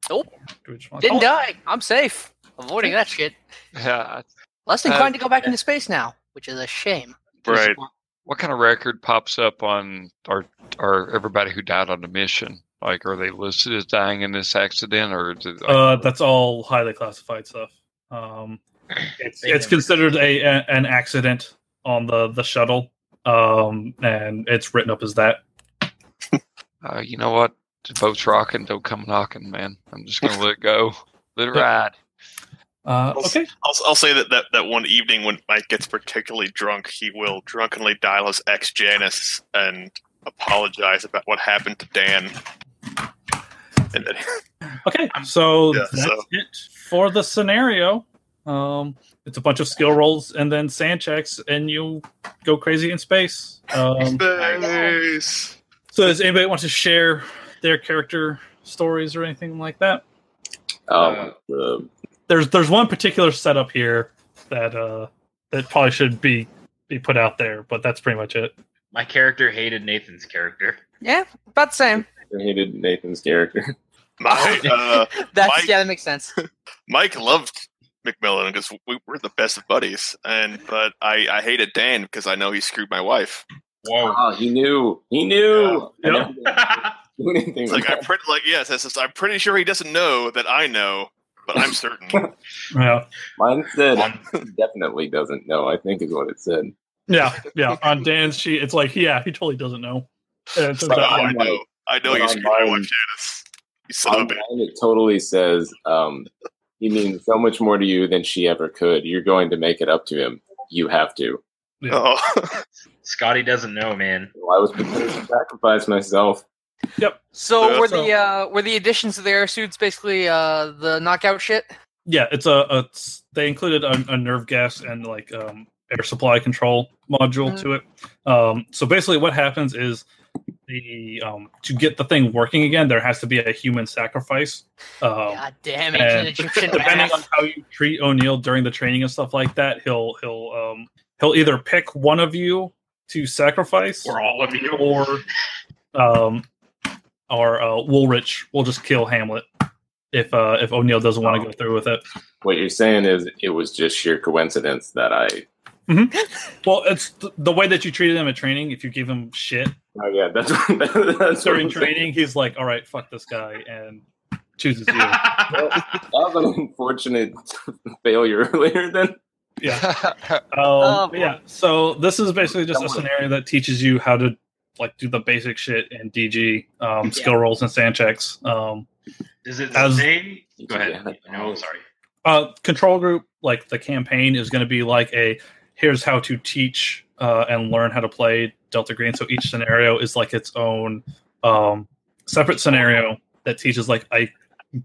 Nope. Do we just wanna Didn't call it? die. I'm safe. Avoiding that shit. Yeah. Less Uh, inclined to go back into space now, which is a shame. Right. What, what kind of record pops up on our our everybody who died on the mission? Like, are they listed as dying in this accident, or did, like, Uh, that's all highly classified stuff. Um, it's it's considered a, a an accident on the the shuttle, um, and it's written up as that. uh, you know what? The boat's rocking. Don't come knocking, man. I'm just gonna let it go. Let it ride. Uh, okay. I'll, I'll say that, that that one evening when Mike gets particularly drunk, he will drunkenly dial his ex Janice and apologize about what happened to Dan. And then, Okay, so Yeah, that's so- it for the scenario. Um, it's a bunch of skill rolls and then SAN checks, and you go crazy in space. Um, Space. So does anybody want to share their character stories or anything like that? Um, the, There's there's one particular setup here that uh that probably should be be put out there, but that's pretty much it. My character hated Nathan's character. Yeah, about the same. I hated Nathan's character. My uh, That's Mike- yeah, that makes sense. Mike loved McMillan because we were the best of buddies, and but I I hated Dan because I know he screwed my wife. Whoa. Oh, he knew. He knew. Yeah. I never did do anything It's with like I'm pretty like yes, it's just, I'm pretty sure he doesn't know that I know, but I'm certain. Yeah, Mine said On- definitely doesn't know. I think is what it said. yeah, yeah. On Dan's sheet, it's like, yeah, he totally doesn't know. And it turns oh, I know, I know But you screwed my mine- wife, Janice. You son of a bitch. it totally says um, he means so much more to you than she ever could. You're going to make it up to him. You have to. Oh. Scotty doesn't know, man. Well, I was prepared to sacrifice myself. Yep. So Yeah, were so- the uh, were the additions to the air suits basically uh, the knockout shit? Yeah, it's a, a it's- they included a, a nerve gas and like um, air supply control module Mhm. to it. Um, so basically, what happens is the um, to get the thing working again, there has to be a human sacrifice. Um, God damn it, and depending math. on how you treat O'Neill during the training and stuff like that, he'll he'll um, he'll either pick one of you to sacrifice, Or all of you. or um, or uh, Woolrich will just kill Hamlet if uh, if O'Neill doesn't want to go through with it. What you're saying is it was just sheer coincidence that I. Well, it's th- the way that you treated him at training. If you give him shit Oh yeah, that's what, that's during what training, he's like, "All right, fuck this guy," and chooses you. That was an unfortunate failure earlier. Then Yeah. Um, Oh, yeah. So this is basically just a Someone- scenario that teaches you how to like do the basic shit in DG, um, Yeah. skill rolls and SAN checks. Um, Does it As- say? Go ahead. Yeah. No, sorry. uh, control group, like the campaign, is going to be like a here's how to teach uh, and learn how to play Delta Green. So each scenario is like its own um, separate scenario that teaches like a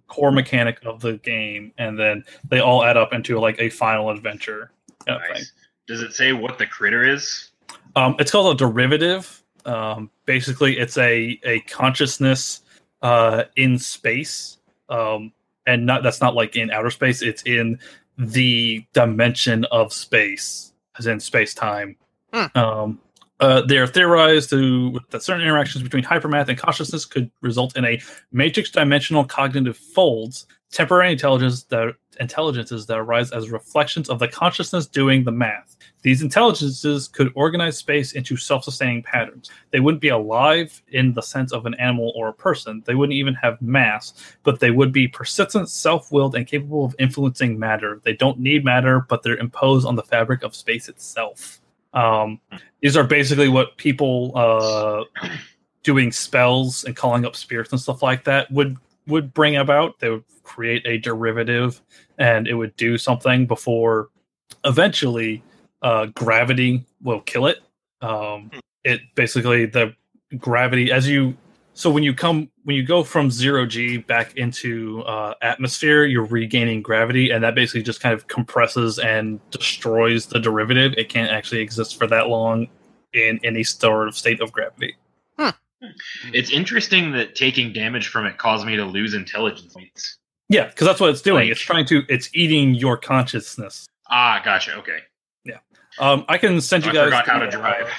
core mechanic of the game, and then they all add up into like a final adventure. Kind of. Nice. Does it say what the critter is? Um, it's called a derivative. Um, basically, it's a a consciousness uh, in space, um, and not that's not like in outer space. It's in the dimension of space, as in space time. Hmm. Um, uh, they are theorized to that certain interactions between hypermath and consciousness could result in a matrix dimensional cognitive folds, temporary intelligence that intelligences that arise as reflections of the consciousness doing the math. These intelligences could organize space into self sustaining patterns. They wouldn't be alive in the sense of an animal or a person. They wouldn't even have mass, but they would be persistent, self willed, and capable of influencing matter. They don't need matter, but they're imposed on the fabric of space itself. Um, these are basically what people uh, doing spells and calling up spirits and stuff like that would would bring about. They would create a derivative, and it would do something before eventually uh, gravity will kill it. Um, it basically the gravity as you so when you come when you go from zero g back into uh, atmosphere, you're regaining gravity, and that basically just kind of compresses and destroys the derivative. It can't actually exist for that long in any sort of state of gravity. It's interesting that taking damage from it caused me to lose intelligence points. Yeah, because that's what it's doing. Like- it's trying to it's eating your consciousness. Ah, gotcha. Okay. Um, I can send you I guys forgot how the, to drive.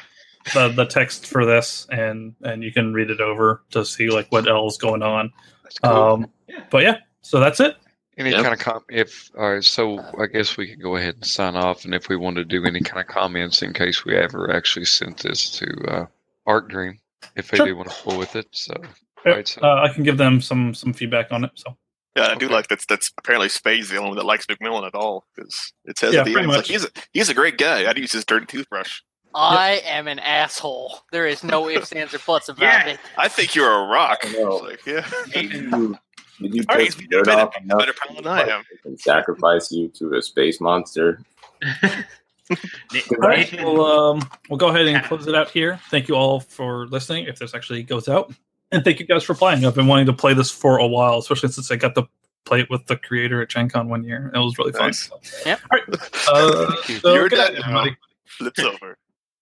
the the text for this, and and you can read it over to see like what else is going on. Cool. Um, but yeah, so that's it. any Yep. kind of com- if all right, so I guess we can go ahead and sign off, and if we want to do any kind of comments in case we ever actually sent this to uh, Arc Dream, if they Sure. do want to pull with it. So Yeah, Right, so- uh, I can give them some some feedback on it. So Yeah, I do Okay. like that's that's apparently Spade's the only one that likes McMillan at all because it says Yeah, at the end like he's a he's a great guy. I'd use his dirty toothbrush. I am an asshole. There is no ifs, ands, or buts about Yeah. it. I think you're a rock. I know. Like, yeah. did you, did you All right, piss dirt better- off enough better pal than I am. They can sacrifice you to a space monster? all right, Nathan, we'll um we'll go ahead and close it out here. Thank you all for listening. If this actually goes out, and thank you guys for playing. I've been wanting to play this for a while, especially since I got to play it with the creator at Gen Con one year. It was really fun. Nice. So, Yep. All right. Uh, so You're good night, dead Flips over.